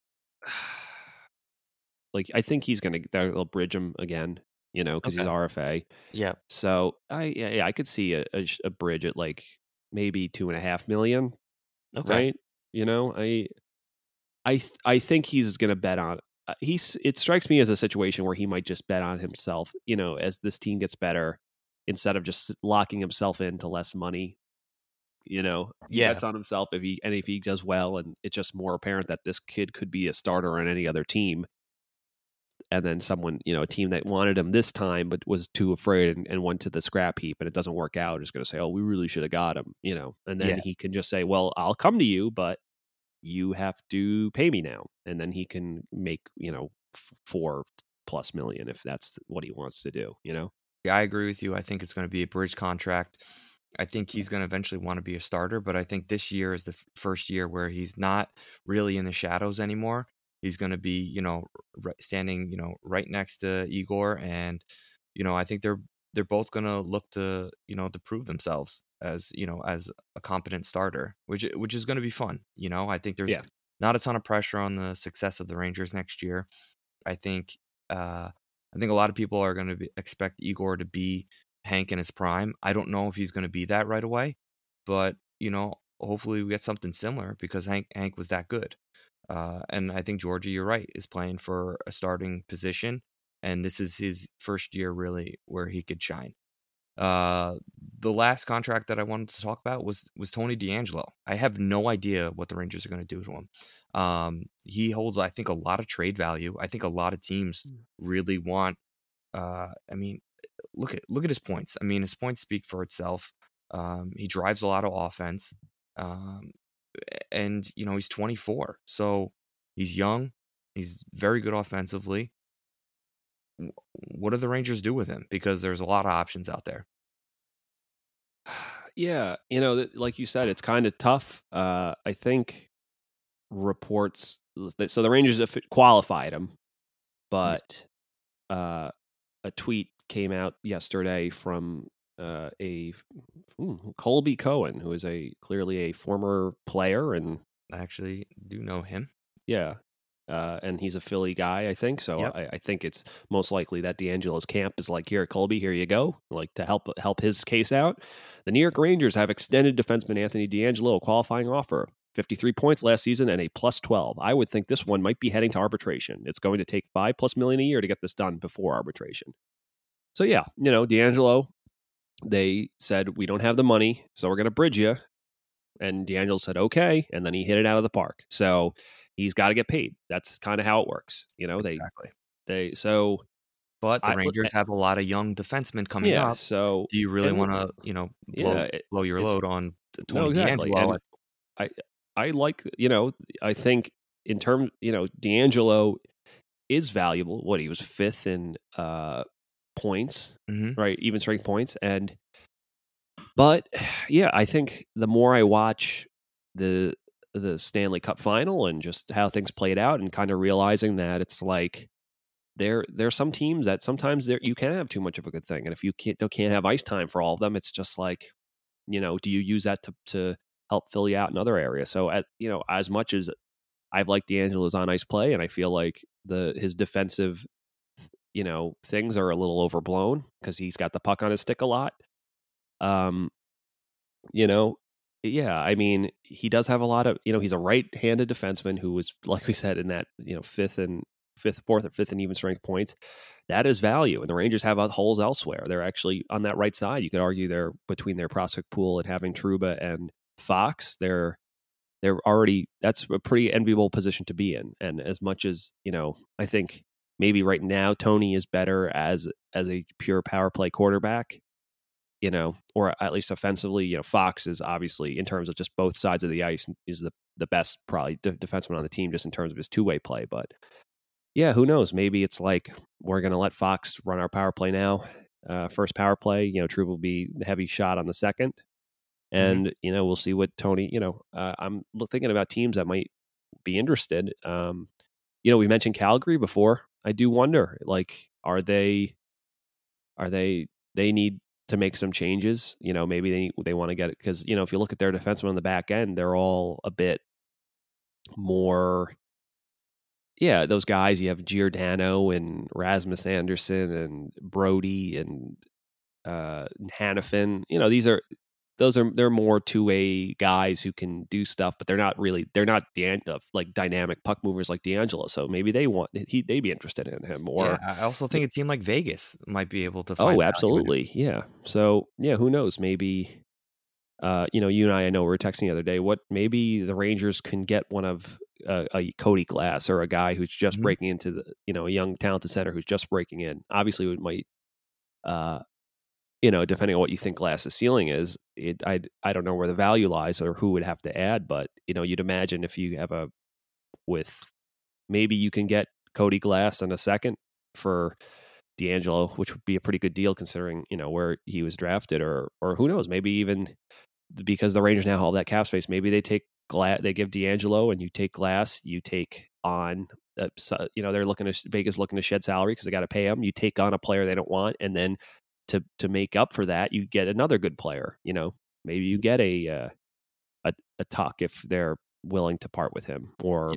like, I think he's gonna they'll bridge him again. You know, because he's RFA. Yeah. So I yeah, yeah I could see a, a, a bridge at like maybe two and a half million. Okay. Right. You know I I th- I think he's going to bet on. Uh, he's. It strikes me as a situation where he might just bet on himself. You know, as this team gets better, instead of just locking himself into less money. You know, Yeah. bets on himself if he and if he does well, and it's just more apparent that this kid could be a starter on any other team. And then someone, you know, a team that wanted him this time but was too afraid and, and went to the scrap heap, and it doesn't work out, is going to say, "Oh, we really should have got him," you know. And then Yeah. he can just say, "Well, I'll come to you, but you have to pay me now," and then he can make, you know, f- four plus million if that's what he wants to do. You know. Yeah, I agree with you. I think it's going to be a bridge contract. I think he's going to eventually want to be a starter, but I think this year is the f- first year where he's not really in the shadows anymore. He's going to be, you know, right, standing, you know, right next to Igor, and you know, I think they're they're both going to look to, you know, to prove themselves as, you know, as a competent starter, which which is going to be fun. You know, I think there's Yeah. not a ton of pressure on the success of the Rangers next year. I think uh, I think a lot of people are going to expect Igor to be Hank in his prime. I don't know if he's going to be that right away, but you know, hopefully we get something similar because Hank Hank was that good. Uh, and I think Georgia, you're right, is playing for a starting position, and this is his first year really where he could shine. Uh, the last contract that I wanted to talk about was was Tony DeAngelo. I have no idea what the Rangers are going to do to him. Um, he holds, I think, a lot of trade value. I think a lot of teams really want. Uh, I mean, look at look at his points. I mean, his points speak for itself. Um, he drives a lot of offense, um, and you know he's 24, so he's young. He's very good offensively. What do the Rangers do with him? Because there's a lot of options out there. Yeah, you know, like you said, it's kind of tough. Uh, I think reports that so the Rangers have qualified him, but uh, a tweet came out yesterday from uh, a hmm, Colby Cohen, who is a clearly a former player and I actually do know him. yeah. Uh, and he's a Philly guy, I think. So Yep. I, I think it's most likely that DeAngelo's camp is like, here, Colby, here you go, like to help help his case out. The New York Rangers have extended defenseman Anthony DeAngelo a qualifying offer. 53 points last season and a plus 12. I would think this one might be heading to arbitration. It's going to take five plus million a year to get this done before arbitration. So yeah, you know, DeAngelo, they said we don't have the money, so we're going to bridge you. And DeAngelo said okay, and then he hit it out of the park. So he's got to get paid. That's kind of how it works. You know, they Exactly. they so But the I- Rangers have a lot of young defensemen coming yeah. up. So Do you really want to, you know, blow, Yeah, it- blow your load on t- No, exactly. DeAngelo? I I like you know I think in terms you know DeAngelo is valuable. What he was fifth in uh points, Mhm. right? Even strength points, and but yeah, I think the more I watch the the Stanley Cup final and just how things played out, and kind of realizing that it's like there there are some teams that sometimes there you can have too much of a good thing, and if you can't can't have ice time for all of them, it's just like you know, do you use that to to help fill you out in other areas? So at you know, as much as I've liked DeAngelo's on ice play, and I feel like the his defensive you know things are a little overblown because he's got the puck on his stick a lot. Um, you know, yeah, I mean, he does have a lot of, you know, he's a right-handed defenseman who was, like we said, in that, you know, fifth and fifth, fourth, or fifth and even strength points. That is value, and the Rangers have holes elsewhere. They're actually on that right side. You could argue they're between their prospect pool and having Trouba and Fox. They're they're already that's a pretty enviable position to be in. And as much as you know, I think maybe right now Tony is better as as a pure power play quarterback you know, or at least offensively, you know, Fox is obviously in terms of just both sides of the ice is the the best probably de- defenseman on the team just in terms of his two way play. But yeah, who knows? Maybe it's like we're going to let Fox run our power play now. Uh, first power play, you know, Troup will be the heavy shot on the second, and you know we'll see what Tony. You know, uh, I'm thinking about teams that might be interested. Um, you know, we mentioned Calgary before. I do wonder, like, are they, are they, they need to make some changes. You know, maybe they they want to get it because you know if you look at their defensemen on the back end, they're all a bit more. Yeah, those guys. You have Giordano and Rasmus Andersson and Brodie and uh Hanifin. You know, these are those are they're more two way guys who can do stuff, but they're not really they're not the end of like dynamic puck movers like DeAngelo. So maybe they want he they'd be interested in him. Or yeah, I also think a team like Vegas might be able to. Find oh, absolutely, yeah. So yeah, who knows? Maybe uh, you know, you and I, I know we were texting the other day. What maybe the Rangers can get one of uh, a Cody Glass or a guy who's just mm-hmm. breaking into the, you know, a young talented center who's just breaking in. Obviously, it might, uh, you know, depending on what you think Glass's ceiling is, it I I don't know where the value lies or who would have to add, but you know, you'd imagine if you have a with maybe you can get Cody Glass in a second for DeAngelo, which would be a pretty good deal considering you know where he was drafted, or or who knows, maybe even because the Rangers now have all that cap space, maybe they take Glass, they give DeAngelo, and you take Glass, you take on, uh, you know, they're looking to Vegas looking to shed salary because they got to pay him. You take on a player they don't want, and then to to make up for that, you get another good player. You know, maybe you get a uh, a a Tuch if they're willing to part with him, or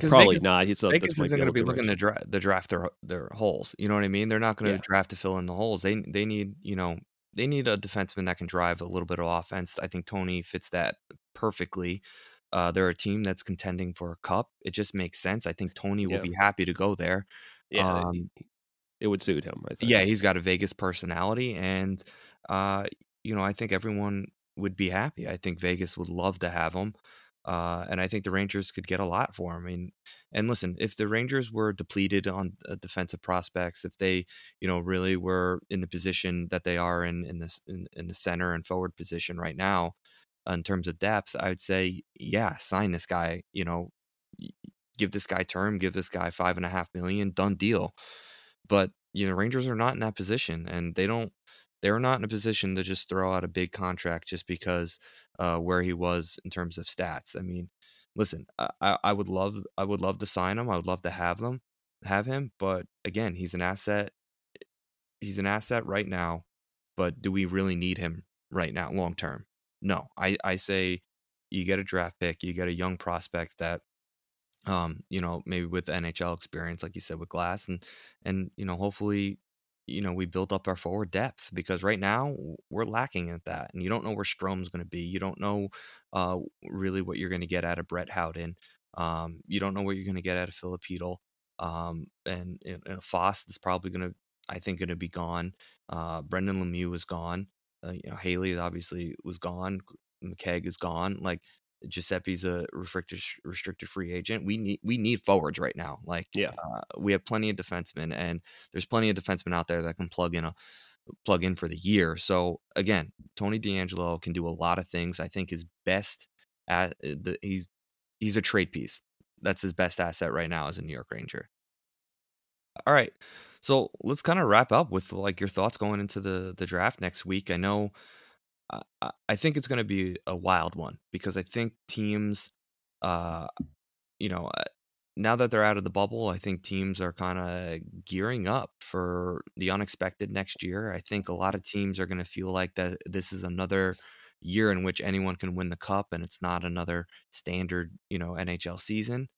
probably Vegas, not. A, Vegas isn't going to be looking to draft, to draft their their holes. You know what I mean? They're not going to yeah. draft to fill in the holes. They they need you know they need a defenseman that can drive a little bit of offense. I think Tony fits that perfectly. Uh, they're a team that's contending for a cup. It just makes sense. I think Tony will yeah. be happy to go there. Yeah, um, it would suit him. Yeah, he's got a Vegas personality, and uh, you know, I think everyone would be happy. I think Vegas would love to have him. Uh, and I think the Rangers could get a lot for him. I mean, and listen, if the Rangers were depleted on uh, defensive prospects, if they, you know, really were in the position that they are in in this in, in the center and forward position right now, in terms of depth, I would say, yeah, sign this guy. You know, give this guy term, give this guy five and a half million, done deal. But you know, Rangers are not in that position, and they don't they're not in a position to just throw out a big contract just because uh, where he was in terms of stats. I mean, listen, I, I would love I would love to sign him. I would love to have them have him, but again, he's an asset. He's an asset right now, but do we really need him right now, long term? No. I, I say you get a draft pick, you get a young prospect that um, you know, maybe with NHL experience, like you said, with Glass, and and you know, hopefully you know, we build up our forward depth because right now we're lacking at that. And you don't know where Strome's going to be. You don't know uh, really what you're going to get out of Brett Howden. Um, you don't know what you're going to get out of Filipino. Um, and, and, and Fast is probably going to, I think, going to be gone. Uh, Brendan Lemieux is gone. Uh, you know, Haley obviously was gone. McKegg is gone. Like Giuseppe's a restricted restricted free agent. We need we need forwards right now. Like yeah, uh, we have plenty of defensemen, and there's plenty of defensemen out there that can plug in a plug in for the year. So again, Tony DeAngelo can do a lot of things. I think his best at the he's he's a trade piece. That's his best asset right now as a New York Ranger. All right. So let's kind of wrap up with like your thoughts going into the the draft next week. I know I, think it's going to be a wild one because I think teams, uh, you know, uh, now that they're out of the bubble, I think teams are kind of gearing up for the unexpected next year. I think a lot of teams are going to feel like that this is another year in which anyone can win the cup and it's not another standard, you know, NHL season.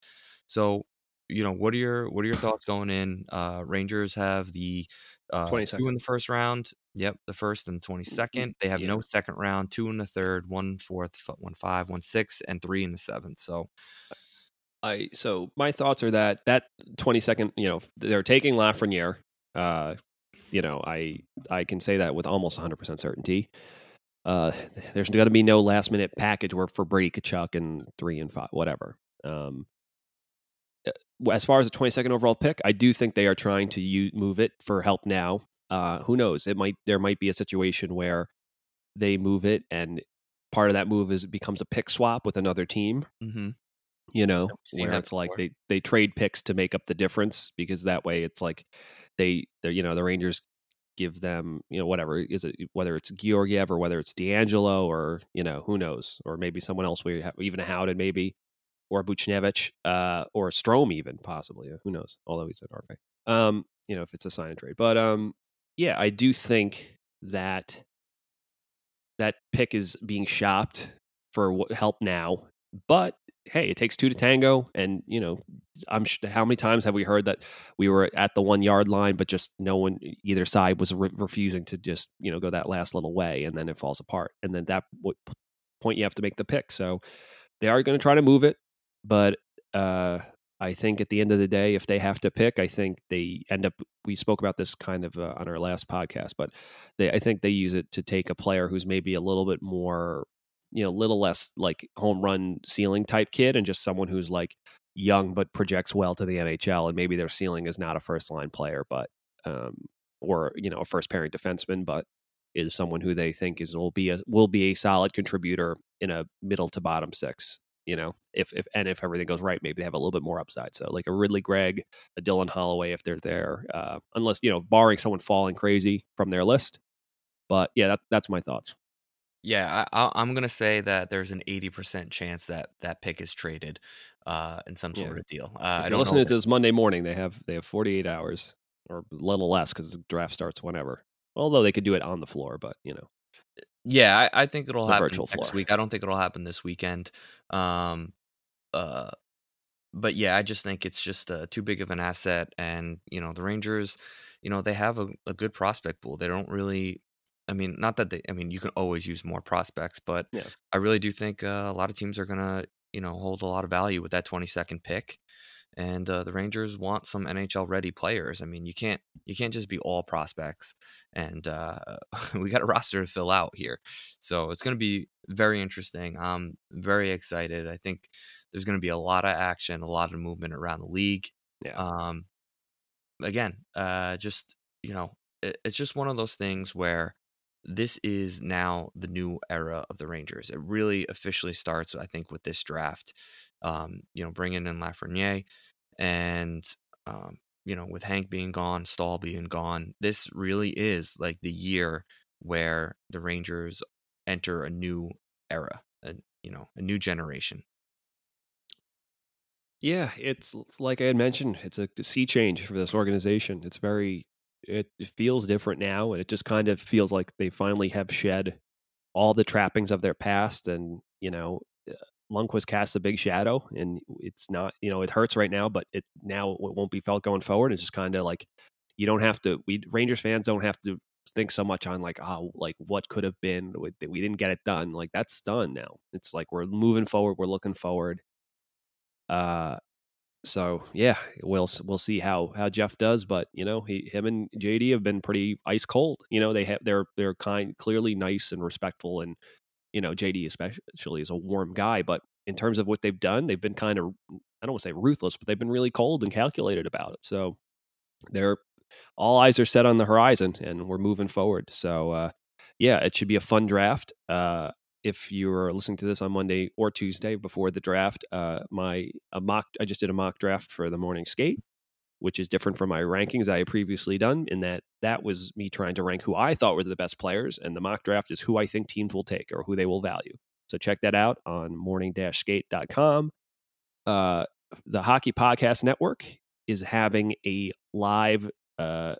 So, you know, what are your what are your thoughts going in? Uh Rangers have the uh, two in the first round. Yep, the first and twenty second. They have yeah. no second round. Two in the third, one fourth, one five, one six, and three in the seventh. So, I so my thoughts are that that twenty second. You know, they're taking Lafreniere. Uh, you know, I I can say that with almost one hundred percent certainty. Uh, there's going to be no last minute package work for Brady Tkachuk and three and five, whatever. Um, as far as the 22nd overall pick, I do think they are trying to use, move it for help now. Uh, who knows? It might there might be a situation where they move it, and part of that move is it becomes a pick swap with another team. Mm-hmm. You know, where it's before. like they they trade picks to make up the difference because that way it's like they they you know the Rangers give them you know whatever is it whether it's Georgiev or whether it's DeAngelo or you know who knows or maybe someone else we have even a Howden maybe or Buchnevich, uh, or Strome even possibly. Who knows? Although he's at RFA. Um, you know, if it's a sign and trade. But um, yeah, I do think that that pick is being shopped for help now. But hey, it takes two to tango, and you know, I'm sh- how many times have we heard that we were at the one yard line, but just no one either side was re- refusing to just you know go that last little way, and then it falls apart, and then that point you have to make the pick. So they are going to try to move it, but uh, I think at the end of the day, if they have to pick, I think they end up. We spoke about this kind of uh, on our last podcast, but they, I think they use it to take a player who's maybe a little bit more, you know, a little less like home run ceiling type kid, and just someone who's like young but projects well to the NHL, and maybe their ceiling is not a first line player, but um, or you know, a first pairing defenseman, but is someone who they think is will be a will be a solid contributor in a middle to bottom six you know, if if and if everything goes right, maybe they have a little bit more upside. So like a Ridley Greig, a Dylan Holloway, if they're there, uh, unless you know, barring someone falling crazy from their list. But yeah, that, that's my thoughts. Yeah, I, I'm gonna say that there's an 80% chance that that pick is traded uh, in some sort Yeah. of deal. Uh, I don't know. to this Monday morning, they have they have 48 hours or a little less because the draft starts whenever. Although they could do it on the floor, but you know, Yeah, I, I think it'll The happen next floor. week. I don't think it'll happen this weekend. Um, uh, but yeah, I just think it's just uh, too big of an asset. And you know, the Rangers, you know, they have a, a good prospect pool. They don't really. I mean, not that they. I mean, you can always use more prospects, but Yeah. I really do think uh, a lot of teams are gonna, you know, hold a lot of value with that 22nd pick. And uh, the Rangers want some NHL ready players. I mean, you can't you can't just be all prospects, and uh, we got a roster to fill out here. So it's going to be very interesting. I'm very excited. I think there's going to be a lot of action, a lot of movement around the league. Yeah. Um, again, uh, just you know, it, it's just one of those things where this is now the new era of the Rangers. It really officially starts, I think, with this draft. Um, you know, bringing in Lafreniere and um, you know, with Hank being gone, Staal being gone, this really is like the year where the Rangers enter a new era, a, you know, a new generation. Yeah, it's like I had mentioned, it's a sea change for this organization. It's very it, it feels different now and it just kind of feels like they finally have shed all the trappings of their past and, you know, uh, Lundqvist casts a big shadow and it's not, you know, it hurts right now, but it now it won't be felt going forward. It's just kind of like you don't have to we Rangers fans don't have to think so much on like oh like what could have been we we didn't get it done. Like that's done now. It's like we're moving forward, we're looking forward. Uh, so yeah, we'll we'll see how how Jeff does, but you know, he him and JD have been pretty ice cold. You know, they have they're they're kind clearly nice and respectful, and you know, JD especially is a warm guy. But in terms of what they've done, they've been kind of I don't want to say ruthless, but they've been really cold and calculated about it. So they're all eyes are set on the horizon, and we're moving forward. So uh, yeah, it should be a fun draft. Uh, if you're listening to this on Monday or Tuesday before the draft, uh, my a mock I just did a mock draft for the morning skate, which is different from my rankings I had previously done. In that that was me trying to rank who I thought were the best players, and the mock draft is who I think teams will take or who they will value. So check that out on morning-skate.com. Uh, the Hockey Podcast Network is having a live uh,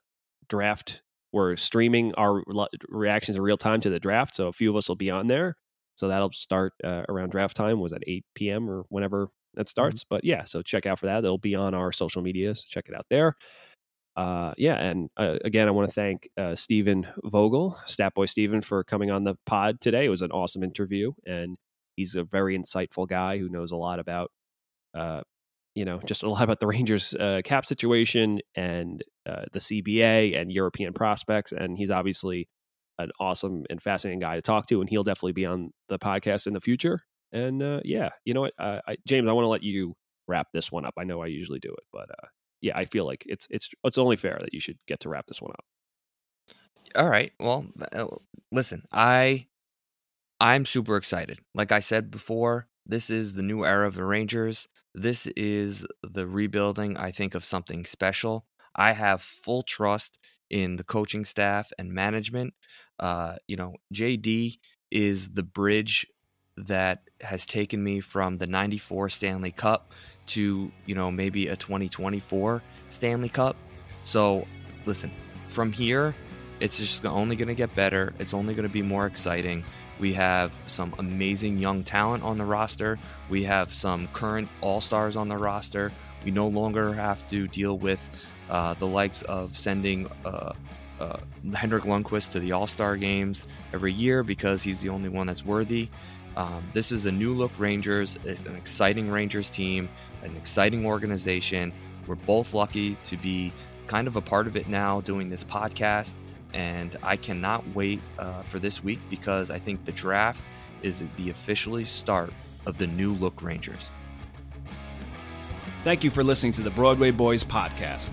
draft. We're streaming our reactions in real time to the draft, so a few of us will be on there. So that'll start uh, around draft time. Was at 8 p.m. or whenever that starts. But yeah, so check out for that. It'll be on our social medias. Check it out there. Uh, yeah, and uh, again, I want to thank uh, Stephen Vogel, Stat Boy Stephen, for coming on the pod today. It was an awesome interview, and he's a very insightful guy who knows a lot about, uh, you know, just a lot about the Rangers uh, cap situation and uh, the CBA and European prospects. And he's obviously an awesome and fascinating guy to talk to, and he'll definitely be on the podcast in the future. And uh, yeah, you know what, uh, I, James, I want to let you wrap this one up. I know I usually do it, but uh, yeah, I feel like it's it's it's only fair that you should get to wrap this one up. All right. Well, uh, listen, I I'm super excited. Like I said before, this is the new era of the Rangers. This is the rebuilding, I think, of something special. I have full trust in the coaching staff and management. Uh, you know, JD is the bridge that has taken me from the 94 Stanley Cup to, you know, maybe a 2024 Stanley Cup. So, listen, from here, it's just only going to get better. It's only going to be more exciting. We have some amazing young talent on the roster. We have some current All Stars on the roster. We no longer have to deal with uh, the likes of sending uh, uh, Henrik Lundqvist to the All Star games every year because he's the only one that's worthy. Um, this is a new look Rangers. It's an exciting Rangers team, an exciting organization. We're both lucky to be kind of a part of it now doing this podcast. And I cannot wait uh, for this week because I think the draft is the officially start of the new look Rangers. Thank you for listening to the Broadway Boys podcast.